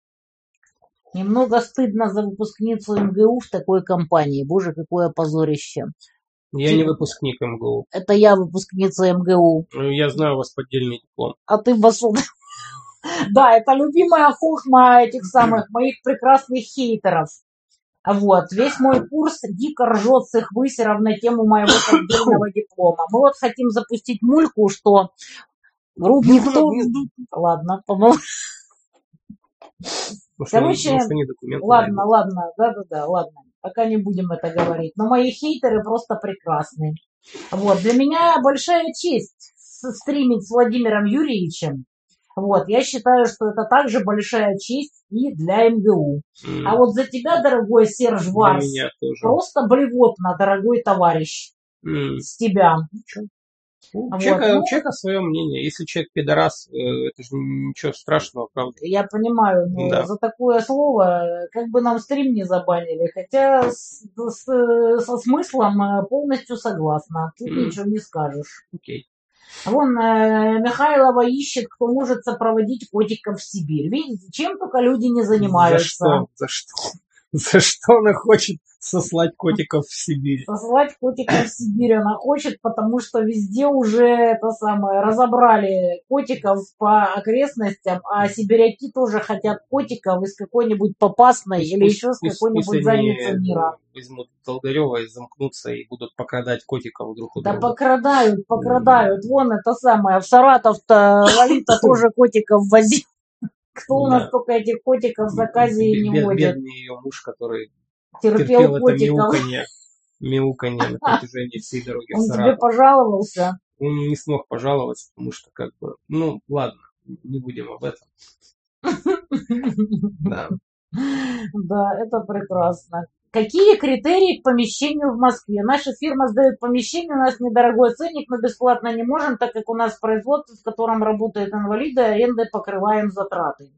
Немного стыдно за выпускницу МГУ в такой компании. Боже, какое позорище. Я ты... не выпускник МГУ. Это я выпускница МГУ. Ну, я знаю у вас поддельный диплом. А ты басун. Да, это любимая хохма этих самых моих прекрасных хейтеров. Вот, весь мой курс дико ржет с их высеров на тему моего поддельного диплома. Мы вот хотим запустить мульку, что груб никто... Ладно, помолчи. Может, Короче, может, ладно, найдут. ладно, да-да-да, ладно. Пока не будем это говорить. Но мои хейтеры просто прекрасные. Вот, для меня большая честь стримить с Владимиром Юрьевичем. Вот, я считаю, что это также большая честь и для МГУ. Mm. А вот за тебя, дорогой Серж Варс, просто блевотно, дорогой товарищ. Mm. С тебя. Ничего. У вот. человека, ну, у человека свое мнение. Если человек пидорас, э, это же ничего страшного, правда. Я понимаю, но да. за такое слово как бы нам стрим не забанили. Хотя с, с, со смыслом э, полностью согласна. Тут mm. ничего не скажешь. Окей. Вон э, Михайлова ищет, кто может сопроводить котиков в Сибирь. Видите, чем только люди не занимаются. За что? За что? За что она хочет сослать котиков в Сибирь. Сослать котиков в Сибирь она хочет, потому что везде уже это самое разобрали котиков по окрестностям, а сибиряки тоже хотят котиков из какой-нибудь попасной пусть, или пусть, еще с какой-нибудь задницы мира. Возьмут Долгарева и замкнутся и будут покрадать котиков друг у друга. Да покрадают, покрадают. Вон это самое, в Саратов-то Лолита тоже котиков возил. Кто у нас только этих котиков в заказе и не водит? Бедный ее муж, который терпел, терпел это мяуканье, мяуканье на протяжении всей дороги Он тебе пожаловался? Он не смог пожаловаться, потому что как бы, ну ладно, не будем об этом. Да. Да, это прекрасно. Какие критерии к помещению в Москве? Наша фирма сдает помещение, у нас недорогой ценник, мы бесплатно не можем, так как у нас производство, в котором работают инвалиды, арендой покрываем затраты.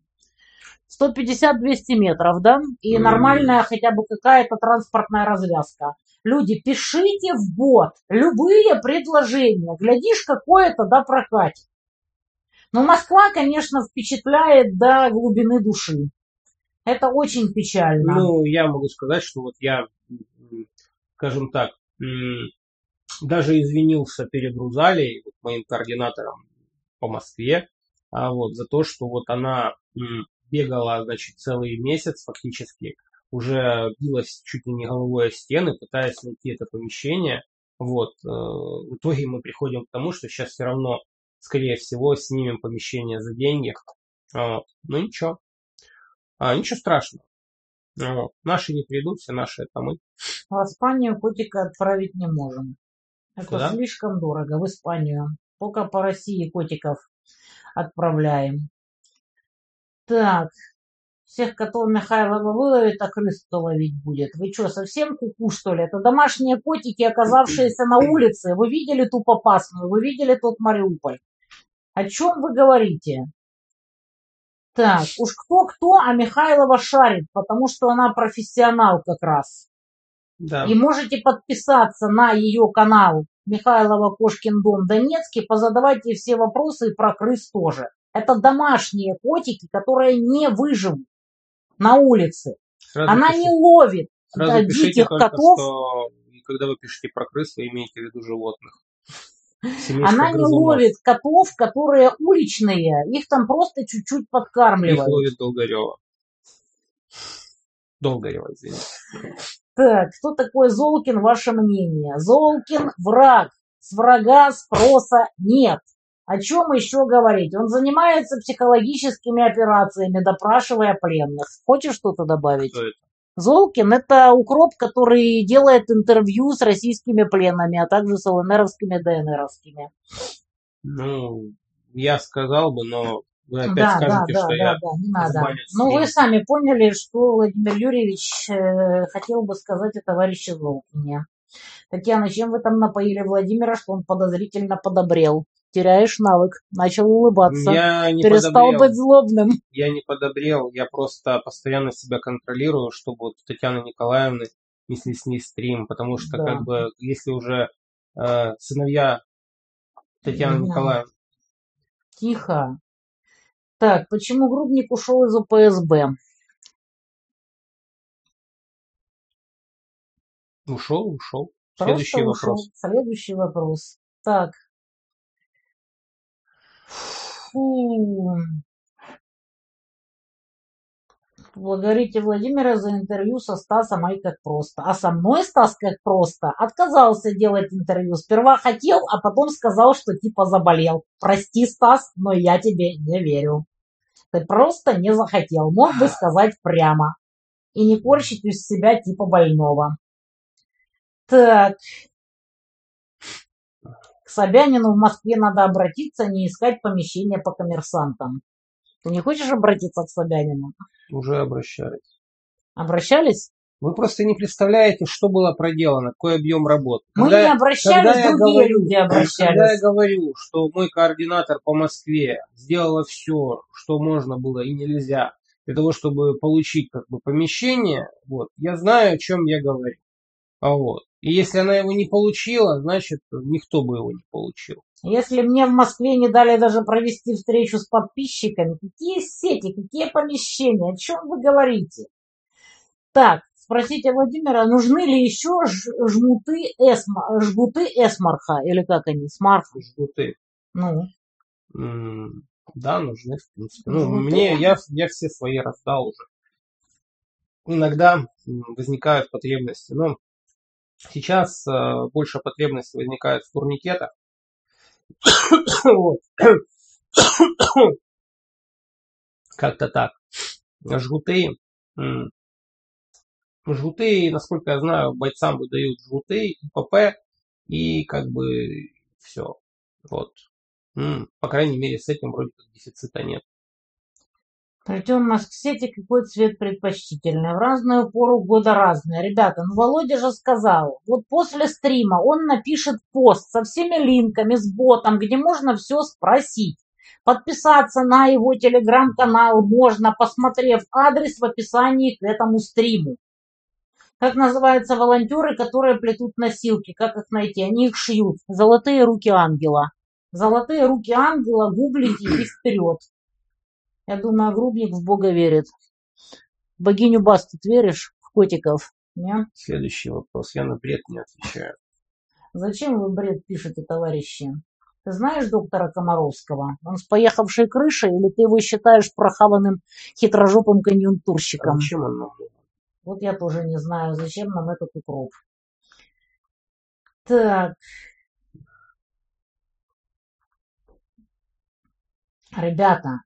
150-200 метров, да, и mm. нормальная хотя бы какая-то транспортная развязка. Люди, пишите в бот любые предложения, глядишь, какое-то да прокатит. Но Москва, конечно, впечатляет до глубины души. Это очень печально. Ну, я могу сказать, что вот я, скажем так, даже извинился перед Рузалей, вот моим координатором по Москве, а вот, за то, что вот она бегала, значит, целый месяц фактически, уже билась чуть ли не головой о стены, пытаясь найти это помещение. Вот. Э, в итоге мы приходим к тому, что сейчас все равно, скорее всего, снимем помещение за деньги. Вот. Ну ничего. А, ничего страшного. Вот. Наши не придут, все наши это мы. А в Испанию котика отправить не можем. Это Куда? слишком дорого, в Испанию. Пока по России котиков отправляем. Так, всех котов Михайлова выловит, а крыс кто ловить будет? Вы что, совсем куку, что ли? Это домашние котики, оказавшиеся на улице. Вы видели ту попасную? Вы видели тот Мариуполь? О чем вы говорите? Так, уж кто-кто, а Михайлова шарит, потому что она профессионал как раз. Да. И можете подписаться на ее канал Михайлова Кошкин дом Донецкий, позадавать ей все вопросы и про крыс тоже. Это домашние котики, которые не выживут на улице. Сразу Она пишите- не ловит Сразу да, пишите диких только, котов. что когда вы пишете про крыс, вы имеете в виду животных. Она не ловит котов, которые уличные, их там просто чуть-чуть Их подкармливают. ловит Долгарева. Долгарева, извините. Так, кто такой Золкин, ваше мнение? Золкин враг. С врага спроса нет. О чем еще говорить? Он занимается психологическими операциями, допрашивая пленных. Хочешь что-то добавить? Кто это? Золкин – это укроп, который делает интервью с российскими пленными, а также с ЛНРовскими, ДНРовскими. Ну, я сказал бы, но вы опять Да, да, скажете, да, что да, я... да, не надо. Ну, вы сами поняли, что Владимир Юрьевич э, хотел бы сказать о товарище Золкине. Татьяна, чем вы там напоили Владимира, что он подозрительно подобрел? Теряешь навык, начал улыбаться, Я не перестал подобрел. быть злобным. Я не подобрел, я просто постоянно себя контролирую, чтобы вот у Татьяны Николаевны не снесли стрим, потому что Да. как бы если уже э, сыновья Татьяны Мгм. Николаевны, Тихо. Так, почему Грубник ушел из ОПСБ? ушел, ушел. Просто Следующий ушел. вопрос. Следующий вопрос. Так. Фу. Благодарите Владимира за интервью со Стасом, ай как просто. А со мной Стас как просто отказался делать интервью. Сперва хотел, а потом сказал, что типа заболел. Прости, Стас, но я тебе не верю. Ты просто не захотел. Мог бы сказать прямо. И не корчить из себя типа больного. Так. К Собянину в Москве надо обратиться, не искать помещение по коммерсантам. Ты не хочешь обратиться к Собянину? Уже обращались. Обращались? Вы просто не представляете, что было проделано, какой объем работы. Мы Когда не я- обращались, когда другие говорю- люди Когда я обращались. говорю, что мой координатор по Москве сделала все, что можно было и нельзя, для того, чтобы получить как бы помещение, вот, я знаю, о чем я говорю. А вот. И если она его не получила, значит, никто бы его не получил. Если мне в Москве не дали даже провести встречу с подписчиками, какие сети, какие помещения, о чем вы говорите? Так, спросите Владимира, нужны ли еще жмуты, эсма, жгуты эсмарха, или как они, смарха? Жгуты. Ну, Да, нужны, в принципе. Ну, Жгуты. мне, я, я все свои раздал уже. Иногда возникают потребности. Но сейчас э, больше потребности возникает в турникетах. Как-то так. Жгуты. м, Жгуты, насколько я знаю, бойцам выдают жгуты, ПП и как бы все. Вот. По крайней мере, с этим вроде как дефицита нет. Артем Москсети какой цвет предпочтительный? В разную пору года разные. Ребята, ну Володя же сказал, вот после стрима он напишет пост со всеми линками, с ботом, где можно все спросить. Подписаться на его телеграм-канал можно, посмотрев адрес в описании к этому стриму. Как называются волонтеры, которые плетут носилки? Как их найти? Они их шьют. Золотые руки ангела. Золотые руки ангела гуглите и вперед. Я думаю, Грубник в Бога верит. В богиню Басту ты веришь? В котиков? Не? Следующий вопрос. Я на бред не отвечаю. Зачем вы бред пишете, товарищи? Ты знаешь доктора Комаровского? Он с поехавшей крышей или ты его считаешь прохаванным хитрожопым А конъюнктурщиком? зачем он нам? Вот я тоже не знаю, зачем нам этот укроп. Так. Ребята,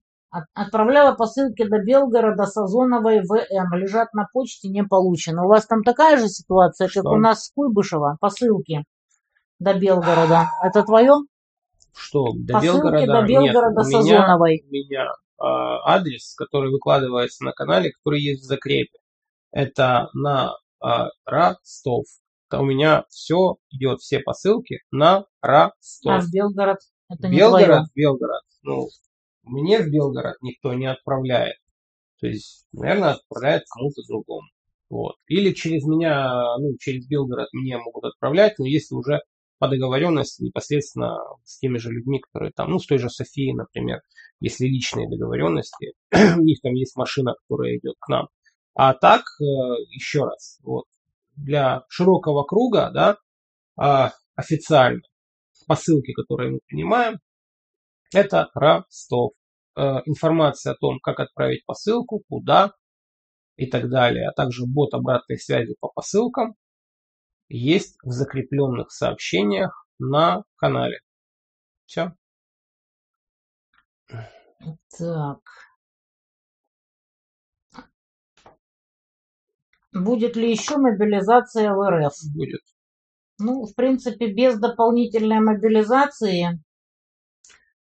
отправляла посылки до Белгорода, Сазоновой, ВМ. Лежат на почте, не получено. У вас там такая же ситуация, как Что? у нас с Куйбышева? Посылки. до Белгорода. Это твое? Что, до Посылки Белгорода? до Белгорода Нет, у меня, Сазоновой. у меня а, адрес, который выкладывается на канале, который есть в закрепе. Это на а, Ростов. Это у меня все идет, все посылки на Ростов. А в Белгород? Это не Белгород, твое. Белгород. Ну, мне в Белгород никто не отправляет. То есть, наверное, отправляет кому-то другому. Вот. Или через меня, ну, через Белгород мне могут отправлять, но если уже по договоренности непосредственно с теми же людьми, которые там, ну, с той же Софией, например, если личные договоренности, у них там есть машина, которая идет к нам. А так, э, еще раз, вот, для широкого круга, да, а, официально, посылки, которые мы принимаем, это Ростов. Э, Информация о том, как отправить посылку, куда и так далее, а также бот обратной связи по посылкам есть в закрепленных сообщениях на канале. Все. Так. Будет ли еще мобилизация в РФ? Будет. Ну, в принципе, без дополнительной мобилизации.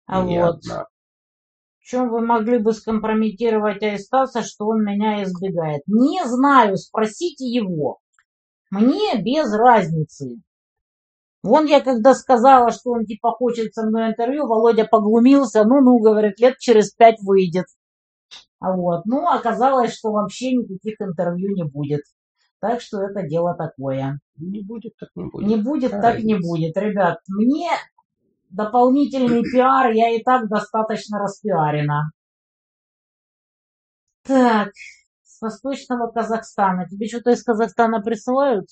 А Не вот. В чем вы могли бы скомпрометировать Айстаса, что он меня избегает? Не знаю, спросите его. Мне без разницы. Вон я когда сказала, что он типа хочет со мной интервью, Володя поглумился, ну-ну, говорит, лет через пять выйдет. А вот, ну, оказалось, что вообще никаких интервью не будет. Так что это дело такое. Не будет, так не будет. Не будет, Какая так не разница? будет. Ребят, мне дополнительный пиар, я и так достаточно распиарена. Так, с Восточного Казахстана. Тебе что-то из Казахстана присылают?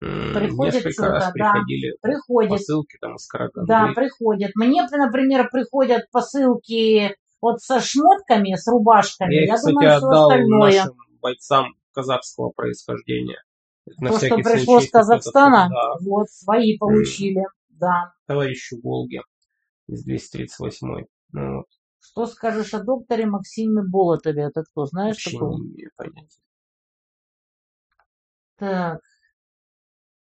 Приходит Несколько раз да. Приходит. посылки там из Караганды. Да, приходят. Мне, например, приходят посылки вот со шмотками, с рубашками. Я Я, их, кстати, думаю, все отдал остальное. нашим бойцам казахского происхождения. На То, что пришло случай, с Казахстана, Да, вот, свои получили. Да. товарищу Волге из 238 ну, вот, Что скажешь о докторе Максиме Болотове? Это кто, знаешь вообще такого? не имею понятия. Так.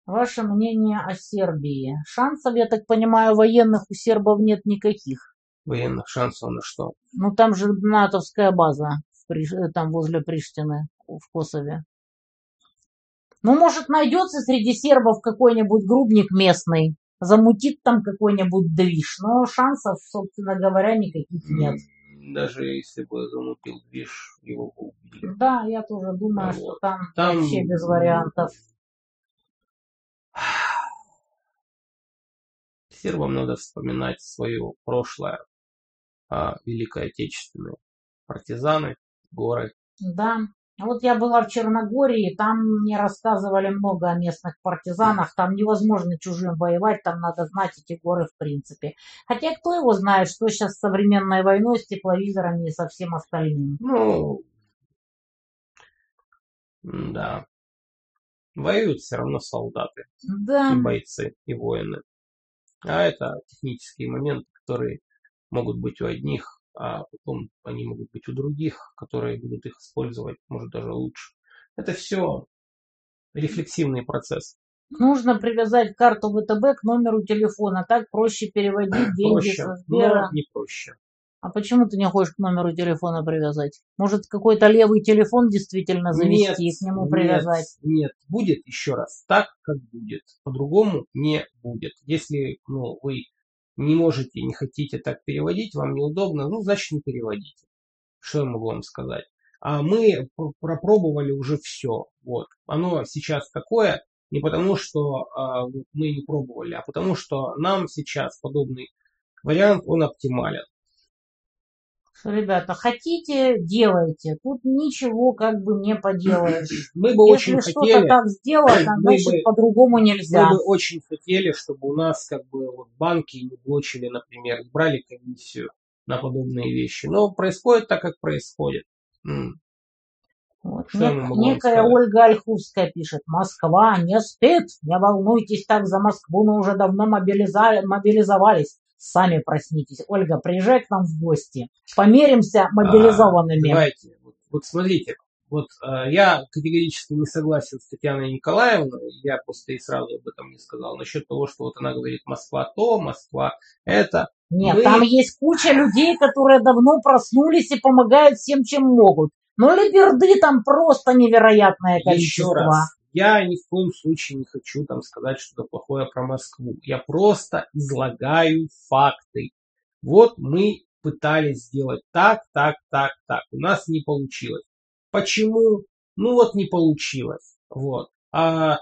Ваше мнение о Сербии. Шансов, я так понимаю, военных у сербов нет никаких. Военных шансов на что? Ну, там же натовская база, э, там возле Приштины, в Косове. Ну, может, найдется среди сербов какой-нибудь грубник местный, замутит там какой-нибудь движ, но шансов, собственно говоря, никаких нет. Даже если бы замутил движ, его бы убили. Да, я тоже думаю, Ну что вот. там, Там, вообще без вариантов. Сербам надо вспоминать свое прошлое. А, Великое Отечественное. Партизаны, горы. Да. Вот я была в Черногории, там мне рассказывали много о местных партизанах, там невозможно чужим воевать, там надо знать эти горы в принципе. Хотя кто его знает, что сейчас с современной войной, с тепловизорами и со всем остальным. Ну, да. Воюют все равно солдаты. Да, и бойцы, и воины. А это технические моменты, которые могут быть у одних, а потом они могут быть у других, которые будут их использовать, может даже лучше. Это все рефлексивный процесс. нужно привязать карту ВТБ к номеру телефона, так проще переводить деньги Проще, со Сбера. но не проще. А почему ты не хочешь к номеру телефона привязать? Может, какой-то левый телефон действительно завести и к нему нет, привязать? Нет, будет еще раз так, как будет. По-другому не будет. Если ну, вы не можете, не хотите так переводить, вам неудобно, ну, значит, не переводите. Что я могу вам сказать? А мы пр- пропробовали уже все. Вот. Оно сейчас такое не потому, что а, мы не пробовали, а потому, что нам сейчас подобный вариант, он оптимален. Что, Ребята, хотите, делайте. Тут ничего как бы не поделаешь. Мы бы Если очень что-то хотели, так сделано, мы значит бы- по-другому нельзя. Мы бы очень хотели, чтобы у нас как бы вот банки не блочили, например, брали комиссию на подобные вещи. Но происходит так, как происходит. Вот. Что Нек- некая сказать? Ольга Ольховская пишет, Москва не спит, не волнуйтесь так за Москву, мы уже давно мобилиза- мобилизовались. Сами проснитесь. Ольга, приезжай к нам в гости. Померимся мобилизованными. А, давайте, вот, вот смотрите, Вот э, я категорически не согласен с Татьяной Николаевной, я просто и сразу об этом не сказал, насчет того, что вот она говорит Москва то, Москва это. Нет, Мы... там есть куча людей, которые давно проснулись и помогают всем, чем могут. Но либерды там просто невероятное количество. Еще раз, я ни в коем случае не хочу там сказать что-то плохое про Москву. Я просто излагаю факты. Вот мы пытались сделать так, так, так, так. У нас не получилось. Почему? Ну вот не получилось. Вот. А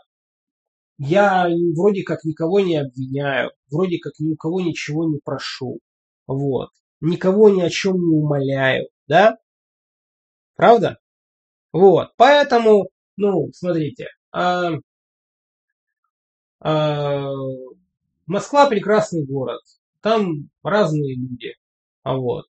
я вроде как никого не обвиняю, вроде как ни у кого ничего не прошу. Вот. Никого ни о чем не умоляю, да? Правда? Вот. Поэтому, ну, смотрите. А, а, Москва прекрасный город. Там разные люди. А вот.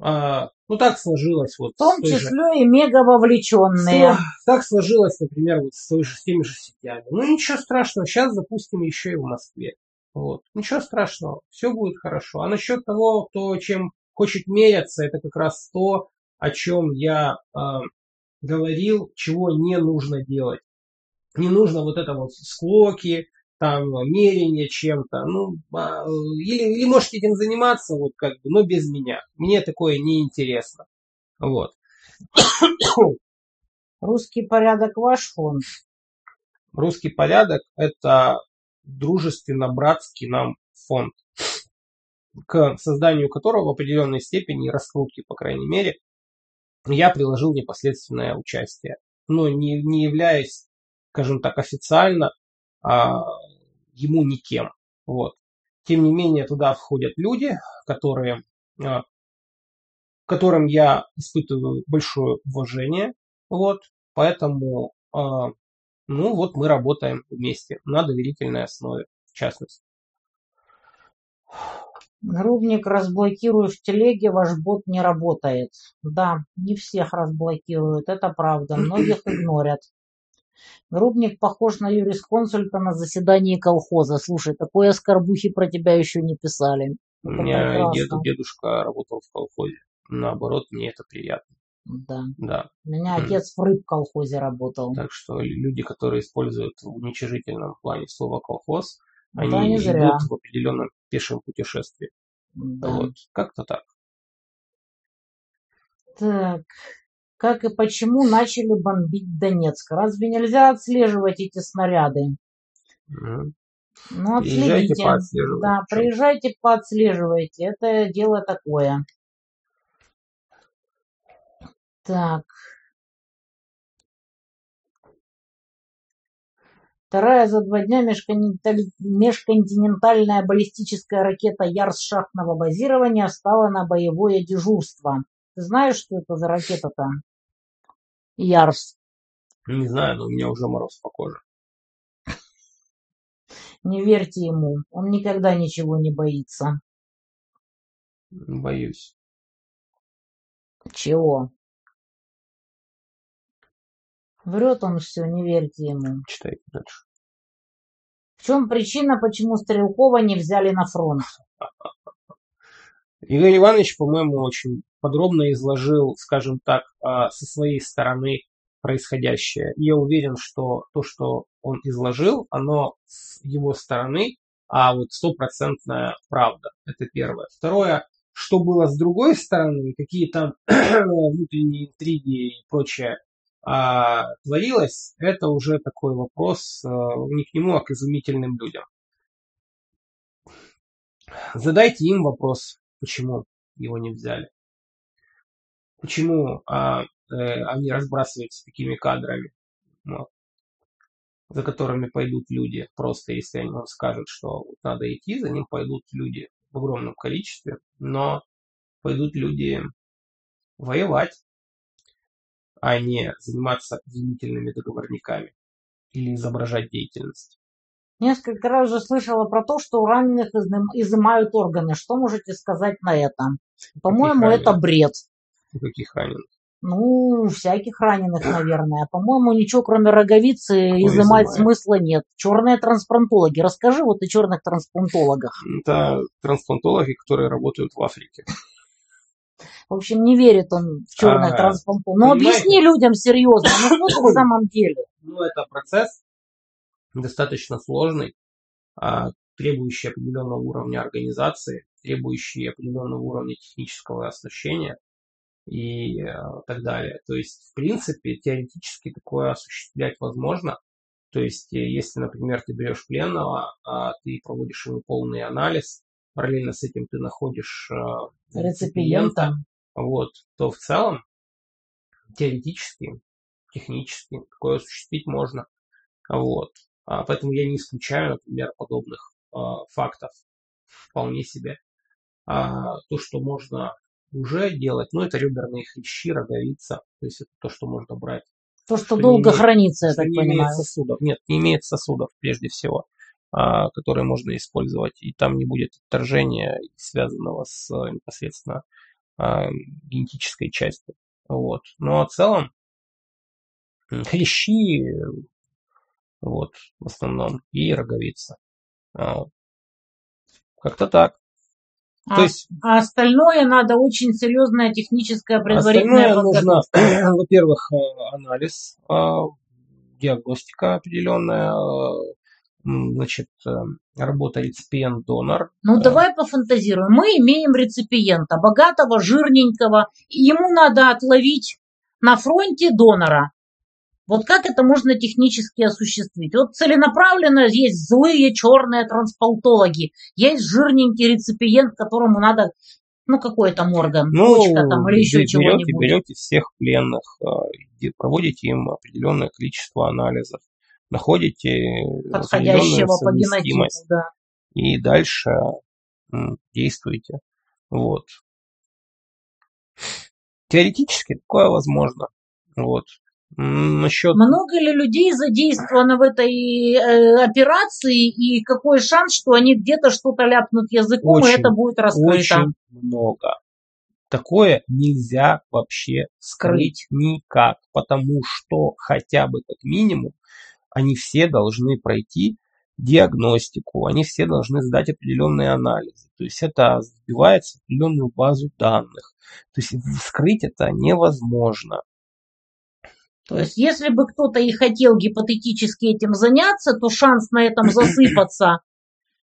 А, ну так сложилось вот. В том числе же... и мега вовлеченные. Так сложилось, например, вот с, той же, с теми же сетями. Ну ничего страшного, сейчас запустим еще и в Москве. Вот. Ничего страшного, все будет хорошо. А насчет того, кто чем хочет меряться, это как раз то, о чем я э, говорил, чего не нужно делать. Не нужно вот это вот склоки, там мерение чем-то, ну, а, или, или можете этим заниматься, вот как бы, но без меня. Мне такое не интересно. Вот. Русский порядок ваш фонд? Русский порядок – это дружественно-братский нам фонд, к созданию которого в определенной степени, раскрутки, по крайней мере, я приложил непосредственное участие. Но не, не являясь, скажем так, официально а, ему никем. Вот. Тем не менее, туда входят люди, которые, а, которым я испытываю большое уважение. Вот. Поэтому, а, ну вот мы работаем вместе на доверительной основе, в частности. Грубник разблокирую в телеге, ваш бот не работает. Да, не всех разблокируют, это правда. Многих игнорят. Грубник похож на юрисконсульта на заседании колхоза. Слушай, такой оскорбухи про тебя еще не писали. У меня дед, дедушка работал в колхозе. Наоборот, мне это приятно. Да. да. У меня отец в рыб колхозе работал. Так что люди, которые используют в уничижительном плане слово колхоз, да, они идут зря. в определенном пешем путешествии. Да. Вот, как-то так. Так, как и почему начали бомбить Донецк. Разве нельзя отслеживать эти снаряды? Mm. Ну, отследите. Да, приезжайте, поотслеживайте. Это дело такое. Так. Вторая за два дня межконтинентальная баллистическая ракета Ярс шахтного базирования стала на боевое дежурство. Ты знаешь, что это за ракета-то? Ярс. Не знаю, но у меня уже мороз по коже. Не верьте ему, он никогда ничего не боится. Боюсь. Чего? Врет он все, не верьте ему. Читайте дальше. В чем причина, почему Стрелкова не взяли на фронт? Игорь Иванович, по-моему, очень подробно изложил, скажем так, а, со своей стороны происходящее. Я уверен, что то, что он изложил, оно с его стороны, а вот стопроцентная правда. Это первое. Второе, что было с другой стороны, какие там внутренние интриги и прочее а, творилось, это уже такой вопрос а, не к нему, а к изумительным людям. Задайте им вопрос, почему его не взяли. Почему а, э, они разбрасываются такими кадрами, вот, за которыми пойдут люди. Просто если они вам скажут, что надо идти, за ним пойдут люди в огромном количестве, но пойдут люди воевать, а не заниматься изумительными договорниками или изображать деятельность. Несколько раз уже слышала про то, что у раненых изымают органы. Что можете сказать на это? По-моему, это бред. У каких раненых? Ну, всяких раненых, наверное. По-моему, ничего кроме роговицы Какой изымать изымает? смысла нет. Черные трансплантологи. Расскажи вот о черных трансплантологах. Это трансплантологи, которые работают в Африке. В общем, не верит он в А, трансплантолог. Ну, понимаете? объясни людям серьезно, ну что ты в самом деле? Ну, это процесс достаточно сложный, а, требующий определенного уровня организации, требующий определенного уровня технического оснащения и э, так далее. То есть, в принципе, теоретически такое осуществлять возможно. То есть, э, если, например, ты берешь пленного, а ты проводишь ему полный анализ, параллельно с этим ты находишь э, Реципиента. Вот, то в целом теоретически, технически такое осуществить можно. Вот. А, поэтому я не исключаю, например, подобных а, фактов вполне себе. А, то, что можно уже делать, ну, это реберные хрящи, роговица, то есть это то, что можно брать. То, что Что долго имеет- хранится, я так не понимаю. имеет сосудов. Нет, не имеет сосудов, прежде всего, а, которые можно использовать, и там не будет отторжения, связанного с непосредственно генетической частью. Вот. Но в целом хрящи, вот, в основном, и роговица. А. Как-то так. А, То есть а остальное надо очень серьезная техническая предварительная Остальное нужно, во-первых, анализ, диагностика определенная, значит, э, работа реципиент-донор. Ну, Э, давай пофантазируем. Мы имеем реципиента, богатого, жирненького. Ему надо отловить на фронте донора. Вот как это можно технически осуществить? Вот целенаправленно есть злые черные трансплантологи, есть жирненький реципиент, которому надо, ну, какой там орган, Ну, почка там или еще чего-нибудь. берете всех пленных, э, проводите им определенное количество анализов, находите определенную Подходящего по генотипу, да. и дальше м, действуйте. Вот. Теоретически такое возможно. Вот. Насчет Много ли людей задействовано в этой э, операции и какой шанс, что они где-то что-то ляпнут языком и Очень, это будет раскрыто? очень много. Такое нельзя вообще скрыть никак, потому что хотя бы как минимум они все должны пройти диагностику, они все должны сдать определенные анализы. То есть это сбивается в определенную базу данных. То есть скрыть это невозможно. То есть, если бы кто-то и хотел гипотетически этим заняться, то шанс на этом засыпаться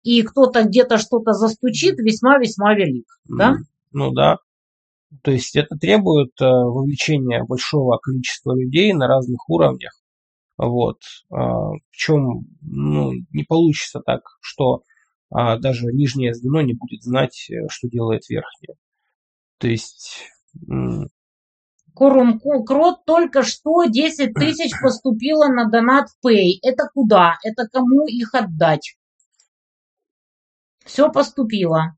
и кто-то где-то что-то застучит весьма-весьма велик. Да? Ну да. То есть это требует э, вовлечения большого количества людей на разных уровнях. Вот. А, Причем ну, не получится так, что а, даже нижнее звено не будет знать, э, что делает верхнее. То есть м, Корум Ку- Крот только что 10 тысяч поступило на донат Pay. Это куда? Это кому их отдать? Все поступило.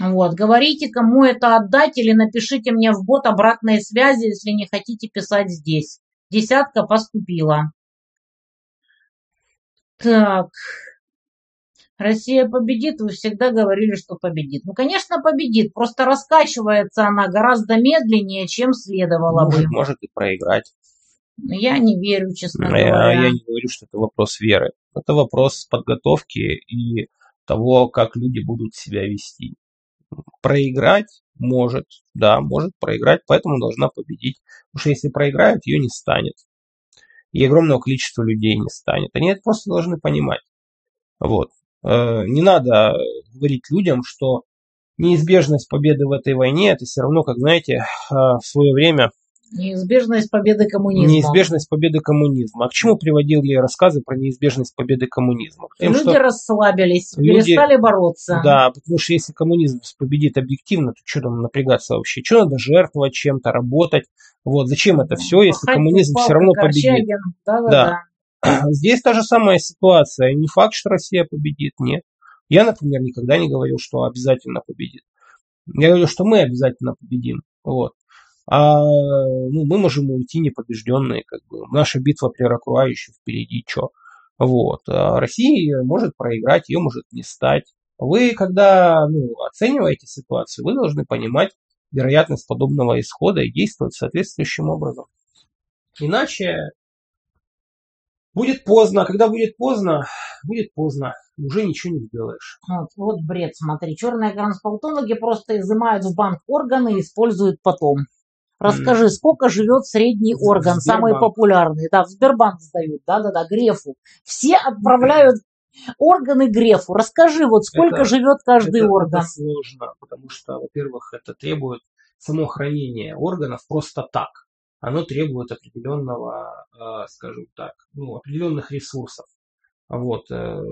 Вот, говорите, кому это отдать, или напишите мне в бот обратной связи, если не хотите писать здесь. Десятка поступила. Так. Россия победит, вы всегда говорили, что победит. Ну, конечно, победит, просто раскачивается она гораздо медленнее, чем следовало бы. может, может и проиграть. Я не верю, честно Я, говоря. я не говорю, что это вопрос веры. Это вопрос подготовки и того, как люди будут себя вести. Проиграть может, да, может проиграть, поэтому должна победить. Потому что если проиграет, ее не станет. И огромного количества людей не станет. Они это просто должны понимать. Вот. Э, Не надо говорить людям, что неизбежность победы в этой войне, это все равно, как, знаете, э, в свое время Неизбежность победы коммунизма. неизбежность победы коммунизма. А к чему приводил я рассказы про неизбежность победы коммунизма? К тем, Люди что- расслабились, люди- перестали бороться. Да, потому что если коммунизм победит объективно, то что там напрягаться вообще? Что надо жертвовать чем-то, работать? Вот, зачем это все, если Пахать коммунизм палкой все равно победит? Корчагин. Да-да-да. Здесь та же самая ситуация. Не факт, что Россия победит, нет. Я, например, никогда не говорил, что обязательно победит. Я говорю, что мы обязательно победим. Вот. А ну, мы можем уйти непобежденные. Как бы. Наша битва при Ракруа еще впереди. Что? Вот. А Россия может проиграть, ее может не стать. Вы, когда ну, оцениваете ситуацию, вы должны понимать вероятность подобного исхода и действовать соответствующим образом. Иначе Будет поздно. Когда будет поздно, будет поздно. Уже ничего не сделаешь. Вот, вот бред, смотри. Черные трансплантологи просто изымают в банк органы и используют потом. Расскажи, сколько живет средний орган, самый Сбербанк. популярный? Да, в Сбербанк сдают, да-да-да, Грефу. Все отправляют органы Грефу. Расскажи, вот сколько Это- живет каждый это, орган? это сложно, потому что, во-первых, это требует само хранение органов просто так. Оно требует определенного, э, скажем так, ну, определенных ресурсов. Вот. э,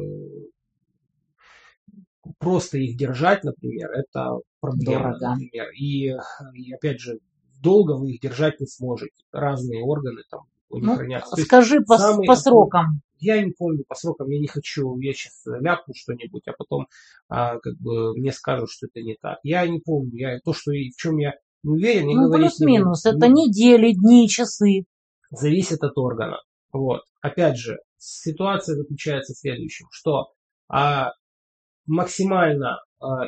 Просто их держать, например, это проблема, Дорого. например. И, и опять же, долго вы их держать не сможете. Разные органы там у них Ну, хранятся. То скажи по, по срокам. я не помню по срокам, я не хочу, я сейчас ляпну что-нибудь, а потом а, как бы мне скажут, что это не так. Я не помню, я то, что и в чем я не уверен, я Ну, плюс-минус. Это Ну, недели, дни, часы. зависит от органа. Вот. Опять же, ситуация заключается в следующем, что а, максимально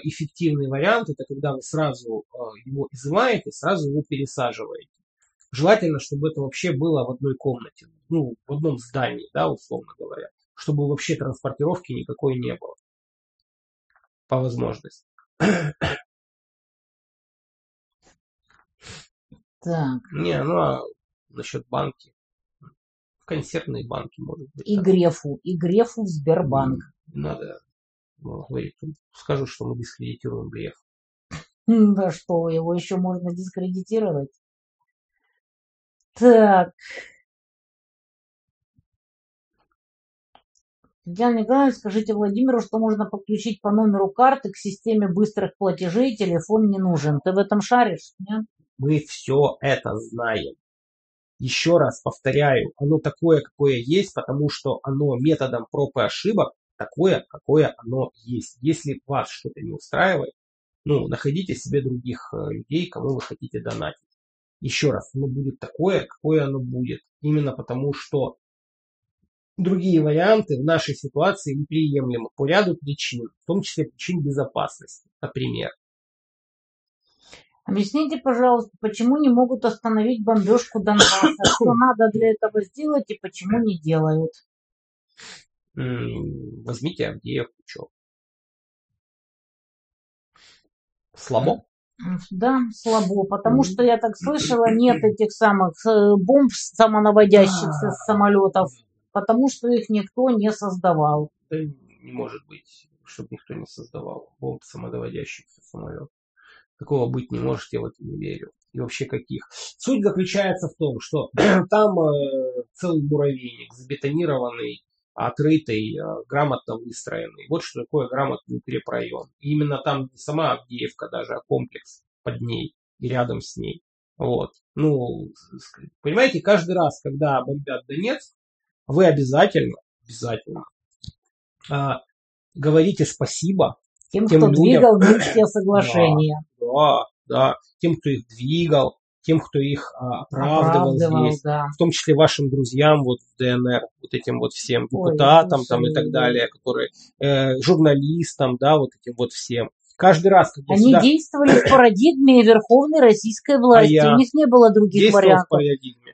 эффективный вариант это когда вы сразу а, его изымаете, сразу его пересаживаете. Желательно, чтобы это вообще было в одной комнате, ну, в одном здании, да, условно говоря, чтобы вообще транспортировки никакой не было. По возможности. Так. Не, ну а насчет банки. В консервные банки, может быть. И так. Грефу. И Грефу в Сбербанк. Не Надо ну. Скажу, что мы дискредитируем Греф. М, Да что, его еще можно дискредитировать? Так. Татьяна Николаевна, скажите Владимиру, что можно подключить по номеру карты к системе быстрых платежей, телефон не нужен. Ты в этом шаришь? Нет? Мы все это знаем. Еще раз повторяю, оно такое, какое есть, потому что оно методом проб и ошибок такое, какое оно есть. Если вас что-то не устраивает, ну, находите себе других э, людей, кому вы хотите донатить. Еще раз, оно будет такое, какое оно будет. Именно потому, что другие варианты в нашей ситуации неприемлемы по ряду причин, в том числе причин безопасности. Например, Объясните, пожалуйста, почему не могут остановить бомбежку Донбасса? Что надо для этого сделать и почему не делают? Возьмите Авдеевку, чё. Слабо. Да, слабо, потому что я так слышала, нет этих самых э, бомб самонаводящихся с самолетов, потому что их никто не создавал. Да не может быть, чтобы никто не создавал бомб самодоводящихся самолетов. Такого быть не может, я в это не верю. И вообще каких. Суть заключается в том, что там э, целый муравейник, забетонированный, отрытый, э, грамотно выстроенный. Вот что такое грамотный укрепрайон. И именно там не сама Авдеевка даже, а комплекс под ней и рядом с ней. Вот. Ну, понимаете, каждый раз, когда бомбят Донецк, вы обязательно, обязательно а, говорите спасибо Тем, Тем кто людям- двигал Минские соглашения. да, да, тем, кто их двигал, тем, кто их а, оправдывал, Оправдывал, здесь, да. в том числе вашим друзьям вот в ДНР, вот этим вот всем Ой, депутатам там и так далее, которые э, журналистам, да, вот этим вот всем. Каждый раз, когда Они сюда действовали в парадигме верховной российской власти. А У них не было других вариантов.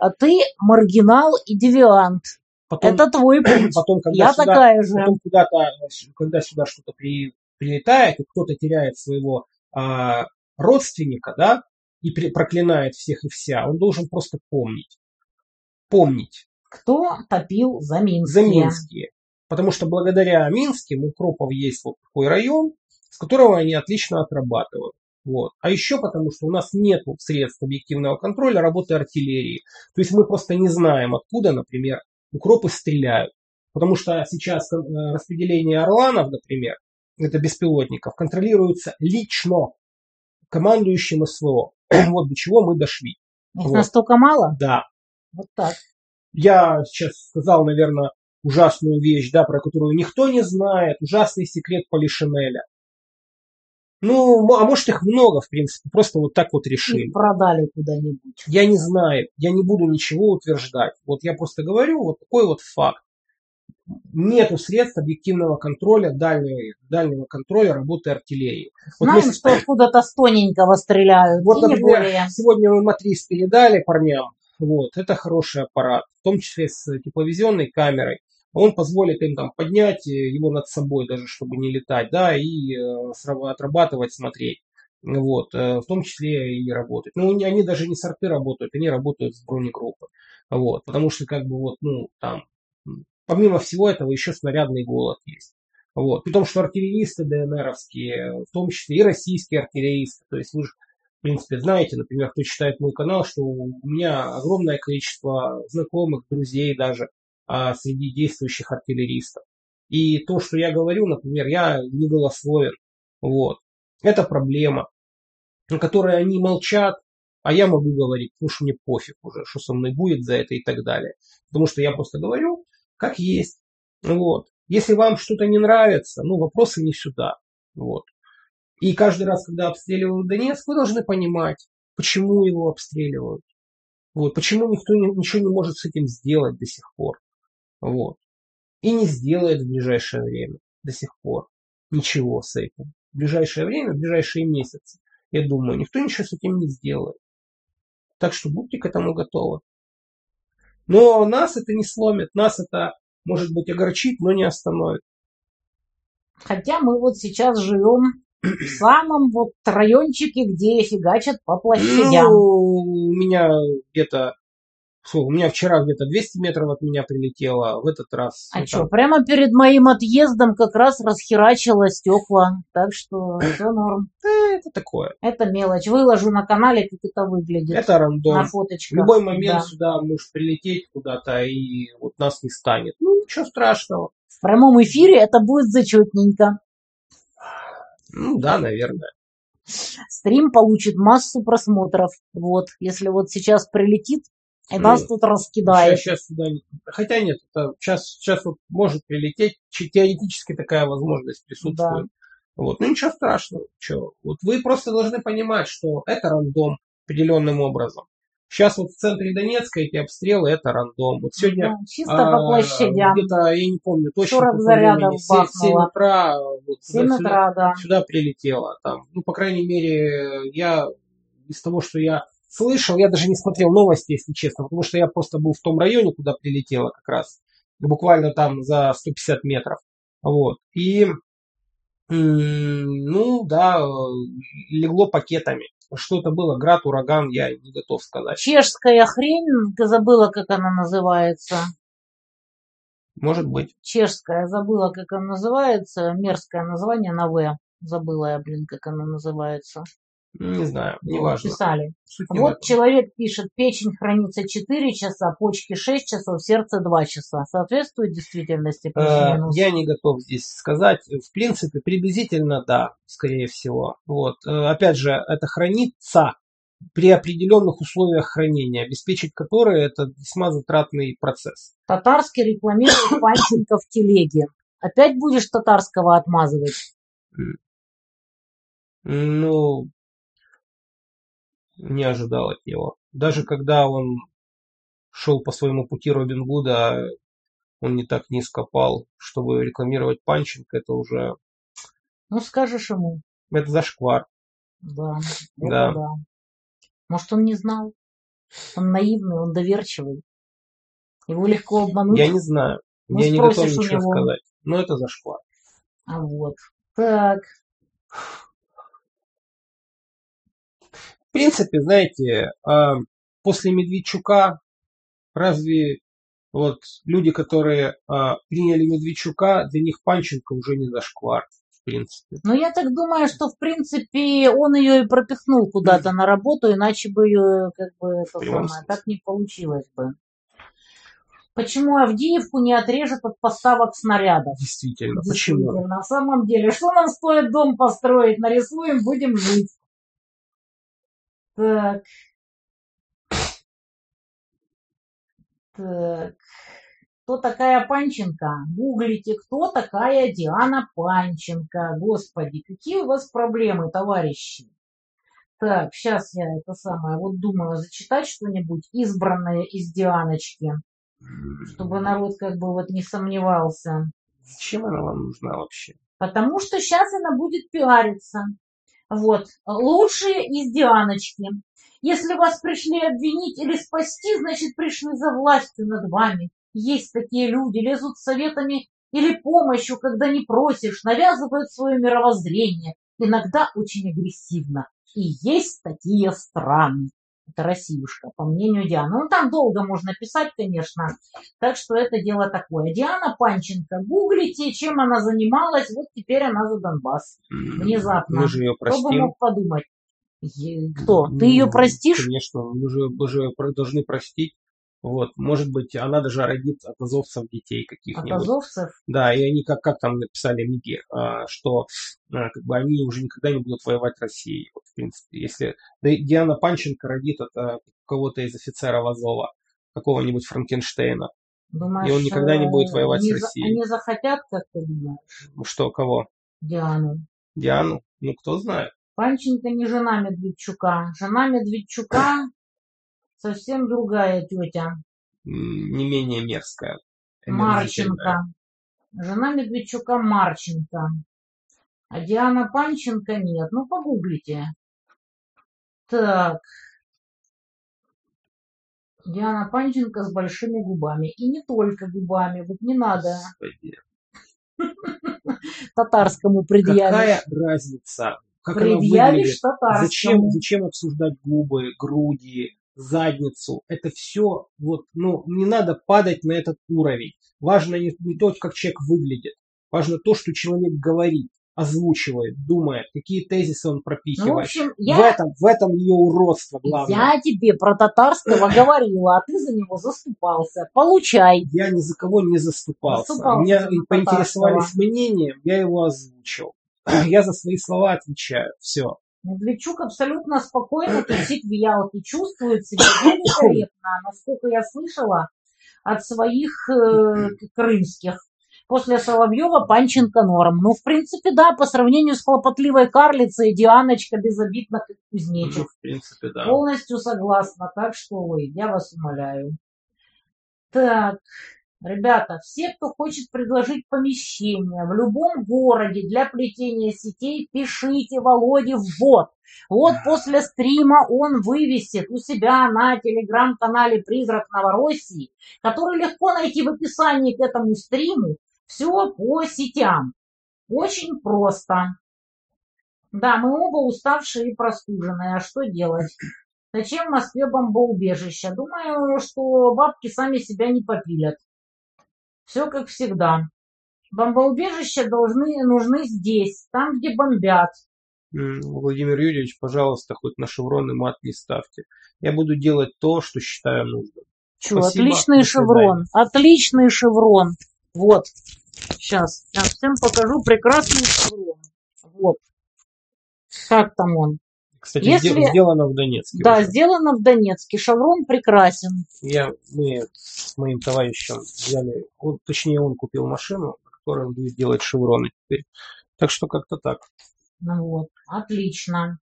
А ты маргинал и девиант. потом, Это твой путь. потом когда Я сюда, такая же. потом куда-то, когда сюда что-то при, прилетает, и кто-то теряет своего а, родственника, да, и проклинает всех и вся, он должен просто помнить. Помнить Кто топил за Минск? за Минские. Потому что благодаря Минским у Кропов есть вот такой район, с которого они отлично отрабатывают. Вот. А еще потому, что у нас нет средств объективного контроля работы артиллерии. То есть мы просто не знаем, откуда, например, укропы стреляют. Потому что сейчас э, распределение орланов, например, это беспилотников, контролируется лично командующим СВО. Вот до чего мы дошли. Их Вот. настолько мало? Да, Вот так. я сейчас сказал, наверное, ужасную вещь, да, про которую никто не знает, ужасный секрет Полишинеля. Ну, а может их много, в принципе, просто вот так вот решили. Их продали куда-нибудь. Я не знаю, я не буду ничего утверждать. Вот я просто говорю вот такой вот факт. Нету средств объективного контроля, дальнего, дальнего контроля работы артиллерии. Вот Знаем, мы- что откуда-то с тоненького стреляют. Вот, и не более. сегодня мы матрис передали парням, вот, это хороший аппарат, в том числе с тепловизионной камерой. Он позволит им там поднять его над собой, даже чтобы не летать, да, и отрабатывать, смотреть. Вот, в том числе и работать. Ну, они даже не с арты работают, они работают с бронегруппы. Вот, потому что, как бы, вот, ну, там, помимо всего этого, еще снарядный голод есть. Вот. При том, что артиллеристы ДНРовские, в том числе и российские артиллеристы, то есть вы же, в принципе, знаете, например, кто читает мой канал, что у меня огромное количество знакомых, друзей даже а, среди действующих артиллеристов. И то, что я говорю, например, я не голословен. Вот. Это проблема, на которой они молчат, а я могу говорить, потому что мне пофиг уже, что со мной будет за это и так далее. Потому что я просто говорю, как есть. Вот. Если вам что-то не нравится, ну, вопросы не сюда. Вот. И каждый раз, когда обстреливают Донецк, вы должны понимать, почему его обстреливают. Вот. Почему никто не, ничего не может с этим сделать до сих пор. Вот. И не сделает в ближайшее время до сих пор ничего с этим. В ближайшее время, в ближайшие месяцы, я думаю, никто ничего с этим не сделает. Так что будьте к этому готовы. Но нас это не сломит, нас это, может быть, огорчит, но не остановит. Хотя мы вот сейчас живем в самом вот райончике, где фигачат по площадям. Ну, у меня где-то Фу, у меня вчера где-то 200 метров от меня прилетело, в этот раз. А что, прямо перед моим отъездом как раз расхерачило стекла, так что все норм. Э, это такое. Это мелочь. Выложу на канале, как это выглядит. Это рандом. На фоточках. В любой момент да. сюда может прилететь куда-то, и вот нас не станет. Ну, ничего страшного. В прямом эфире это будет зачетненько. Ну да, наверное. Стрим получит массу просмотров. Вот, если вот сейчас прилетит, и нас ну, тут раскидает. Сейчас, сейчас сюда... Хотя нет, это сейчас, сейчас вот может прилететь, теоретически такая возможность присутствует. Да. Вот. Ну ничего страшного. Что? Вот вы просто должны понимать, что это рандом определенным образом. Сейчас вот в центре Донецка эти обстрелы это рандом. Вот сегодня да, чисто а, по площадям. Где-то, я не помню точно. 40 зарядов времени, 7, 7 утра, вот, 7 утра, сюда, да. сюда прилетело. Там, ну, по крайней мере, я из того, что я слышал, я даже не смотрел новости, если честно, потому что я просто был в том районе, куда прилетело как раз, буквально там за 150 метров. Вот. И, ну, да, легло пакетами. Что это было, град, ураган, я не готов сказать. Чешская хрень, ты забыла, как она называется. Может быть. Чешская, забыла, как она называется. Мерзкое название на В. Забыла я, блин, как она называется. Не знаю, не важно. Писали. Суть вот человек пишет, печень хранится 4 часа, почки 6 часов, сердце 2 часа. Соответствует действительности? Э, я не готов здесь сказать. В принципе, приблизительно да, скорее всего. Вот. Э, опять же, это хранится при определенных условиях хранения, обеспечить которые это весьма затратный процесс. Татарский рекламирует Панченко в телеге. Опять будешь татарского отмазывать? Ну, не ожидал от него. Даже когда он шел по своему пути Робин Гуда, он не так низко пал, чтобы рекламировать Панченко, это уже... Ну, скажешь ему. Это зашквар. Да, да. да. Может, он не знал? Он наивный, он доверчивый. Его легко обмануть. Я не знаю. Ну, Я не готов ничего него. сказать. Но это зашквар. А вот. Так. Принципе, знаете, а, после Медведчука разве вот люди, которые а, приняли Медведчука, для них Панченко уже не зашквар, в принципе. Ну, я так думаю, что, в принципе, он ее и пропихнул куда-то на работу, иначе бы ее, как бы, это самое, так не получилось бы. Почему Авдеевку не отрежет от поставок снарядов? Действительно, Действительно. почему? На самом деле, что нам стоит дом построить? Нарисуем, будем жить. Так. Так. Кто такая Панченко? Гуглите, кто такая Диана Панченко. Господи, какие у вас проблемы, товарищи? Так, сейчас я это самое, вот думаю зачитать что-нибудь избранное из Дианочки, чтобы народ как бы вот не сомневался. Зачем она вам нужна вообще? Потому что сейчас она будет пиариться. Вот, лучшие из Дианочки. Если вас пришли обвинить или спасти, значит пришли за властью над вами. Есть такие люди, лезут советами или помощью, когда не просишь, навязывают свое мировоззрение, иногда очень агрессивно. И есть такие страны. Это Россиюшка, по мнению Дианы. Ну, там долго можно писать, конечно. Так что это дело такое. Диана Панченко. Гуглите, чем она занималась. Вот теперь она за Донбасс. Внезапно. Мы же ее Кто бы простим. мог подумать? Кто? Ты ее простишь? Конечно, мы же, мы же должны простить. Вот, может быть, она даже родит от азовцев детей От каких-нибудь. азовцев? Да, и они, как, как там написали Миги, а, что а, как бы они уже никогда не будут воевать Россией. Вот, в принципе, если да Диана Панченко родит от кого-то из офицеров Азова, какого-нибудь Франкенштейна. Думаешь, И он никогда не будет э, воевать с Россией. Они захотят, как ты думаешь, Ну Что, кого? Диану? Диану? Ну, кто знает. Панченко не жена Медведчука. Жена Медведчука совсем другая тетя. Не менее мерзкая. Марченко. Жена Медведчука Марченко. А Диана Панченко нет. Ну, погуглите. Так. Диана Панченко с большими губами. И не только губами. Вот не надо Господи. татарскому предъявишь. Какая разница? Как? Предъявишь татарскому. Зачем, зачем обсуждать губы, груди, задницу? Это все, вот, ну, не надо падать на этот уровень. Важно не, не то, как человек выглядит. Важно то, что человек говорит, озвучивает, думает, какие тезисы он Ну, в общем, В я, этом, в этом ее уродство главное. я тебе про татарского говорила, а ты за него заступался. Получай. Я ни за кого не заступался. Заступался Меня поинтересовались мнением, я его озвучил. Я за свои слова отвечаю. Все. Медведчук абсолютно спокойно тусит в Ялте, чувствует себя великолепно, насколько я слышала от своих э, крымских. После Соловьева Панченко норм. Ну, в принципе, да, по сравнению с хлопотливой карлицей, Дианочка безобидна, как Ну, кузнечик. в принципе, да. Полностью согласна, так что, ой, я вас умоляю. Так, ребята, все, кто хочет предложить помещение в любом городе для плетения сетей, пишите Володе в бот. Вот после стрима он вывесит у себя на телеграм-канале «Призрак Новороссии», который легко найти в описании к этому стриму, все по сетям. Очень просто. Да, мы оба уставшие и простуженные, а что делать? Зачем в Москве бомбоубежище? Думаю, что бабки сами себя не попилят. Все как всегда. Бомбоубежища должны, нужны здесь, там, где бомбят. Владимир Юрьевич, пожалуйста, хоть на шевроны мат не ставьте. Я буду делать то, что считаю нужным. Чё, Спасибо, отличный шеврон. Отличный шеврон. Вот. Сейчас. Я всем покажу прекрасный шеврон. Вот. Как там он? Кстати, Если- сде- сделано в Донецке. Да, уже. сделано в Донецке. Шеврон прекрасен. Я, мы с моим товарищем взяли, он, точнее, он купил машину, он будет делать шевроны теперь. Так что как-то так. Ну вот, отлично.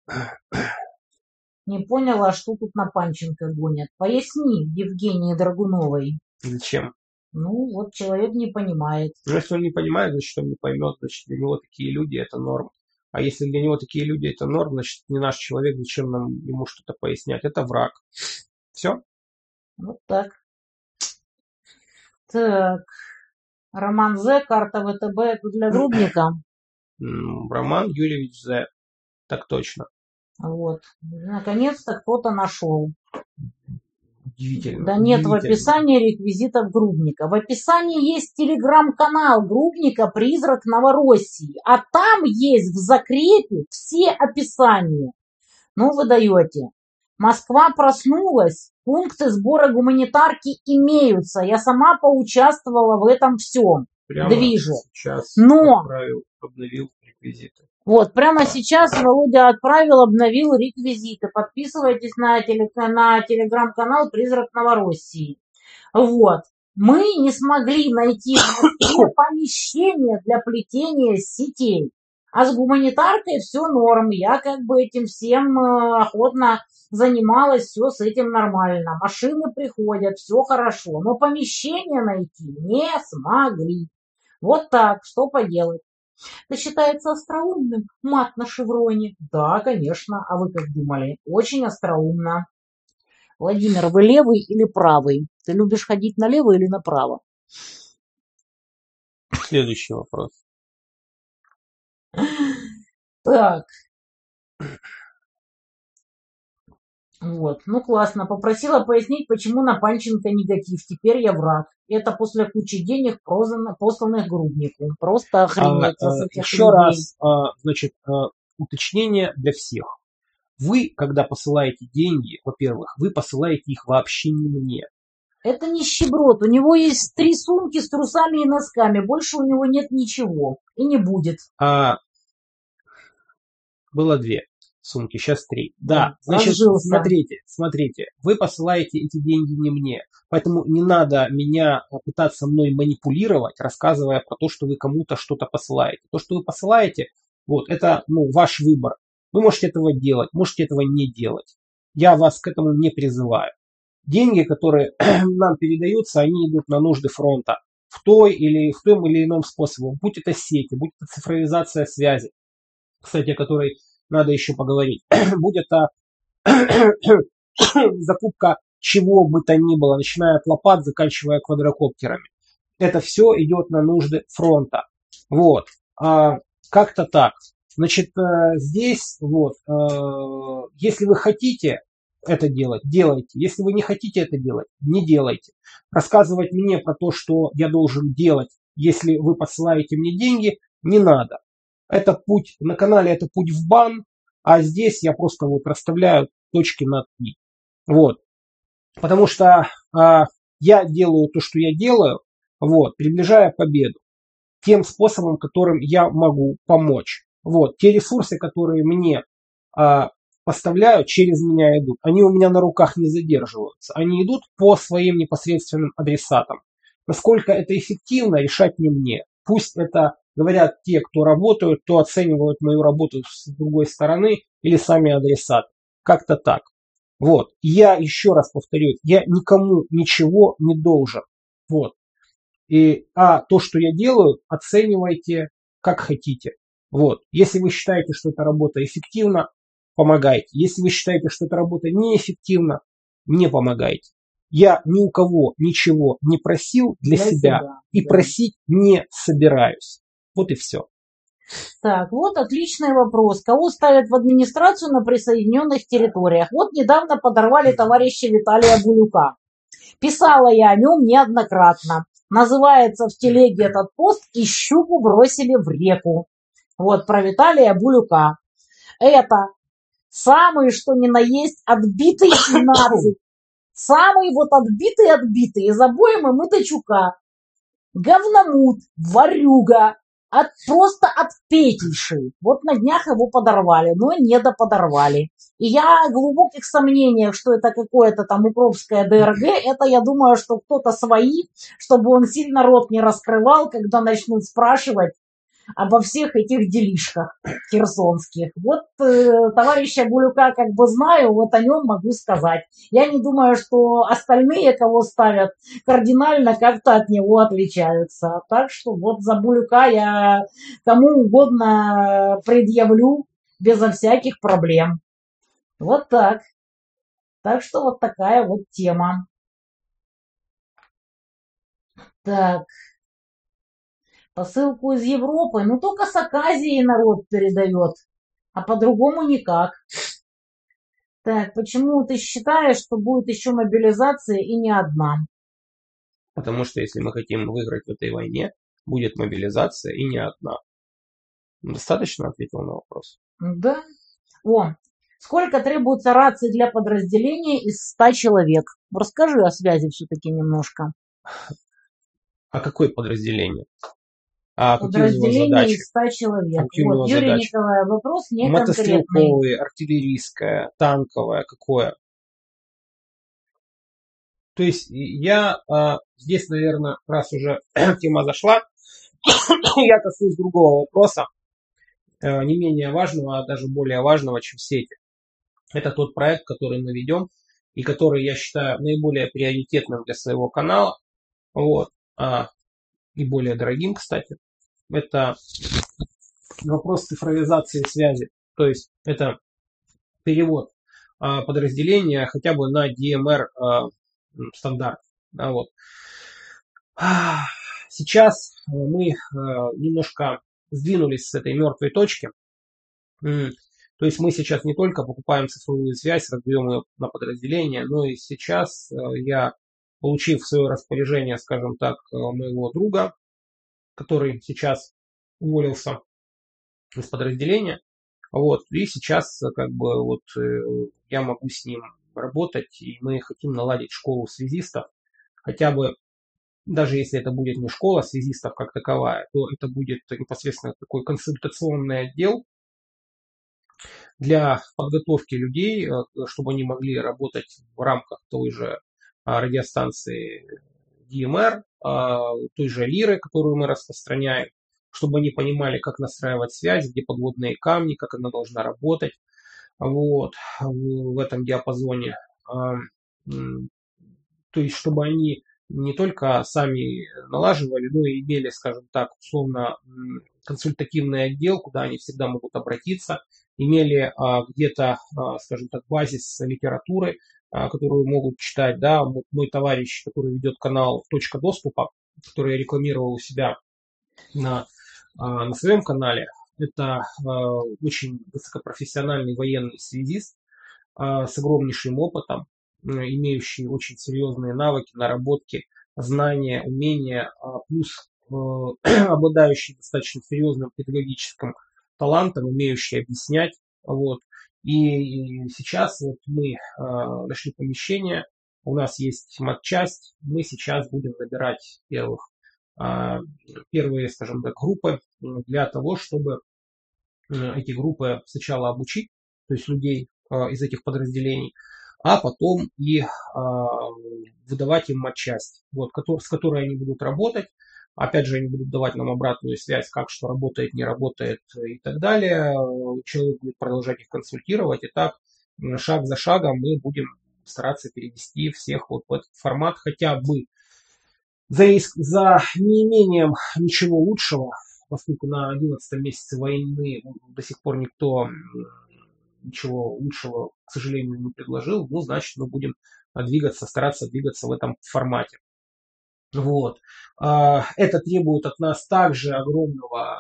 Не поняла, что тут на Панченко гонят. Поясни Евгении Драгуновой. Зачем? Ну, вот человек не понимает. Ну, если он не понимает, значит, он не поймет, значит, для него такие люди – это норм. А если для него такие люди – это норм, значит, не наш человек, зачем нам ему что-то пояснять? Это враг. Все? Вот так. Так. Роман З. Карта ВТБ. Это для Грубника. Роман Юрьевич З. Так точно. Вот. Наконец-то кто-то нашел. Удивительно. Да нет в описании реквизитов Грубника. В описании есть телеграм-канал Грубника «Призрак Новороссии». А там есть в закрепе все описания. Ну, вы даете. Москва проснулась. Пункты сбора гуманитарки имеются. Я сама поучаствовала в этом всем. Прямо движе. сейчас Но- отправил, обновил реквизиты. Вот, прямо сейчас Володя отправил, обновил реквизиты. Подписывайтесь на, теле- на телеграм-канал «Призрак Новороссии». Вот. Мы не смогли найти помещение для плетения сетей. А с гуманитаркой все норм. Я как бы этим всем э, охотно занималась, все с этим нормально. Машины приходят, все хорошо. Но помещение найти не смогли. Вот так, что поделать. Это считается остроумным? Мат на шевроне? Да, конечно. А вы как думали? Очень остроумно. Владимир, вы левый или правый? Ты любишь ходить налево или направо? Следующий вопрос. Так. Вот, ну классно. Попросила пояснить, почему на Панченко негатив. Теперь я враг. Это после кучи денег, посланных грубнику. Просто охренеть а, этих Еще людей. раз, а, значит, а, уточнение для всех. Вы, когда посылаете деньги, во-первых, вы посылаете их вообще не мне. Это нищеброд. У него есть три сумки с трусами и носками. Больше у него нет ничего. И не будет. А, было две сумки, сейчас три. Да, значит, Разжился. смотрите, смотрите, вы посылаете эти деньги не мне, поэтому не надо меня пытаться мной манипулировать, рассказывая про то, что вы кому-то что-то посылаете. То, что вы посылаете, вот, это, ну, ваш выбор. Вы можете этого делать, можете этого не делать. Я вас к этому не призываю. Деньги, которые нам передаются, они идут на нужды фронта в той или в том или ином способе. Будь это сети, будь это цифровизация связи, кстати, о которой надо еще поговорить. Будь это закупка чего бы то ни было, начиная от лопат, заканчивая квадрокоптерами. Это все идет на нужды фронта. Вот. А, как-то так. Значит, э, здесь, вот, э, если вы хотите это делать, делайте. Если вы не хотите это делать, не делайте. Рассказывать мне про то, что я должен делать, если вы посылаете мне деньги, не надо. Это путь, на канале это путь в бан, а здесь я просто вот расставляю точки над «и». Вот. Потому что а, я делаю то, что я делаю, вот, приближая победу тем способом, которым я могу помочь. Вот, те ресурсы, которые мне а, поставляют, через меня идут, они у меня на руках не задерживаются. Они идут по своим непосредственным адресатам. Насколько это эффективно, решать не мне. Пусть это говорят те, кто работают, то оценивают мою работу с другой стороны или сами адресаты. Как-то так. Вот. Я еще раз повторю, я никому ничего не должен. Вот. И, а то, что я делаю, оценивайте как хотите. Вот. Если вы считаете, что эта работа эффективна, помогайте. Если вы считаете, что эта работа неэффективна, не помогайте. Я ни у кого ничего не просил для, для себя, себя и да. просить не собираюсь. Вот и все. Так, вот отличный вопрос. Кого ставят в администрацию на присоединенных территориях? Вот недавно подорвали товарища Виталия Булюка. Писала я о нем неоднократно. Называется в телеге этот пост «И щуку бросили в реку». Вот про Виталия Булюка. Это самый, что ни на есть, отбитый наций. Самый вот отбитый-отбитый из обоим Мытачука. Говномут, варюга, от, просто отпетейший. Вот на днях его подорвали, но не доподорвали. И я в глубоких сомнениях, что это какое-то там укропское ДРГ, это я думаю, что кто-то свои, чтобы он сильно рот не раскрывал, когда начнут спрашивать, обо всех этих делишках херсонских. Вот э, товарища Булюка как бы знаю, вот о нем могу сказать. Я не думаю, что остальные, кого ставят, кардинально как-то от него отличаются. Так что вот за Булюка я кому угодно предъявлю безо всяких проблем. Вот так. Так что вот такая вот тема. Так посылку из Европы, ну только с Аказией народ передает, а по-другому никак. Так, почему ты считаешь, что будет еще мобилизация и не одна? Потому что если мы хотим выиграть в этой войне, будет мобилизация и не одна. Достаточно ответил на вопрос? Да. О, сколько требуется раций для подразделения из 100 человек? Расскажи о связи все-таки немножко. А какое подразделение? А Подразделение из 100 человек. Какие вот, Юрий задачи? Николаевич, вопрос не конкретный. артиллерийское, танковое, какое? То есть я а, здесь, наверное, раз уже тема зашла, я коснусь другого вопроса, а, не менее важного, а даже более важного, чем сети. Это тот проект, который мы ведем и который я считаю наиболее приоритетным для своего канала. Вот. А, и более дорогим, кстати. Это вопрос цифровизации связи. То есть это перевод а, подразделения хотя бы на DMR а, стандарт. Да, вот. Сейчас мы немножко сдвинулись с этой мертвой точки. То есть мы сейчас не только покупаем цифровую связь, раздаем ее на подразделение, но и сейчас я, получив свое распоряжение, скажем так, моего друга, который сейчас уволился из подразделения. Вот, и сейчас как бы вот э, я могу с ним работать, и мы хотим наладить школу связистов. Хотя бы, даже если это будет не школа связистов как таковая, то это будет непосредственно такой консультационный отдел для подготовки людей, э, чтобы они могли работать в рамках той же радиостанции DMR, а, той же лиры, которую мы распространяем, чтобы они понимали, как настраивать связь, где подводные камни, как она должна работать вот, в этом диапазоне. А, то есть, чтобы они не только сами налаживали, но и имели, скажем так, условно консультативный отдел, куда они всегда могут обратиться, имели а, где-то, а, скажем так, базис литературы, которую могут читать, да, мой товарищ, который ведет канал «Точка доступа», который я рекламировал у себя на а, на своем канале. Это а, очень высокопрофессиональный военный связист а, с огромнейшим опытом, имеющий очень серьезные навыки, наработки, знания, умения, плюс обладающий достаточно серьезным педагогическим талантом, умеющий объяснять. Вот. И сейчас вот мы нашли помещение, у нас есть матчасть, мы сейчас будем набирать первых а, первые, скажем так, группы для того, чтобы эти группы сначала обучить, то есть людей а, из этих подразделений, а потом и а, выдавать им матчасть, вот, с которой они будут работать. Опять же, они будут давать нам обратную связь, как что работает, не работает и так далее. Человек будет продолжать их консультировать. И так, шаг за шагом мы будем стараться перевести всех вот в этот формат хотя бы за, за неимением ничего лучшего, поскольку на 11 месяце войны до сих пор никто ничего лучшего, к сожалению, не предложил, ну, значит, мы будем двигаться, стараться двигаться в этом формате. Вот. А, это требует от нас также огромного,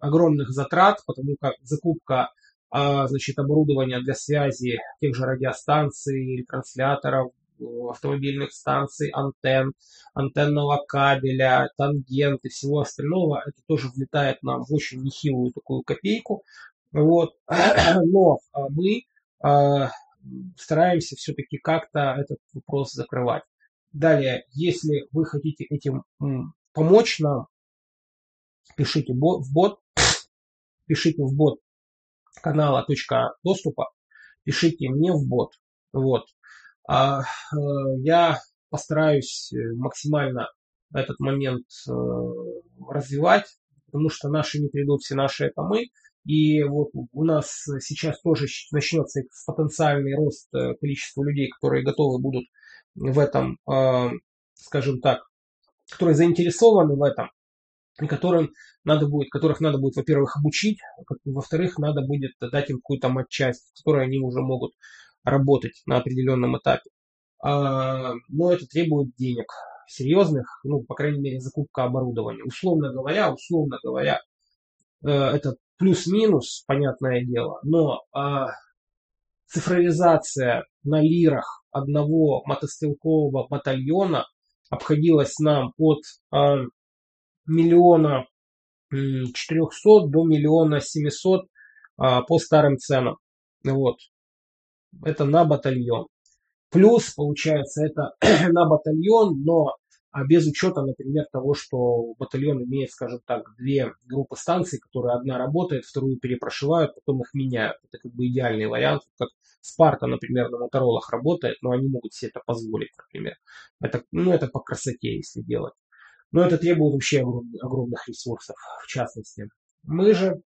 огромных затрат, потому как закупка а, значит, оборудования для связи тех же радиостанций, ретрансляторов, автомобильных станций, антенн, антенного кабеля, тангент и всего остального, это тоже влетает нам в очень нехилую такую копейку. Вот. Но а, мы стараемся все-таки как-то этот вопрос закрывать. Далее, если вы хотите этим помочь нам, пишите в бот, пишите в бот канала точка доступа, пишите мне в бот. Вот. А, э, я постараюсь э, максимально этот момент э, развивать, потому что наши не придут, все наши это мы. И вот у нас сейчас тоже начнется потенциальный рост количества людей, которые готовы будут в этом, скажем так, которые заинтересованы в этом, и которым надо будет, которых надо будет, во-первых, обучить, во-вторых, надо будет дать им какую-то матчасть, в которой они уже могут работать на определенном этапе. А, но это требует денег серьезных, ну, по крайней мере, закупка оборудования. Условно говоря, условно говоря, э, это плюс-минус, понятное дело, но а, цифровизация на лирах одного мотострелкового батальона обходилась нам от а, миллиона четырехсот до миллиона семисот по старым ценам. Вот это на батальон. Плюс, получается, это на батальон, но а без учета, например, того, что батальон имеет, скажем так, две группы станций, которые одна работает, вторую перепрошивают, потом их меняют. Это как бы идеальный вариант, как Спарта, например, на моторолах работает, но они могут себе это позволить, например. Это, ну, это по красоте, если делать. Но это требует вообще огромных ресурсов, в частности. Мы же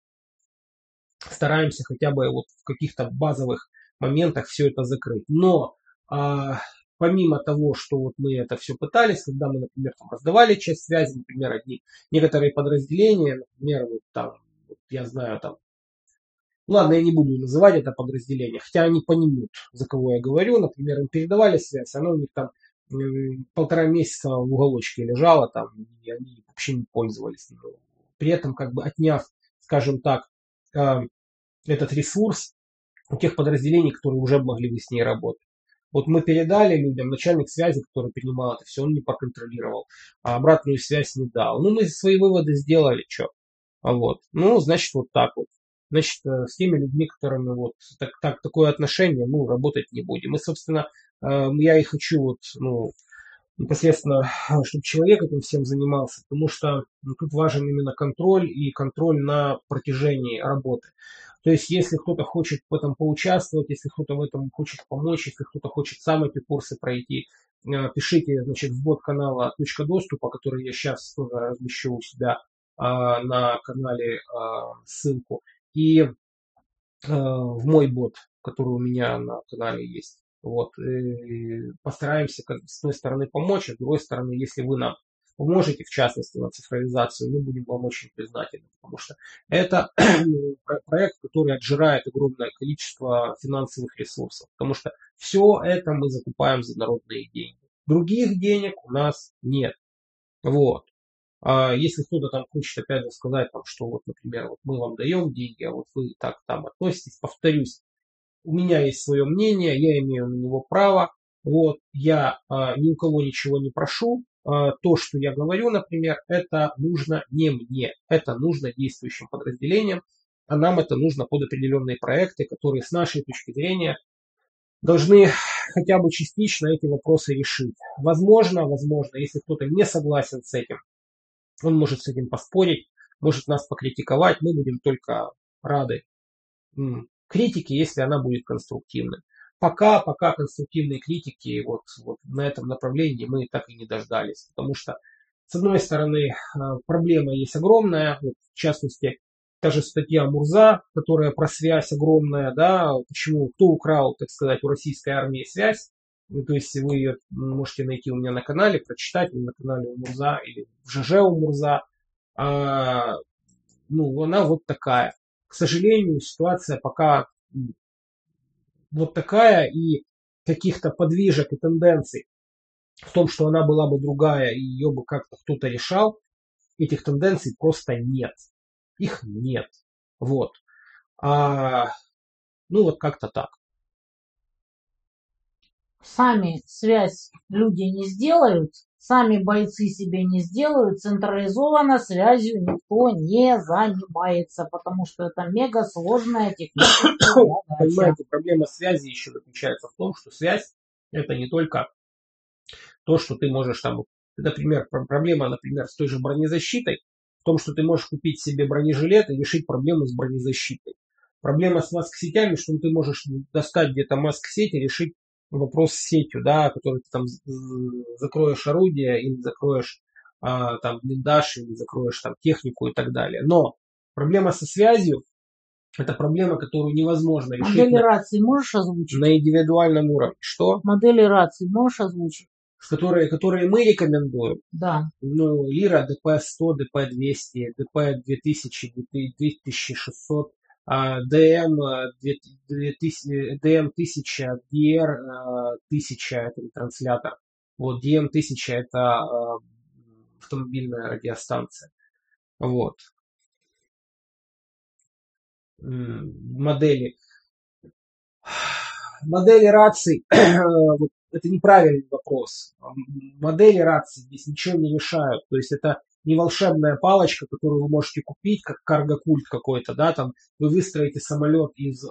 стараемся хотя бы вот в каких-то базовых моментах все это закрыть. Но а, помимо того, что вот мы это все пытались, когда мы, например, там раздавали часть связи, например, одни, некоторые подразделения, например, вот там, вот я знаю, там, ладно, я не буду называть это подразделение, хотя они понимают, за кого я говорю, например, им передавали связь, она у них там полтора месяца в уголочке лежала там, и они вообще не пользовались. При этом, как бы отняв, скажем так, э, этот ресурс у тех подразделений, которые уже могли бы с ней работать. Вот мы передали людям, начальник связи, который принимал это все, он не проконтролировал, а обратную связь не дал. Ну, мы свои выводы сделали, что. Вот. Ну, значит, вот так вот. Значит, э, с теми людьми, которыми вот так, так, такое отношение, ну, работать не будем. И, собственно, э, я и хочу вот, ну, непосредственно, чтобы человек этим всем занимался, потому что ну, тут важен именно контроль и контроль на протяжении работы. То есть, если кто-то хочет в этом поучаствовать, если кто-то в этом хочет помочь, если кто-то хочет сам эти курсы пройти, э, пишите значит, в бот канала «Точка доступа», который я сейчас тоже размещу у себя а, на канале а, ссылку, и а, в мой бот, который у меня на канале есть. Вот, постараемся с одной стороны помочь, а с другой стороны, если вы нам поможете, в частности, на цифровизацию, мы будем вам очень признательны, потому что это проект, который отжирает огромное количество финансовых ресурсов, потому что все это мы закупаем за народные деньги. Других денег у нас нет. Вот. А если кто-то там хочет опять же сказать, там, что вот, например, вот мы вам даем деньги, а вот вы так там относитесь, повторюсь, у меня есть свое мнение, я имею на него право, вот, я а, ни у кого ничего не прошу, а, то, что я говорю, например, это нужно не мне, это нужно действующим подразделениям, а нам это нужно под определенные проекты, которые с нашей точки зрения должны хотя бы частично эти вопросы решить. Возможно, возможно, если кто-то не согласен с этим, он может с этим поспорить, может нас покритиковать, мы будем только рады критике, если она будет конструктивной. Пока, пока конструктивной критики вот, вот на этом направлении мы так и не дождались. Потому что, с одной стороны, э, проблема есть огромная. Вот, в частности, та же статья Мурза, которая про связь огромная, да, почему, кто украл, так сказать, у российской армии связь. Ну, то есть вы ее можете найти у меня на канале, прочитать на канале у Мурза или в ЖЖ у Мурза. А, ну, она вот такая. К сожалению, ситуация пока вот такая и каких-то подвижек и тенденций в том, что она была бы другая и ее бы как-то кто-то решал, этих тенденций просто нет. Их нет. Вот. А, ну вот как-то так. Сами связь люди не сделают, Сами бойцы себе не сделают, централизованно связью никто не занимается, потому что это мега сложная техническая задача. Понимаете, проблема связи еще заключается в том, что связь это не только то, что ты можешь там, например, проблема, например, с той же бронезащитой, в том, что ты можешь купить себе бронежилет и решить проблему с бронезащитой. Проблема с маск-сетями, что ты можешь достать где-то маск-сеть и решить вопрос с сетью, да, который ты там закроешь орудие или закроешь а, там блиндаж или закроешь там технику и так далее. Но проблема со связью это проблема, которую невозможно решить. Модели на, рации можешь озвучить? На индивидуальном уровне. Что? Модели рации можешь озвучить? Которые, которые мы рекомендуем. Да. Ну, Лира, ДП-100, ДП-200, ДП-2000, ДП-2600, DM, DM 1000, DR 1000 это транслятор. Вот DM 1000 это а, автомобильная радиостанция. Вот. Модели. Модели раций, это неправильный вопрос. Модели раций здесь ничего не решают. То есть это не волшебная палочка, которую вы можете купить, как каргокульт какой-то, да, там вы выстроите самолет из э,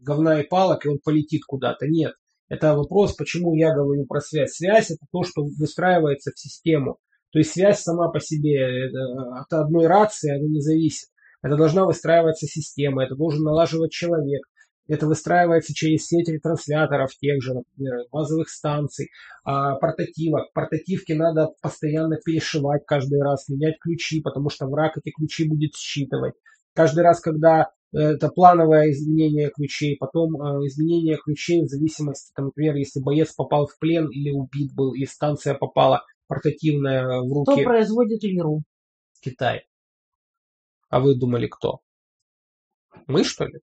говна и палок, и он полетит куда-то. Нет. Это вопрос, почему я говорю про связь. Связь это то, что выстраивается в систему. То есть связь сама по себе от одной рации она не зависит. Это должна выстраиваться система, это должен налаживать человек. Это выстраивается через сеть ретрансляторов тех же, например, базовых станций, а, портативок. Портативки надо постоянно перешивать каждый раз, менять ключи, потому что враг эти ключи будет считывать. Каждый раз, когда это плановое изменение ключей, потом э, изменение ключей в зависимости, там, например, если боец попал в плен или убит был, и станция попала портативная в Кто руки производит лиру? Китай. А вы думали, кто? Мы, что ли?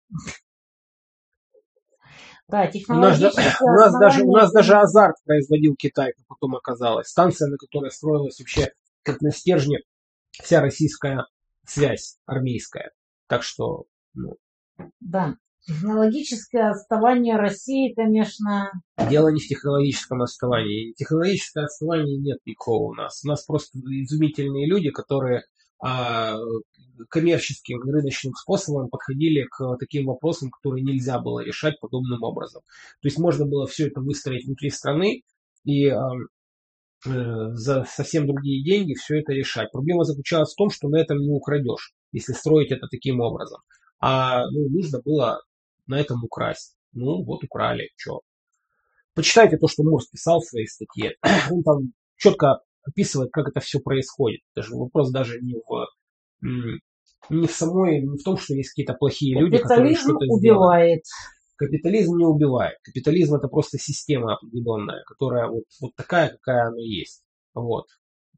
Да, У нас, у нас даже, у нас даже азарт производил Китай, как потом оказалось. Станция, на которой строилась вообще как на стержне вся российская связь армейская. Так что, ну, Да. Технологическое отставание России, конечно, дело не в технологическом отставании. Технологическое отставание нет никакого у нас. У нас просто изумительные люди, которые коммерческим и рыночным способом подходили к таким вопросам, которые нельзя было решать подобным образом. То есть можно было все это выстроить внутри страны и а, э, за совсем другие деньги все это решать. Проблема заключалась в том, что на этом не украдешь, если строить это таким образом. А ну, нужно было на этом украсть. Ну, вот украли, что. Почитайте то, что Мурс писал в своей статье. Он там четко описывает, как это все происходит. Даже вопрос даже не в, не в самой, не в том, что есть какие-то плохие люди, которые капитализм что-то убивает. Капитализм не убивает. Капитализм это просто система определенная, которая вот, вот такая, какая она есть. Вот.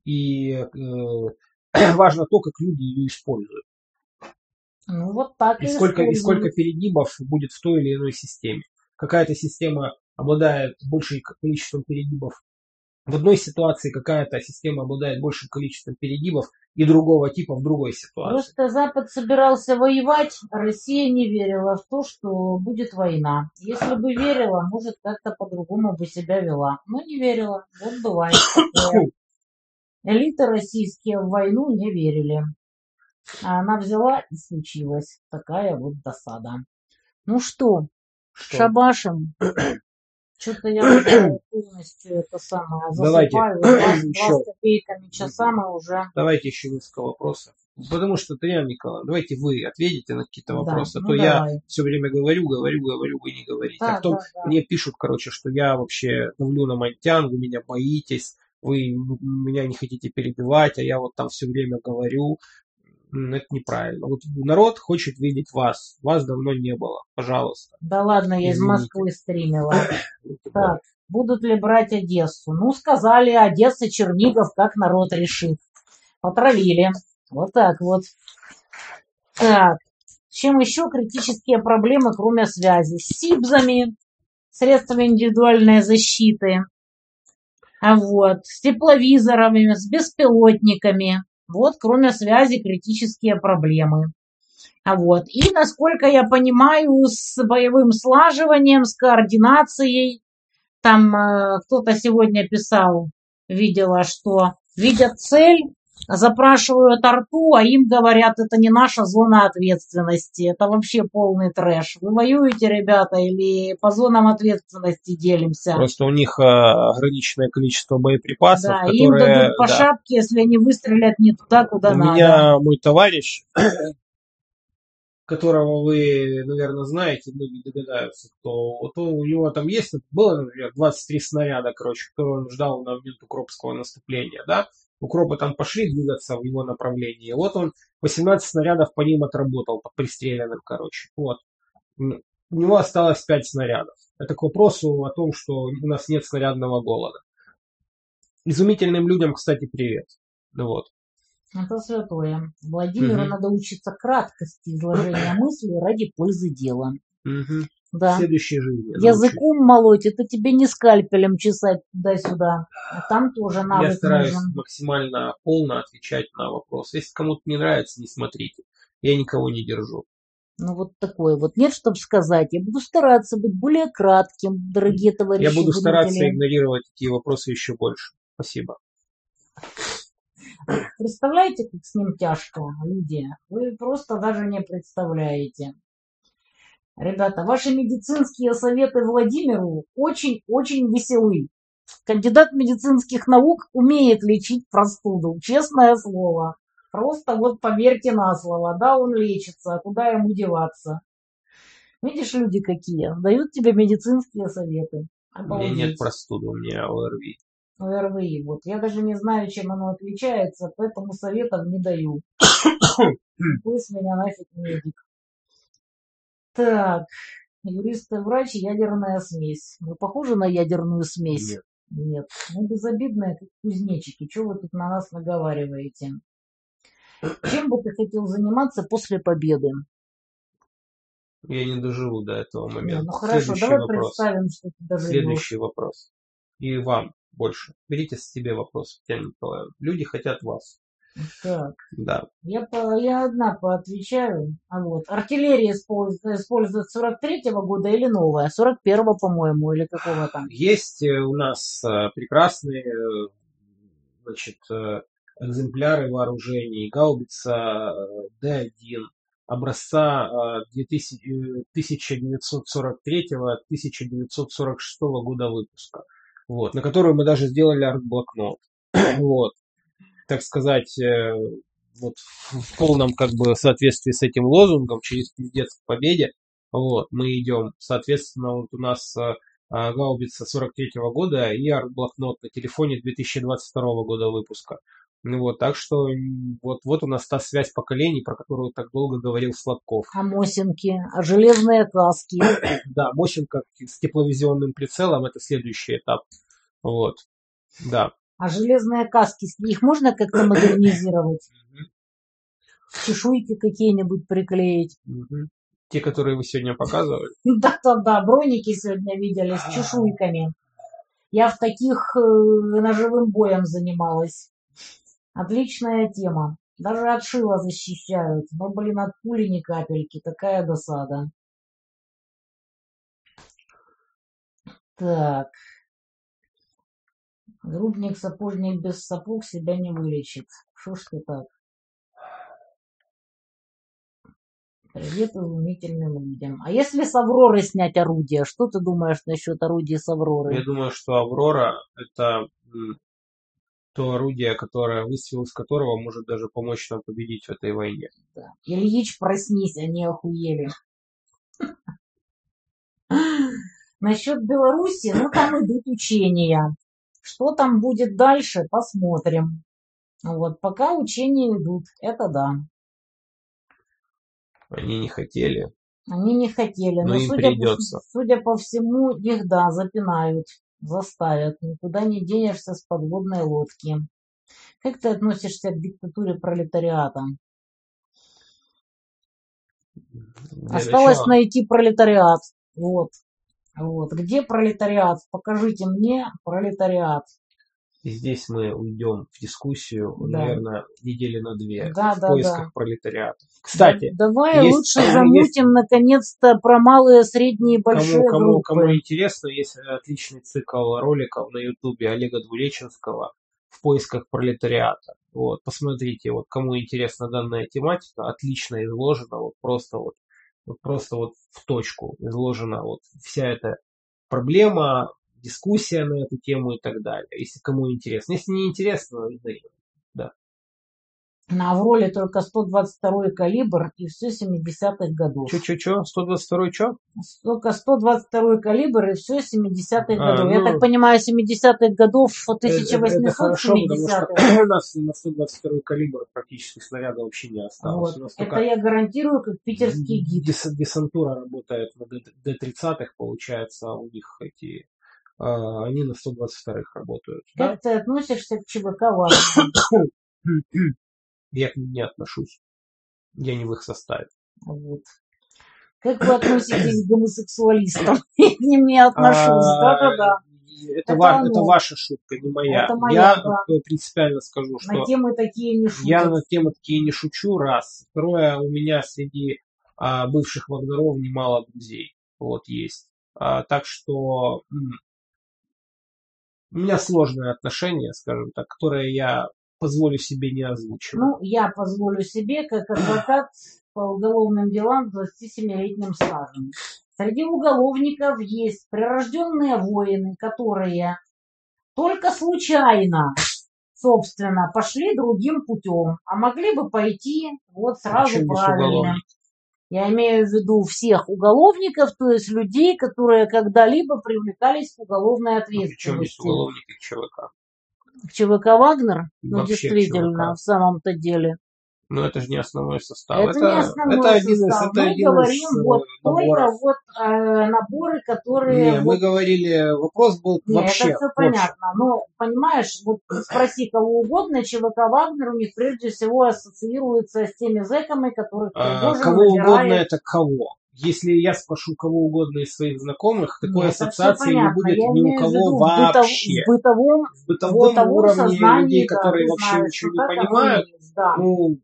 И э, важно то, как люди ее используют. Ну, вот так И сколько, и сколько перегибов будет в той или иной системе. Какая-то система обладает большим количеством перегибов. В одной ситуации какая-то система обладает большим количеством перегибов и другого типа в другой ситуации. Просто Запад собирался воевать, а Россия не верила в то, что будет война. Если бы верила, может, как-то по-другому бы себя вела. Но не верила. Вот бывает. Элиты российские в войну не верили. А она взяла и случилась. Такая вот досада. Ну что, Что? шабашим. Что-то я полностью это самое Давайте. засыпаю. Два Еще. копейками часа мы уже. Давайте еще несколько вопросов. Потому что, Татьяна Николаевна, давайте вы ответите на какие-то Да, вопросы. А ну то я давай. все время говорю, говорю, говорю, вы не говорите. Да, а потом да, да. мне пишут, короче, что я вообще давлю на Монтян, вы меня боитесь, вы меня не хотите перебивать, а я вот там все время говорю. Это неправильно. Вот народ хочет видеть вас. Вас давно не было. Пожалуйста. Да ладно, я из Извините. Москвы стримила. Так, будут ли брать Одессу? Ну, сказали, Одесса, Чернигов, как народ решит. Потравили. Вот так вот. Так, чем еще критические проблемы, кроме связи? С СИБЗами, средствами индивидуальной защиты, а вот, с тепловизорами, с беспилотниками. Вот, кроме связи, критические проблемы. А вот. И, насколько я понимаю, с боевым слаживанием, с координацией. Там э, кто-то сегодня писал, видела, что видят цель, запрашивают арту, а им говорят, это не наша зона ответственности. Это вообще полный трэш. Вы воюете, ребята, или по зонам ответственности делимся? Просто у них э, ограниченное количество боеприпасов, Да, им которые... дадут по да. шапке, если они выстрелят не туда, куда У надо. меня мой товарищ, которого вы, наверное, знаете, многие догадаются, кто. Вот у него там есть, было, например, 23 снаряда, короче, которые он ждал на момент укропского наступления, да? Укропы там пошли двигаться в его направлении. Вот он 18 снарядов по ним отработал, по пристреленным, короче. Вот. У него осталось 5 снарядов. Это к вопросу о том, что у нас нет снарядного голода. Изумительным людям, кстати, привет. Ну Вот. Это святое. Владимиру Мгм. надо учиться краткости изложения мыслей ради пользы дела. Мгм. Да. В следующей жизни. Языком молоть, это тебе не скальпелем чесать туда-сюда. А там тоже Я навык стараюсь нужен. максимально полно отвечать на вопросы. Если кому-то не нравится, не смотрите. Я никого не держу. Ну вот такое вот. Нет, чтобы сказать. Я буду стараться быть более кратким, дорогие товарищи Я буду стараться зрители. игнорировать такие вопросы еще больше. Спасибо. Представляете, как с ним тяжко, люди? Вы просто даже не представляете. Ребята, ваши медицинские советы Владимиру очень-очень веселы. Кандидат медицинских наук умеет лечить простуду, честное слово. Просто вот поверьте на слово, да, он лечится, а куда ему деваться? Видишь, люди какие, дают тебе медицинские советы. У меня Обалдеть. нет простуды, у меня ОРВИ. ОРВИ. Вот я даже не знаю, чем оно отличается, поэтому советов не даю. Пусть меня нафиг медик. Так, юрист и врач, ядерная смесь. Вы похожи на ядерную смесь? Нет. Нет. Ну, безобидные, как кузнечики. Чего вы тут на нас наговариваете? Чем бы ты хотел заниматься после победы? Я не доживу до этого момента. ну хорошо, Следующий давай вопрос. представим, что ты доживешь. Следующий вопрос. И вам больше. Берите с себе вопрос, Татьяна Николаевна. Люди хотят вас. Так, Да. я, по, я одна поотвечаю. А вот. Артиллерия использует, использует 43-го года или новая? 41-го, по-моему, или какого там? Есть э, у нас э, прекрасные э, значит, экземпляры вооружений. Гаубица э, Д-1 образца э, 2000, э, 1943-1946 года выпуска. Вот, на которую мы даже сделали арт-блокнот. Вот. Так сказать, э, вот в полном как бы соответствии с этим лозунгом через пиздец к победе. Вот, мы идем. Соответственно, вот у нас а, гаубица 43 года и арт-блокнот на телефоне 2022 года выпуска. Ну вот, так что вот, вот у нас та связь поколений, про которую так долго говорил Сладков. А Мосинки, а железные каски. Да, Мосинка с тепловизионным прицелом это следующий этап. Вот. Да. А железные каски, их можно как-то модернизировать? Чешуйки какие-нибудь приклеить? Те, которые вы сегодня показывали. Да-да-да, броники сегодня видели с чешуйками. Я в таких э, ножевым боем занималась. Отличная тема. Даже от шила защищают. Но, блин, от пули ни капельки. Такая досада. Так. Грубник, сапожник без сапог себя не вылечит. Шо ж ты так? Привет изумительным людям. А если с Авроры снять орудие, что ты думаешь насчет орудия с Авроры? Я думаю, что Аврора это то орудие, которое, выстрел из которого может даже помочь нам победить в этой войне. Да. Ильич, проснись, они охуели. Насчет Беларуси, ну там идут учения. Что там будет дальше, посмотрим. Вот, пока учения идут, это да. Они не хотели. Они не хотели, Но но, им судя, по, придется. судя по всему, их, да, запинают, заставят. Никуда не денешься с подводной лодки. Как ты относишься к диктатуре пролетариата? Для Осталось начала- найти пролетариат. Вот. Вот. Где пролетариат? Покажите мне пролетариат. И здесь мы уйдем в дискуссию, Да. наверное, недели на две Да, в да, поисках да. пролетариата. Кстати, Давай есть- лучше есть- замутим наконец-то про малые, средние, большие кому, кому, группы. кому интересно, есть отличный цикл роликов на ютубе Олега Двулеченского в поисках пролетариата. Вот, посмотрите, вот кому интересна данная тематика, отлично изложена, вот просто вот, вот просто вот в точку изложена вот вся эта проблема, дискуссия на эту тему и так далее. Если кому интересно. Если не интересно, На Авроле только 122 калибр и все 70-х годов. Чё-чё-чё? 122 чё? Только 122 калибр и все 70-х А, годов. Я ну, так понимаю, 70-х годов Это- это хорошо, потому 1870-х. что у нас на 122 калибр практически снаряда вообще не осталось. Вот. Это я гарантирую, как питерский гид. дес- десантура работает на Д-30, получается, а у них эти... а, они на 122-х работают. Да? Как ты относишься к ЧВК Вагнера? Я к ним не отношусь. Я не в их составе. Вот. Как вы относитесь к гомосексуалистам? Я к ним не отношусь. А, Да-да-да. Это, Это ва- это ваша шутка, не моя. Это моя, я да. э, принципиально скажу, что На темы такие не шутят. Я на темы такие не шучу, раз. Второе, у меня среди а, бывших вагнеров немало друзей. Вот есть. А, так что м, у меня сложное отношение, скажем так, которое я позволю себе не озвучивать. Ну, я позволю себе, как адвокат по уголовным делам с 27-летним стажем. Среди уголовников есть прирожденные воины, которые только случайно, собственно, пошли другим путем, а могли бы пойти вот сразу Причем здесь правильным. уголовник? Я имею в виду всех уголовников, то есть людей, которые когда-либо привлекались к уголовной Ну, Причем здесь ответственности. уголовник и ЧВК. ЧВК Вагнер? Ну, Вообще действительно, ЧВК. в самом-то деле. Но это же не основной состав. Это, не основной это один из, состав. это Мы один говорим из э, вот только вот э, наборы, которые... Не, вот мы говорили, вопрос был Не, вообще. это все общий. понятно. Но, понимаешь, вот спроси кого угодно, ЧВК Вагнер у них прежде всего ассоциируется с теми зэками, которых А, кого угодно это кого? Если я спрошу кого угодно из своих знакомых, такой Нет, ассоциации не будет Я ни у кого в вообще. В бытовом, В бытовом, бытовом уровне сознании, людей, да, которые вообще знаешь, ничего не понимают, есть, да. ну,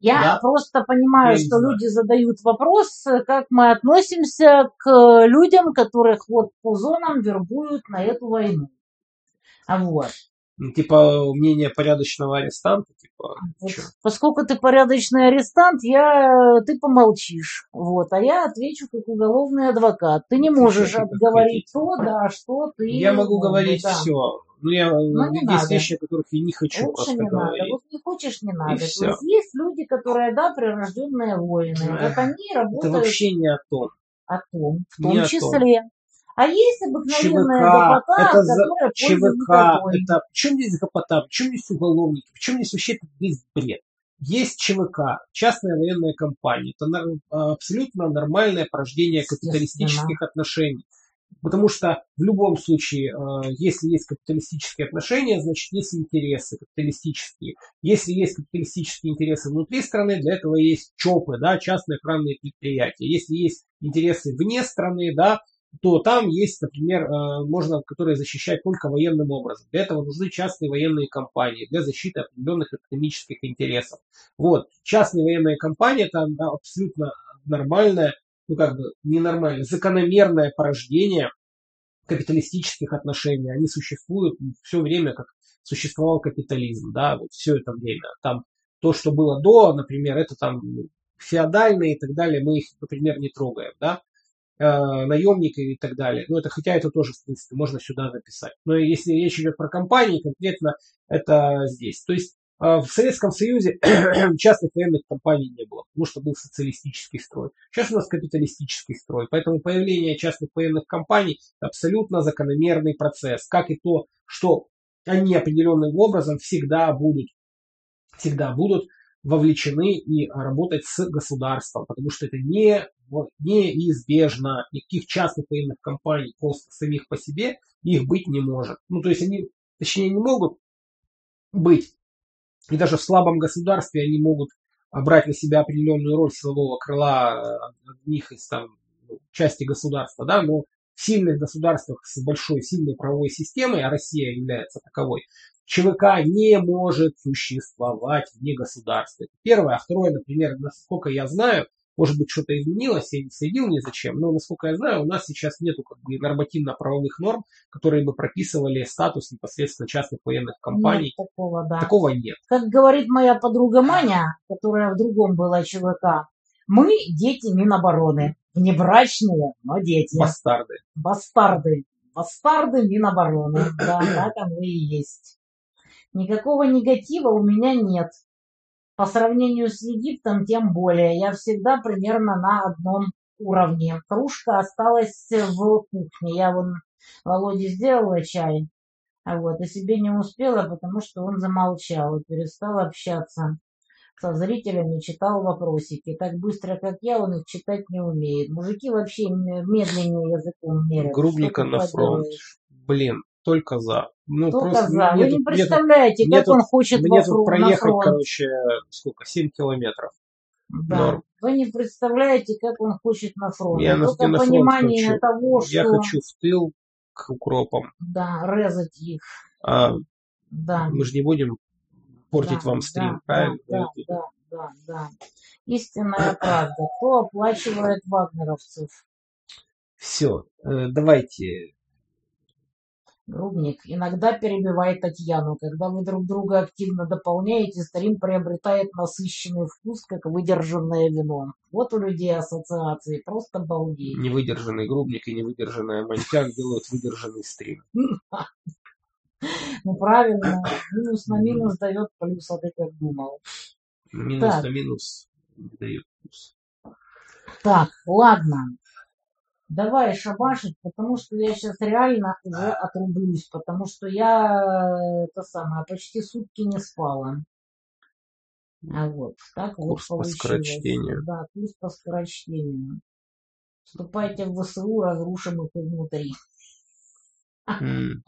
Я да. просто понимаю, Я что знаю. люди задают вопрос, э, как мы относимся к э, людям, которых вот по зонам вербуют на эту войну. А вот. Ну, типа мнение порядочного арестанта, типа, Вот чё? Поскольку ты порядочный арестант, я, ты помолчишь. Вот, а я отвечу как уголовный адвокат. Ты не можешь Отвечайте, как говорить то, да, что ты... я могу ну, говорить да. все. Ну, я, Но не есть надо. вещи, о которых я не хочу Лучше не надо. говорить. Вот не хочешь, не надо. То есть есть люди, которые, да, прирожденные воины. Эх, Вот они Это работают вообще не о том. о том, в не том о том. А есть обыкновенная ЧВК, гопота, это за- которая ЧВК, это... Причем здесь гопота, причем здесь уголовники, причем здесь вообще весь бред. Есть ЧВК, частная военная компания. Это нар- абсолютно нормальное порождение капиталистических отношений. Потому что в любом случае, э, если есть капиталистические отношения, значит есть интересы капиталистические. Если есть капиталистические интересы внутри страны, для этого есть ЧОПы, да, частные охранные предприятия. Если есть интересы вне страны, да, то там есть, например, э, можно, которые защищать только военным образом. Для этого нужны частные военные компании для защиты определенных экономических интересов. Вот, частные военные компании это абсолютно нормальное, ну как бы ненормальное, закономерное порождение капиталистических отношений. Они существуют все время, как существовал капитализм, да, вот все это время. Там то, что было до, например, это там феодальные и так далее, мы их, например, не трогаем, да, э, наемники и так далее. Ну, это, хотя это тоже, в принципе, можно сюда записать. Но если речь идет про компании, конкретно это здесь. То есть э, в Советском Союзе частных военных компаний не было, потому что был социалистический строй. Сейчас у нас капиталистический строй, поэтому появление частных военных компаний абсолютно закономерный процесс, как и то, что они определенным образом всегда будут, всегда будут вовлечены и работать с государством, потому что это не, неизбежно. Никаких частных военных компаний просто самих по себе их быть не может. Ну, то есть они, точнее, не могут быть. И даже в слабом государстве они могут брать на себя определенную роль силового крыла одних из там части государства, да, но в сильных государствах с большой сильной правовой системой, а Россия является таковой, ЧВК не может существовать вне государства. Это первое. А второе, например, насколько я знаю, может быть, что-то изменилось, я не следил ни зачем, но, насколько я знаю, у нас сейчас нету как бы нормативно-правовых норм, которые бы прописывали статус непосредственно частных военных компаний. Нет такого, да. Такого нет. Как говорит моя подруга Маня, которая в другом была ЧВК, мы дети Минобороны. Внебрачные, но дети. Бастарды. Бастарды. Бастарды Минобороны. Да, так оно и есть. Никакого негатива у меня нет. По сравнению с Египтом, тем более. Я всегда примерно на одном уровне. Кружка осталась в кухне. Я вон Володе сделала чай, а вот, и себе не успела, потому что он замолчал и перестал общаться со зрителями, читал вопросики. Так быстро, как я, он их читать не умеет. Мужики вообще медленнее языком Что ты на фронт. Блин, только за. Ну, Только просто за. Вы мне не тут- мне тут- представляете, мне как тут- он хочет Мне тут фрон- на проехать, фронт. короче, сколько? 7 километров. Да. норм. Вы не представляете, как он хочет на фронт. Я на- Только на фронт понимание хочу. того, что Я хочу в тыл к укропам. да, резать их. А Да. мы же не будем портить Да, вам стрим, да, правильно? Да, да, да, да. Истинная правда. Кто оплачивает вагнеровцев? Все, давайте. Грубник. Иногда перебивай Татьяну. Когда вы друг друга активно дополняете, стрим приобретает насыщенный вкус, как выдержанное вино. Вот у людей ассоциации. Просто балдей. Невыдержанный грубник и невыдержанная мантяк делают выдержанный стрим. Ну правильно. Минус на минус дает плюс, а ты как думал. Минус Так. на минус дает плюс. Так, ладно. Давай шабашить, потому что я сейчас реально уже отрублюсь, потому что я это самое, почти сутки не спала. А вот, так вот Курс по получилось. скорочтению. Да, курс по скорочтению. Вступайте в ВСУ, разрушим их изнутри. М,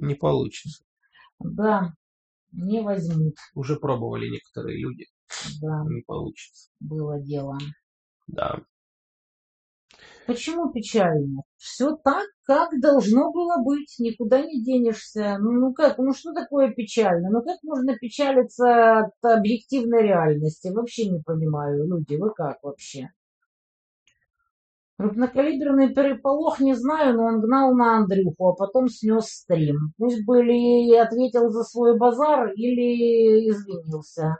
Не получится. Да, не возьмут. Уже пробовали некоторые люди. Да, Не получится. было дело. Да. Почему печально? Все так, как должно было быть, никуда не денешься. Ну, ну как, ну что такое печально? Ну как можно печалиться от объективной реальности? Вообще не понимаю, люди, вы как вообще? Крупнокалиберный переполох не знаю, но он гнал на Андрюху, а потом снес стрим. Пусть бы или ответил за свой базар, или извинился.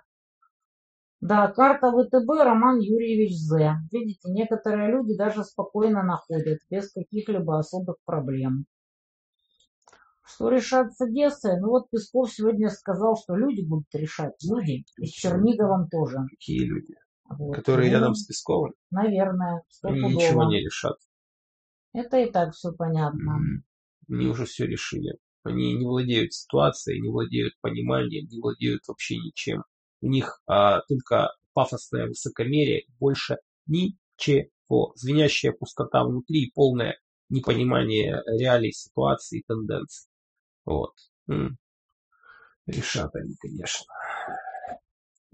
Да, карта ВТБ Роман Юрьевич З. Видите, некоторые люди даже спокойно находят, без каких-либо особых проблем. Что решат с Одессой? Ну вот Песков сегодня сказал, что люди будут решать. Люди. И с Черниговым тоже. Какие люди? Вот. Которые Ну, рядом с Песковым, Наверное, ничего не решат. Это и так все понятно. Они уже все решили. Они не владеют ситуацией, не владеют пониманием, не владеют вообще ничем. У них а, только пафосное высокомерие, больше ничего. Звенящая пустота внутри и полное непонимание реалий ситуации и тенденций. Вот. Решат они, конечно.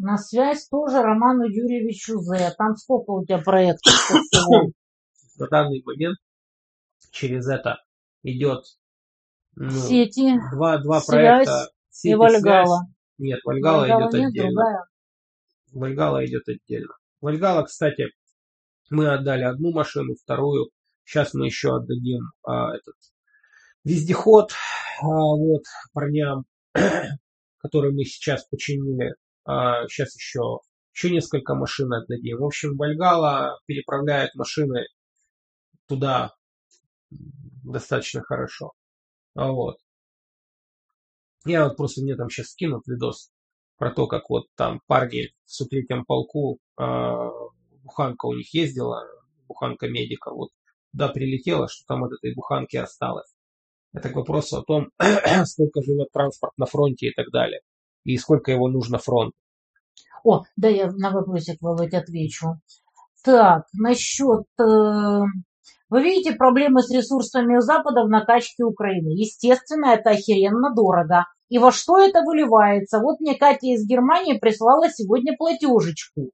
На связь тоже Роману Юрьевичу З. Там сколько у тебя проектов всего? На данный момент через это идет ну, Сети два, два связь проекта. и «Сеть» Вальгала. «Связь». Нет, Вальгала, Вальгала идет нет, отдельно. другая. Вальгала идет отдельно. Вальгала, кстати, мы отдали одну машину, вторую. Сейчас мы еще отдадим а, этот вездеход а, вот, парням, который мы сейчас починили. А, сейчас еще, еще несколько машин отдадим. В общем, Вальгала переправляет машины туда достаточно хорошо. А вот. Я вот просто мне там сейчас скинут видос про то, как вот там парни в 103-м полку, а, буханка у них ездила, буханка медика, вот туда прилетела, что там от этой буханки осталось. Это к вопросу о том, сколько живет транспорт на фронте и так далее, и сколько его нужно фронту. О, да я на вопросик, Володь, отвечу. Так, насчет... э, Вы видите проблемы с ресурсами у Запада в накачке Украины? Естественно, это охеренно дорого. И во что это выливается? Вот мне Катя из Германии прислала сегодня платежечку.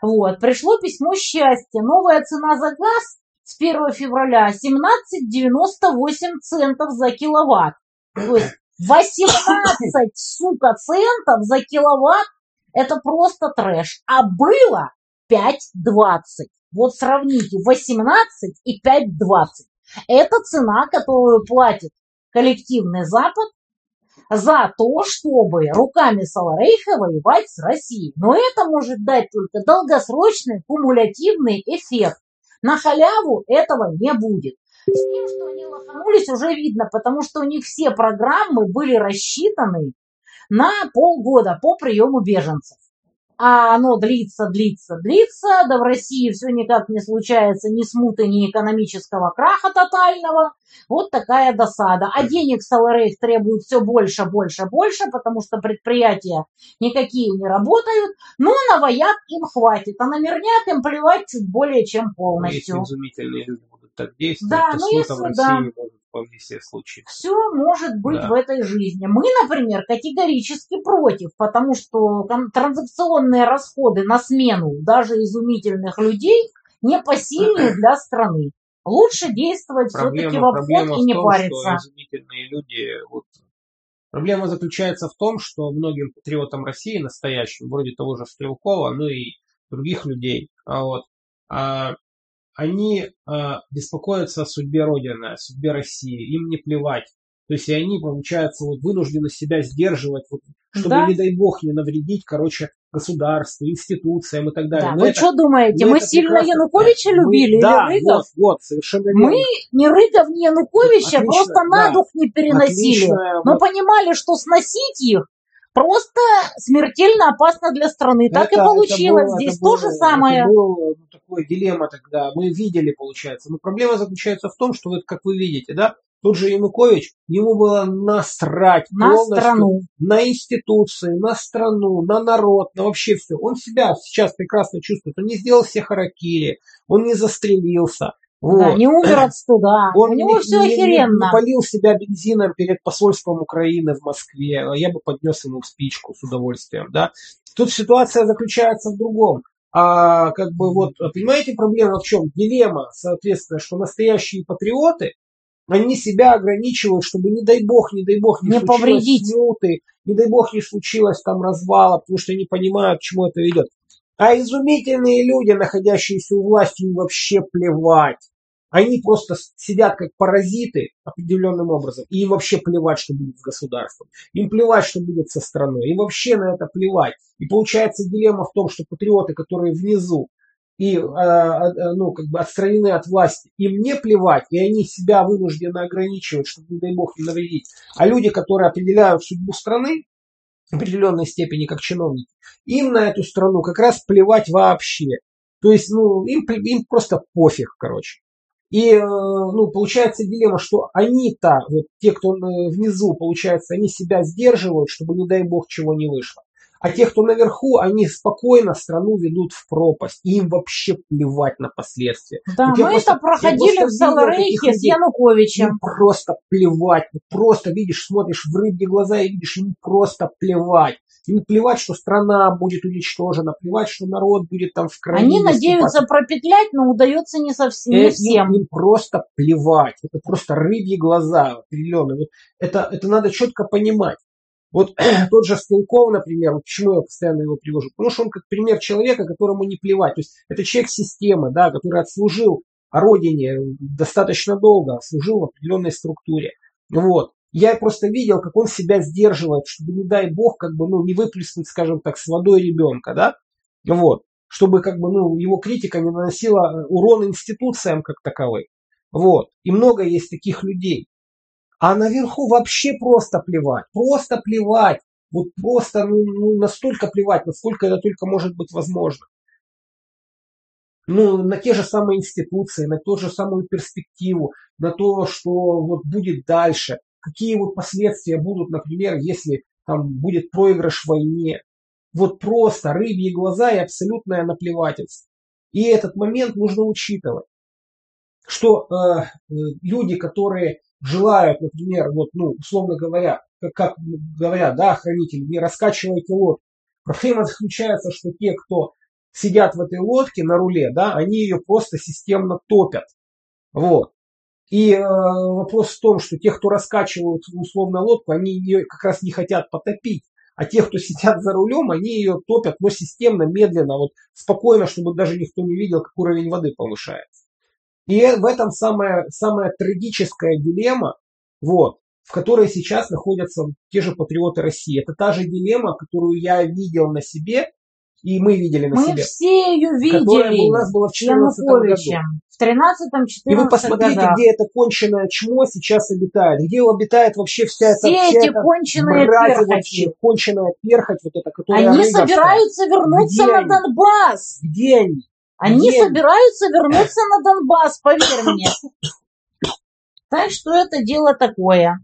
Вот, пришло письмо счастья. Новая цена за газ с 1 февраля 17,98 центов за киловатт. То есть 18, сука, центов за киловатт это просто трэш. А было 5,20. Вот сравните 18 и 5,20. Это цена, которую платит коллективный Запад за то, чтобы руками Саларейха воевать с Россией. Но это может дать только долгосрочный кумулятивный эффект. На халяву этого не будет. С тем, что они лоханулись, уже видно, потому что у них все программы были рассчитаны на полгода по приему беженцев. А оно длится, длится, длится, да в России все никак не случается ни смуты, ни экономического краха тотального. Вот такая досада. А денег Саларейх требует все больше, больше, больше, потому что предприятия никакие не работают. Но на вояк им хватит, а на мирняк им плевать чуть более чем полностью. изумительные люди так действовать, Да, то ну в если России да. может вполне себе случиться. Все может быть Да. в этой жизни. Мы, например, категорически против, потому что транзакционные расходы на смену даже изумительных людей непосильны для страны. Лучше действовать все-таки в обход и не в том, париться. изумительные люди... Вот, проблема заключается в том, что многим патриотам России настоящим, вроде того же Стрелкова, ну и других людей, а вот, а, они а, беспокоятся о судьбе Родины, о судьбе России, им не плевать. То есть и они, получается, вот вынуждены себя сдерживать, вот, чтобы, Да. не дай бог, не навредить, короче, государству, институциям и так далее. Да, Но вы это- что думаете, мы сильно прекрасно. Януковича Мы- любили да, или Рыгов? вот, вот, совершенно Мы верно. ни Рыгов, ни Януковича Отлично, просто на да. дух не переносили. Отличная Но вот понимали, что сносить их просто смертельно опасно для страны. Так и Это- получилось. это было- Здесь это то же было- самое. Это было ну, такое дилемма тогда. Мы видели, получается. Но проблема заключается в том, что вот как вы видите, да, Тот же Янукович, ему было насрать На страну. на институции, на страну, на народ, на вообще все. Он себя сейчас прекрасно чувствует. Он не сделал все харакири, он не застрелился. Вот. Да, не умер от стыда. Он У него не, все не- охеренно. не полил себя бензином перед посольством Украины в Москве. Я бы поднес ему спичку с удовольствием. Да? Тут ситуация заключается в другом. А как бы вот, понимаете, проблема в чем? Дилемма, соответственно, что настоящие патриоты, они себя ограничивают, чтобы не дай бог, не дай бог, не, Не случилось повредить. смуты, не дай бог, не случилось там развала, потому что они понимают, к чему это ведет. А изумительные люди, находящиеся у власти, им вообще плевать. Они просто сидят как паразиты определенным образом, и им вообще плевать, что будет с государством. Им плевать, что будет со страной. Им вообще на это плевать. И получается дилемма в том, что патриоты, которые внизу и э, э, ну, как бы отстранены от власти, им не плевать, и они себя вынуждены ограничивать, чтобы, не дай бог, не навредить. А люди, которые определяют судьбу страны, в определенной степени как чиновники, им на эту страну как раз плевать вообще. То есть, ну, им, им просто пофиг, короче. И, э, ну, получается дилемма, что они-то, вот те, кто э, внизу, получается, они себя сдерживают, чтобы, не дай бог, чего не вышло. А те, кто наверху, они спокойно страну ведут в пропасть. И им вообще плевать на последствия. Да, я мы просто- это проходили в Саларейхе с. Януковичем. Им просто плевать. Ну, Просто видишь, смотришь в рыбьи глаза и видишь, ему просто плевать. Им плевать, что страна будет уничтожена, плевать, что народ будет там в крови. Они надеются пропетлять, но удается не совсем, Э, не им- всем. Им, просто плевать. Это просто рыбьи глаза определенные. Это, это надо четко понимать. Вот тот же Стрелков, например, вот почему я постоянно его привожу? Потому что он как пример человека, которому не плевать. То есть это человек системы, да, который отслужил родине достаточно долго, служил в определенной структуре. Вот. Я просто видел, как он себя сдерживает, чтобы, не дай бог, как бы, ну, не выплеснуть, скажем так, с водой ребенка, да? Вот. Чтобы, как бы, ну, его критика не наносила э, урон институциям как таковой. Вот. И много есть таких людей. А наверху вообще просто плевать. Просто плевать. Вот просто ну, ну, настолько плевать, насколько это только может быть возможно. Ну, на те же самые институции, на ту же самую перспективу, на то, что вот будет дальше. Какие вот последствия будут, например, если там будет проигрыш в войне. Вот просто рыбьи глаза и абсолютное наплевательство. И этот момент нужно учитывать. Что э, э, люди, которые желают, например, вот, ну, условно говоря, как, как говорят, да, хранители, не раскачивайте лодку. Проблема заключается, что те, кто сидят в этой лодке на руле, да, они ее просто системно топят. Вот. И э, вопрос в том, что те, кто раскачивают условно лодку, они ее как раз не хотят потопить. А те, кто сидят за рулем, они ее топят, но системно, медленно, вот спокойно, чтобы даже никто не видел, как уровень воды повышается. И в этом самая, самая трагическая дилемма, вот, в которой сейчас находятся те же патриоты России. Это та же дилемма, которую я видел на себе, и мы видели на Мы себе. все ее видели у нас была в с 2014 году. В 13-14 И вы посмотрите, годах. где это конченое чмо сейчас обитает, где обитает вообще вся эта, Все эти эта конченые перхоти. вообще, конченая перхоть, вот эта, которая Они рыгавшая. собираются вернуться Где на они? Донбасс. Где они? Они Где? собираются вернуться на Донбасс, поверь мне. Так что это дело такое.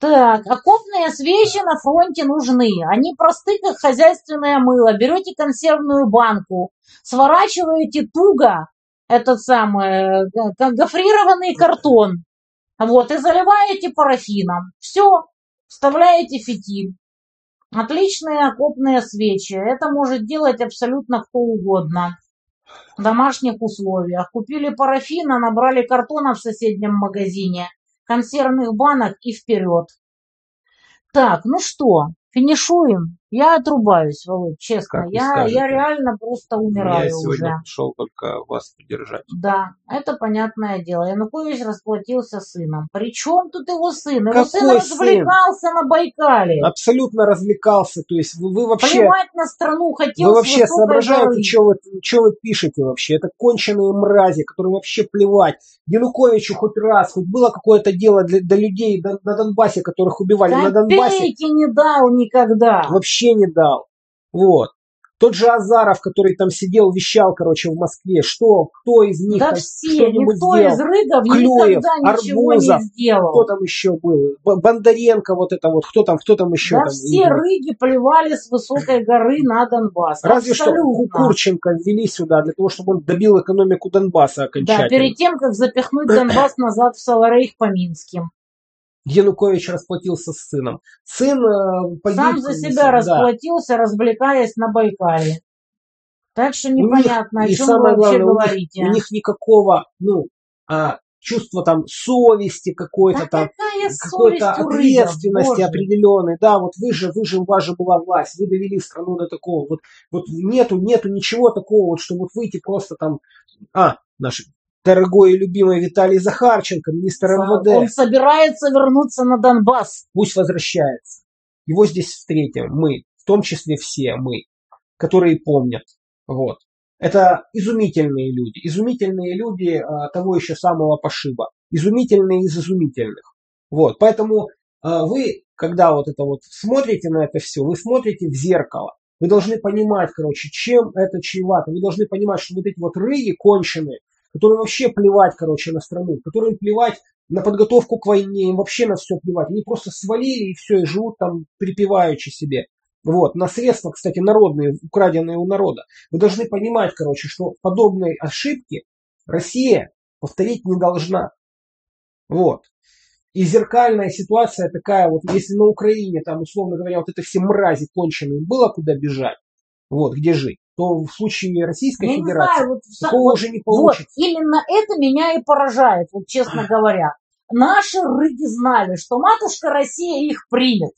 Так, окопные свечи на фронте нужны. Они просты, как хозяйственное мыло. Берете консервную банку, сворачиваете туго этот самый, э, гофрированный картон, вот, и заливаете парафином. Все, вставляете фитиль. Отличные окопные свечи. Это может делать абсолютно кто угодно. В домашних условиях. Купили парафина, набрали картона в соседнем магазине, консервных банок и вперед. Так, ну что, финишуем? Я отрубаюсь, Володь, честно. Как Я, я реально просто умираю Я сегодня уже. пришел только вас поддержать. Да, это понятное дело. Янукович расплатился сыном. Причем тут его сын? Его Какой сын сын? развлекался на Байкале. Абсолютно развлекался, то есть вы, вы вообще... Плевать на страну хотел Вы вообще соображаете, что вы, что вы пишете вообще? Это конченые мрази, которым вообще плевать. Януковичу хоть раз, хоть было какое-то дело для, для людей на, на Донбассе, которых убивали. На Донбассе Копейки не дал никогда. вообще не дал. Вот. Тот же Азаров, который там сидел, вещал, короче, в Москве, что, кто из них Да там все, никто сделал? из рыгов Клюев, никогда Арбузов, не сделал. Кто там еще был? Бондаренко, вот это вот, кто там, кто там еще Да там? все рыги плевали с высокой горы на Донбасс. Разве что Абсолютно. Курченко ввели сюда для того, чтобы он добил экономику Донбасса Да, окончательно. перед тем, как запихнуть Донбасс назад в Саларейх по Минским. Янукович расплатился с сыном. Сын э, погиб. Сам за себя да. расплатился, развлекаясь на Байкале. Так что У них- непонятно, о и чем самое вы вообще главное, у них- говорите. У них никакого, ну, а, чувства там совести какой-то Да там, какой-то ответственности боже. определенной. Да, вот вы же, вы же, у вас же была власть, вы довели страну до такого. Вот, вот нету, нету ничего такого, вот, что вот выйти просто там, а, наш дорогой и любимый Виталий Захарченко, министр МВД, Он собирается вернуться на Донбасс. пусть возвращается. Его здесь встретим мы, в том числе все мы, которые помнят. Вот. Это изумительные люди. Изумительные люди а, того еще самого пошиба. Изумительные из изумительных. Вот. Поэтому а, вы, когда вот это вот смотрите на это все, вы смотрите в зеркало. Вы должны понимать, короче, чем это чревато. Вы должны понимать, что вот эти вот рыги конченые, которым вообще плевать, короче, на страну, которым плевать на подготовку к войне, им вообще на все плевать. Они просто свалили и все, и живут там припеваючи себе. Вот, на средства, кстати, народные, украденные у народа. Вы должны понимать, короче, что подобные ошибки Россия повторить не должна. Вот. И зеркальная ситуация такая, вот если на Украине, там, условно говоря, вот это все мрази конченые, было куда бежать, вот, где жить, то в случае Российской Я не Федерации знаю, вот, такого вот- уже не вот получится. именно это меня и поражает, вот честно говоря. Наши рыги знали, что матушка Россия их примет.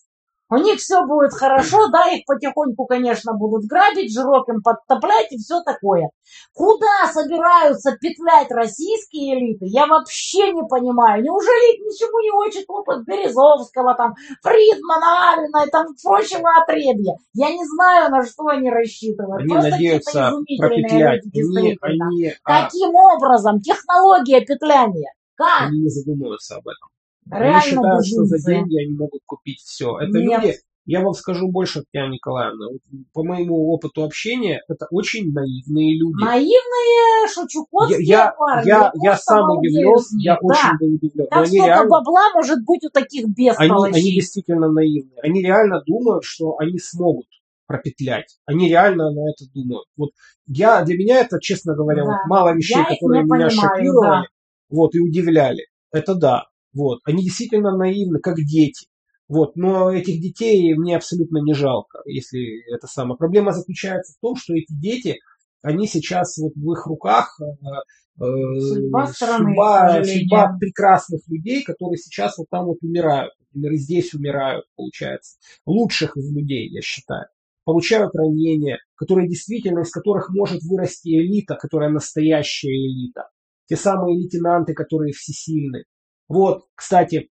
У них все будет хорошо, да, их потихоньку, конечно, будут грабить, жирок им подтоплять и все такое. Куда собираются петлять российские элиты, я вообще не понимаю. Неужели их ничему не учит опыт Березовского, там, Фридмана, Алина и там прочего отребья? Я не знаю, на что они рассчитывают. Они Просто надеются пропетлять. Они, они, а, Каким образом? Технология петляния. Как? они не задумываются об этом. Реально они считают, что за деньги они могут купить все. Это Нет. люди, я вам скажу больше, Татьяна Николаевна, по моему опыту общения, это очень наивные люди. Наивные шучукотские Я, я, парни. я, я сам удивлен, я да. очень был удивлен. Они столько реально, бабла может быть у таких они, бестолочей? они действительно наивные. Они реально думают, что они смогут пропетлять. Они реально на это думают. Вот я, для меня это, честно говоря, Да. вот мало вещей, Я которые меня понимаю, шокировали, да. вот, и удивляли. Это да. Вот. Они действительно наивны, как дети. Вот. Но этих детей мне абсолютно не жалко, если это самое. Проблема заключается в том, что эти дети, они сейчас вот в их руках э, э, Судьба страны, судьба, судьба прекрасных людей, которые сейчас вот там вот умирают. Например, здесь умирают, получается. Лучших из людей, я считаю. Получают ранения, которые действительно, из которых может вырасти элита, которая настоящая элита. Те самые лейтенанты, которые всесильны. Вот, кстати,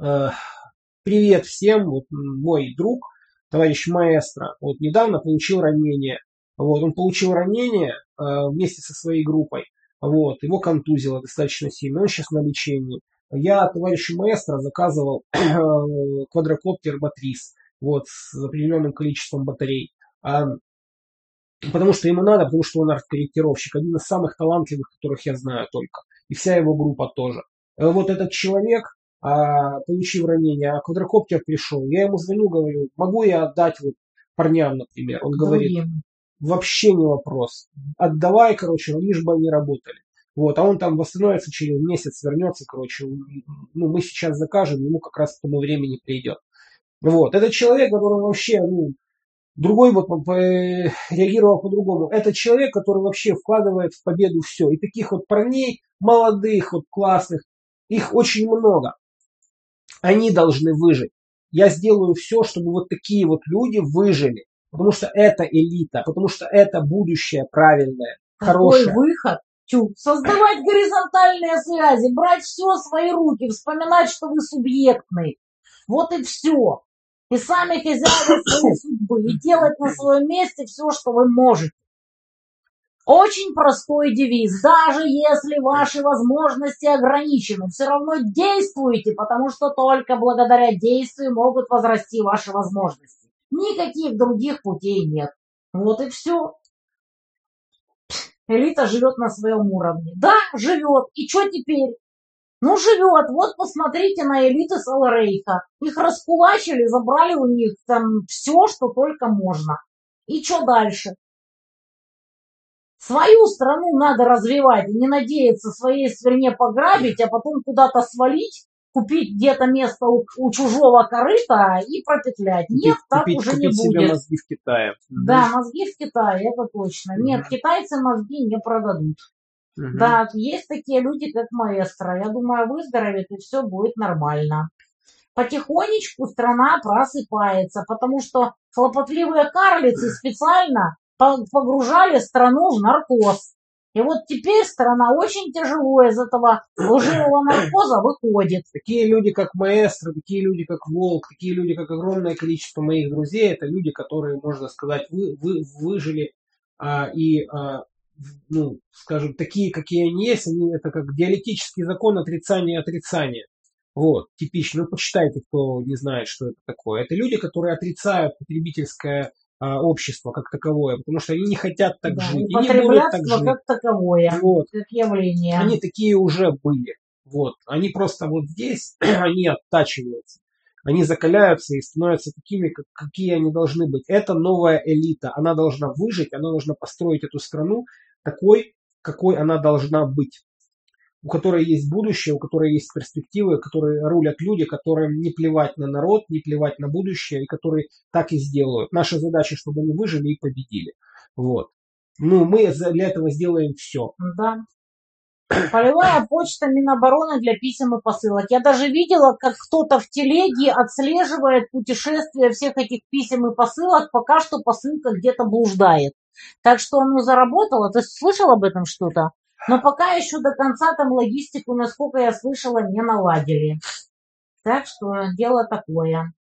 э, привет всем. Вот мой друг, товарищ маэстро, вот недавно получил ранение. Вот, он получил ранение э, вместе со своей группой. Вот, его контузило достаточно сильно. Он сейчас на лечении. Я товарищу маэстро заказывал э, квадрокоптер Батрис. Вот, с определенным количеством батарей. А, потому что ему надо, потому что он арт-корректировщик. Один из самых талантливых, которых я знаю только. И вся его группа тоже. Э, Вот этот человек, а, получив ранение, а квадрокоптер пришел. Я ему звоню, говорю, могу я отдать вот парням, например. Он говорит, Другим. вообще не вопрос. Отдавай, короче, лишь бы они работали. Вот, а он там восстановится через месяц, вернется, короче. Ну, мы сейчас закажем, ему как раз к тому времени придет. Вот, этот человек, который вообще, ну, другой вот реагировал по-другому. Это человек, который вообще вкладывает в победу все. И таких вот парней, молодых, вот классных, их очень много. Они должны выжить. Я сделаю все, чтобы вот такие вот люди выжили. Потому что это элита, потому что это будущее правильное, Какой хорошее. выход? Тю, создавать горизонтальные связи, брать все в свои руки, вспоминать, что вы субъектный. Вот и все. И сами хозяева своей судьбы. И делать на своем месте все, что вы можете. Очень простой девиз. Даже если ваши возможности ограничены, все равно действуйте, потому что только благодаря действию могут возрасти ваши возможности. Никаких других путей нет. Вот и все. Элита живет на своем уровне. Да, живет. И что теперь? Ну, живет. Вот посмотрите на элиты Саларейха. Их раскулачили, забрали у них там все, что только можно. И что дальше? Свою страну надо развивать, не надеяться своей стране пограбить, а потом куда-то свалить, купить где-то место у, у чужого корыта и пропетлять. Нет, Купить- так купить- уже купить не себе будет. мозги в Китае. Да, мозги в Китае, это точно. Нет, Мгм. китайцы мозги не продадут. Мгм. Да, есть такие люди, как маэстро. Я думаю, выздоровеет и все будет нормально. Потихонечку страна просыпается, потому что хлопотливые карлицы специально погружали страну в наркоз. И вот теперь страна очень тяжело из этого лживого наркоза выходит. Такие люди, как маэстро, такие люди, как Волк, такие люди, как огромное количество моих друзей, это люди, которые, можно сказать, вы, вы, выжили а, и, а, ну, скажем, такие, какие они есть, они, это как диалектический закон отрицания отрицания. Вот, типично. Ну, почитайте, кто не знает, что это такое. Это люди, которые отрицают потребительское общество как таковое, потому что они не хотят так Да, жить, и не будут так жить. как таковое, Вот. как явление. Они такие уже были. Вот. Они просто вот здесь, они оттачиваются. Они закаляются и становятся такими, как, какие они должны быть. Это новая элита. Она должна выжить, она должна построить эту страну такой, какой она должна быть. У которой есть будущее, у которой есть перспективы, которые рулят люди, которым не плевать на народ, не плевать на будущее, и которые так и сделают. Наша задача, чтобы они выжили и победили. Вот. Ну, мы для этого сделаем все. Да. Полевая почта Минобороны для писем и посылок. Я даже видела, как кто-то в телеге отслеживает путешествие всех этих писем и посылок, пока что посылка где-то блуждает. Так что оно заработало. Ты слышал об этом что-то? Но пока еще до конца там логистику, насколько я слышала, не наладили. Так что дело такое.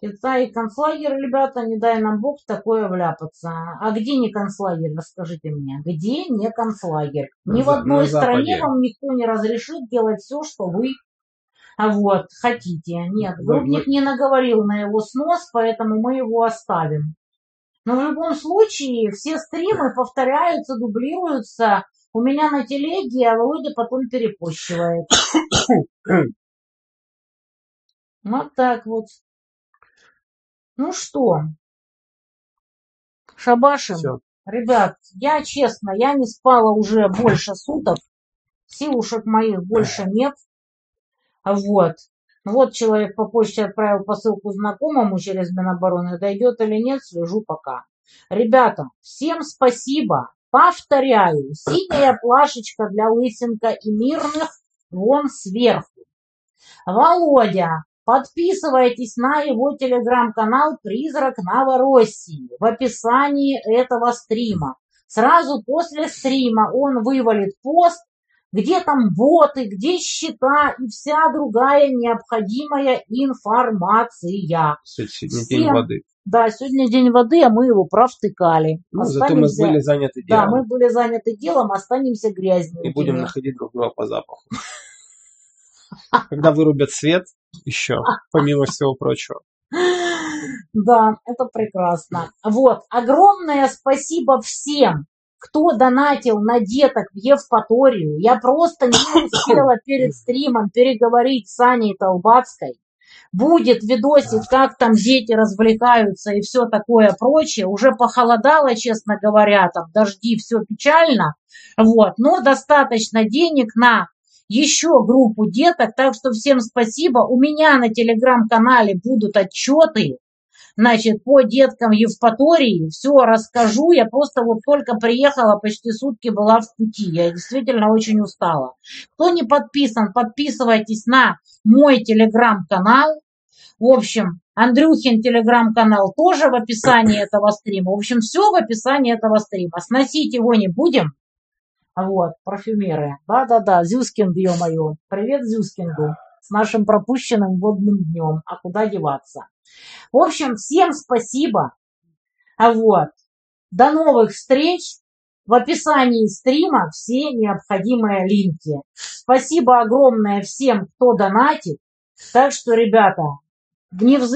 Это и концлагерь, ребята, не дай нам бог такое вляпаться. А где не концлагерь, расскажите мне? Где не концлагерь? Ни На в одной стране Западе. вам никто не разрешит делать все, что вы а вот, хотите. Нет, Грудник не наговорил на его снос, поэтому мы его оставим. Но в любом случае все стримы повторяются, дублируются. У меня на телеге, а Володя потом перепощивает. Вот так вот. Ну что, шабашим. Все. Ребят, я честно, я не спала уже больше суток. Силушек моих больше нет. Вот. Вот человек по почте отправил посылку знакомому через Минобороны. Дойдет или нет, слежу пока. Ребята, всем спасибо. Повторяю, синяя плашечка для лысенка и мирных вон сверху. Володя, подписывайтесь на его телеграм-канал «Призрак Новороссии» в описании этого стрима. Сразу после стрима он вывалит пост, где там боты, где счета и вся другая необходимая информация. Сегодня Всем. день воды. Да, сегодня день воды, а мы его провтыкали. Ну, зато мы были заняты Да, делом. мы были заняты делом, останемся грязнью. И будем находить друг друга по запаху. Когда вырубят свет, еще, помимо всего прочего. Да, это прекрасно. Вот, огромное спасибо всем, кто донатил на деток в Евпаторию. Я просто не успела перед стримом переговорить с Аней Толбацкой. Будет видосик, как там дети развлекаются и все такое прочее. Уже похолодало, честно говоря, там дожди, все печально. Вот, но достаточно денег на еще группу деток, так что всем спасибо. У меня на телеграм-канале будут отчеты, значит, по деткам Евпатории. Все расскажу. Я просто вот только приехала, почти сутки была в пути. Я действительно очень устала. Кто не подписан, подписывайтесь на мой телеграм-канал. В общем, Андрюхин телеграм-канал тоже в описании этого стрима. В общем, все в описании этого стрима. Сносить его не будем. Вот, парфюмеры. Да-да-да, Зюскинг, ё-моё. Привет Зюскингу. С нашим пропущенным водным днем. А куда деваться? В общем, всем спасибо. А вот, до новых встреч. В описании стрима все необходимые линки. Спасибо огромное всем, кто донатит. Так что, ребята, не взы...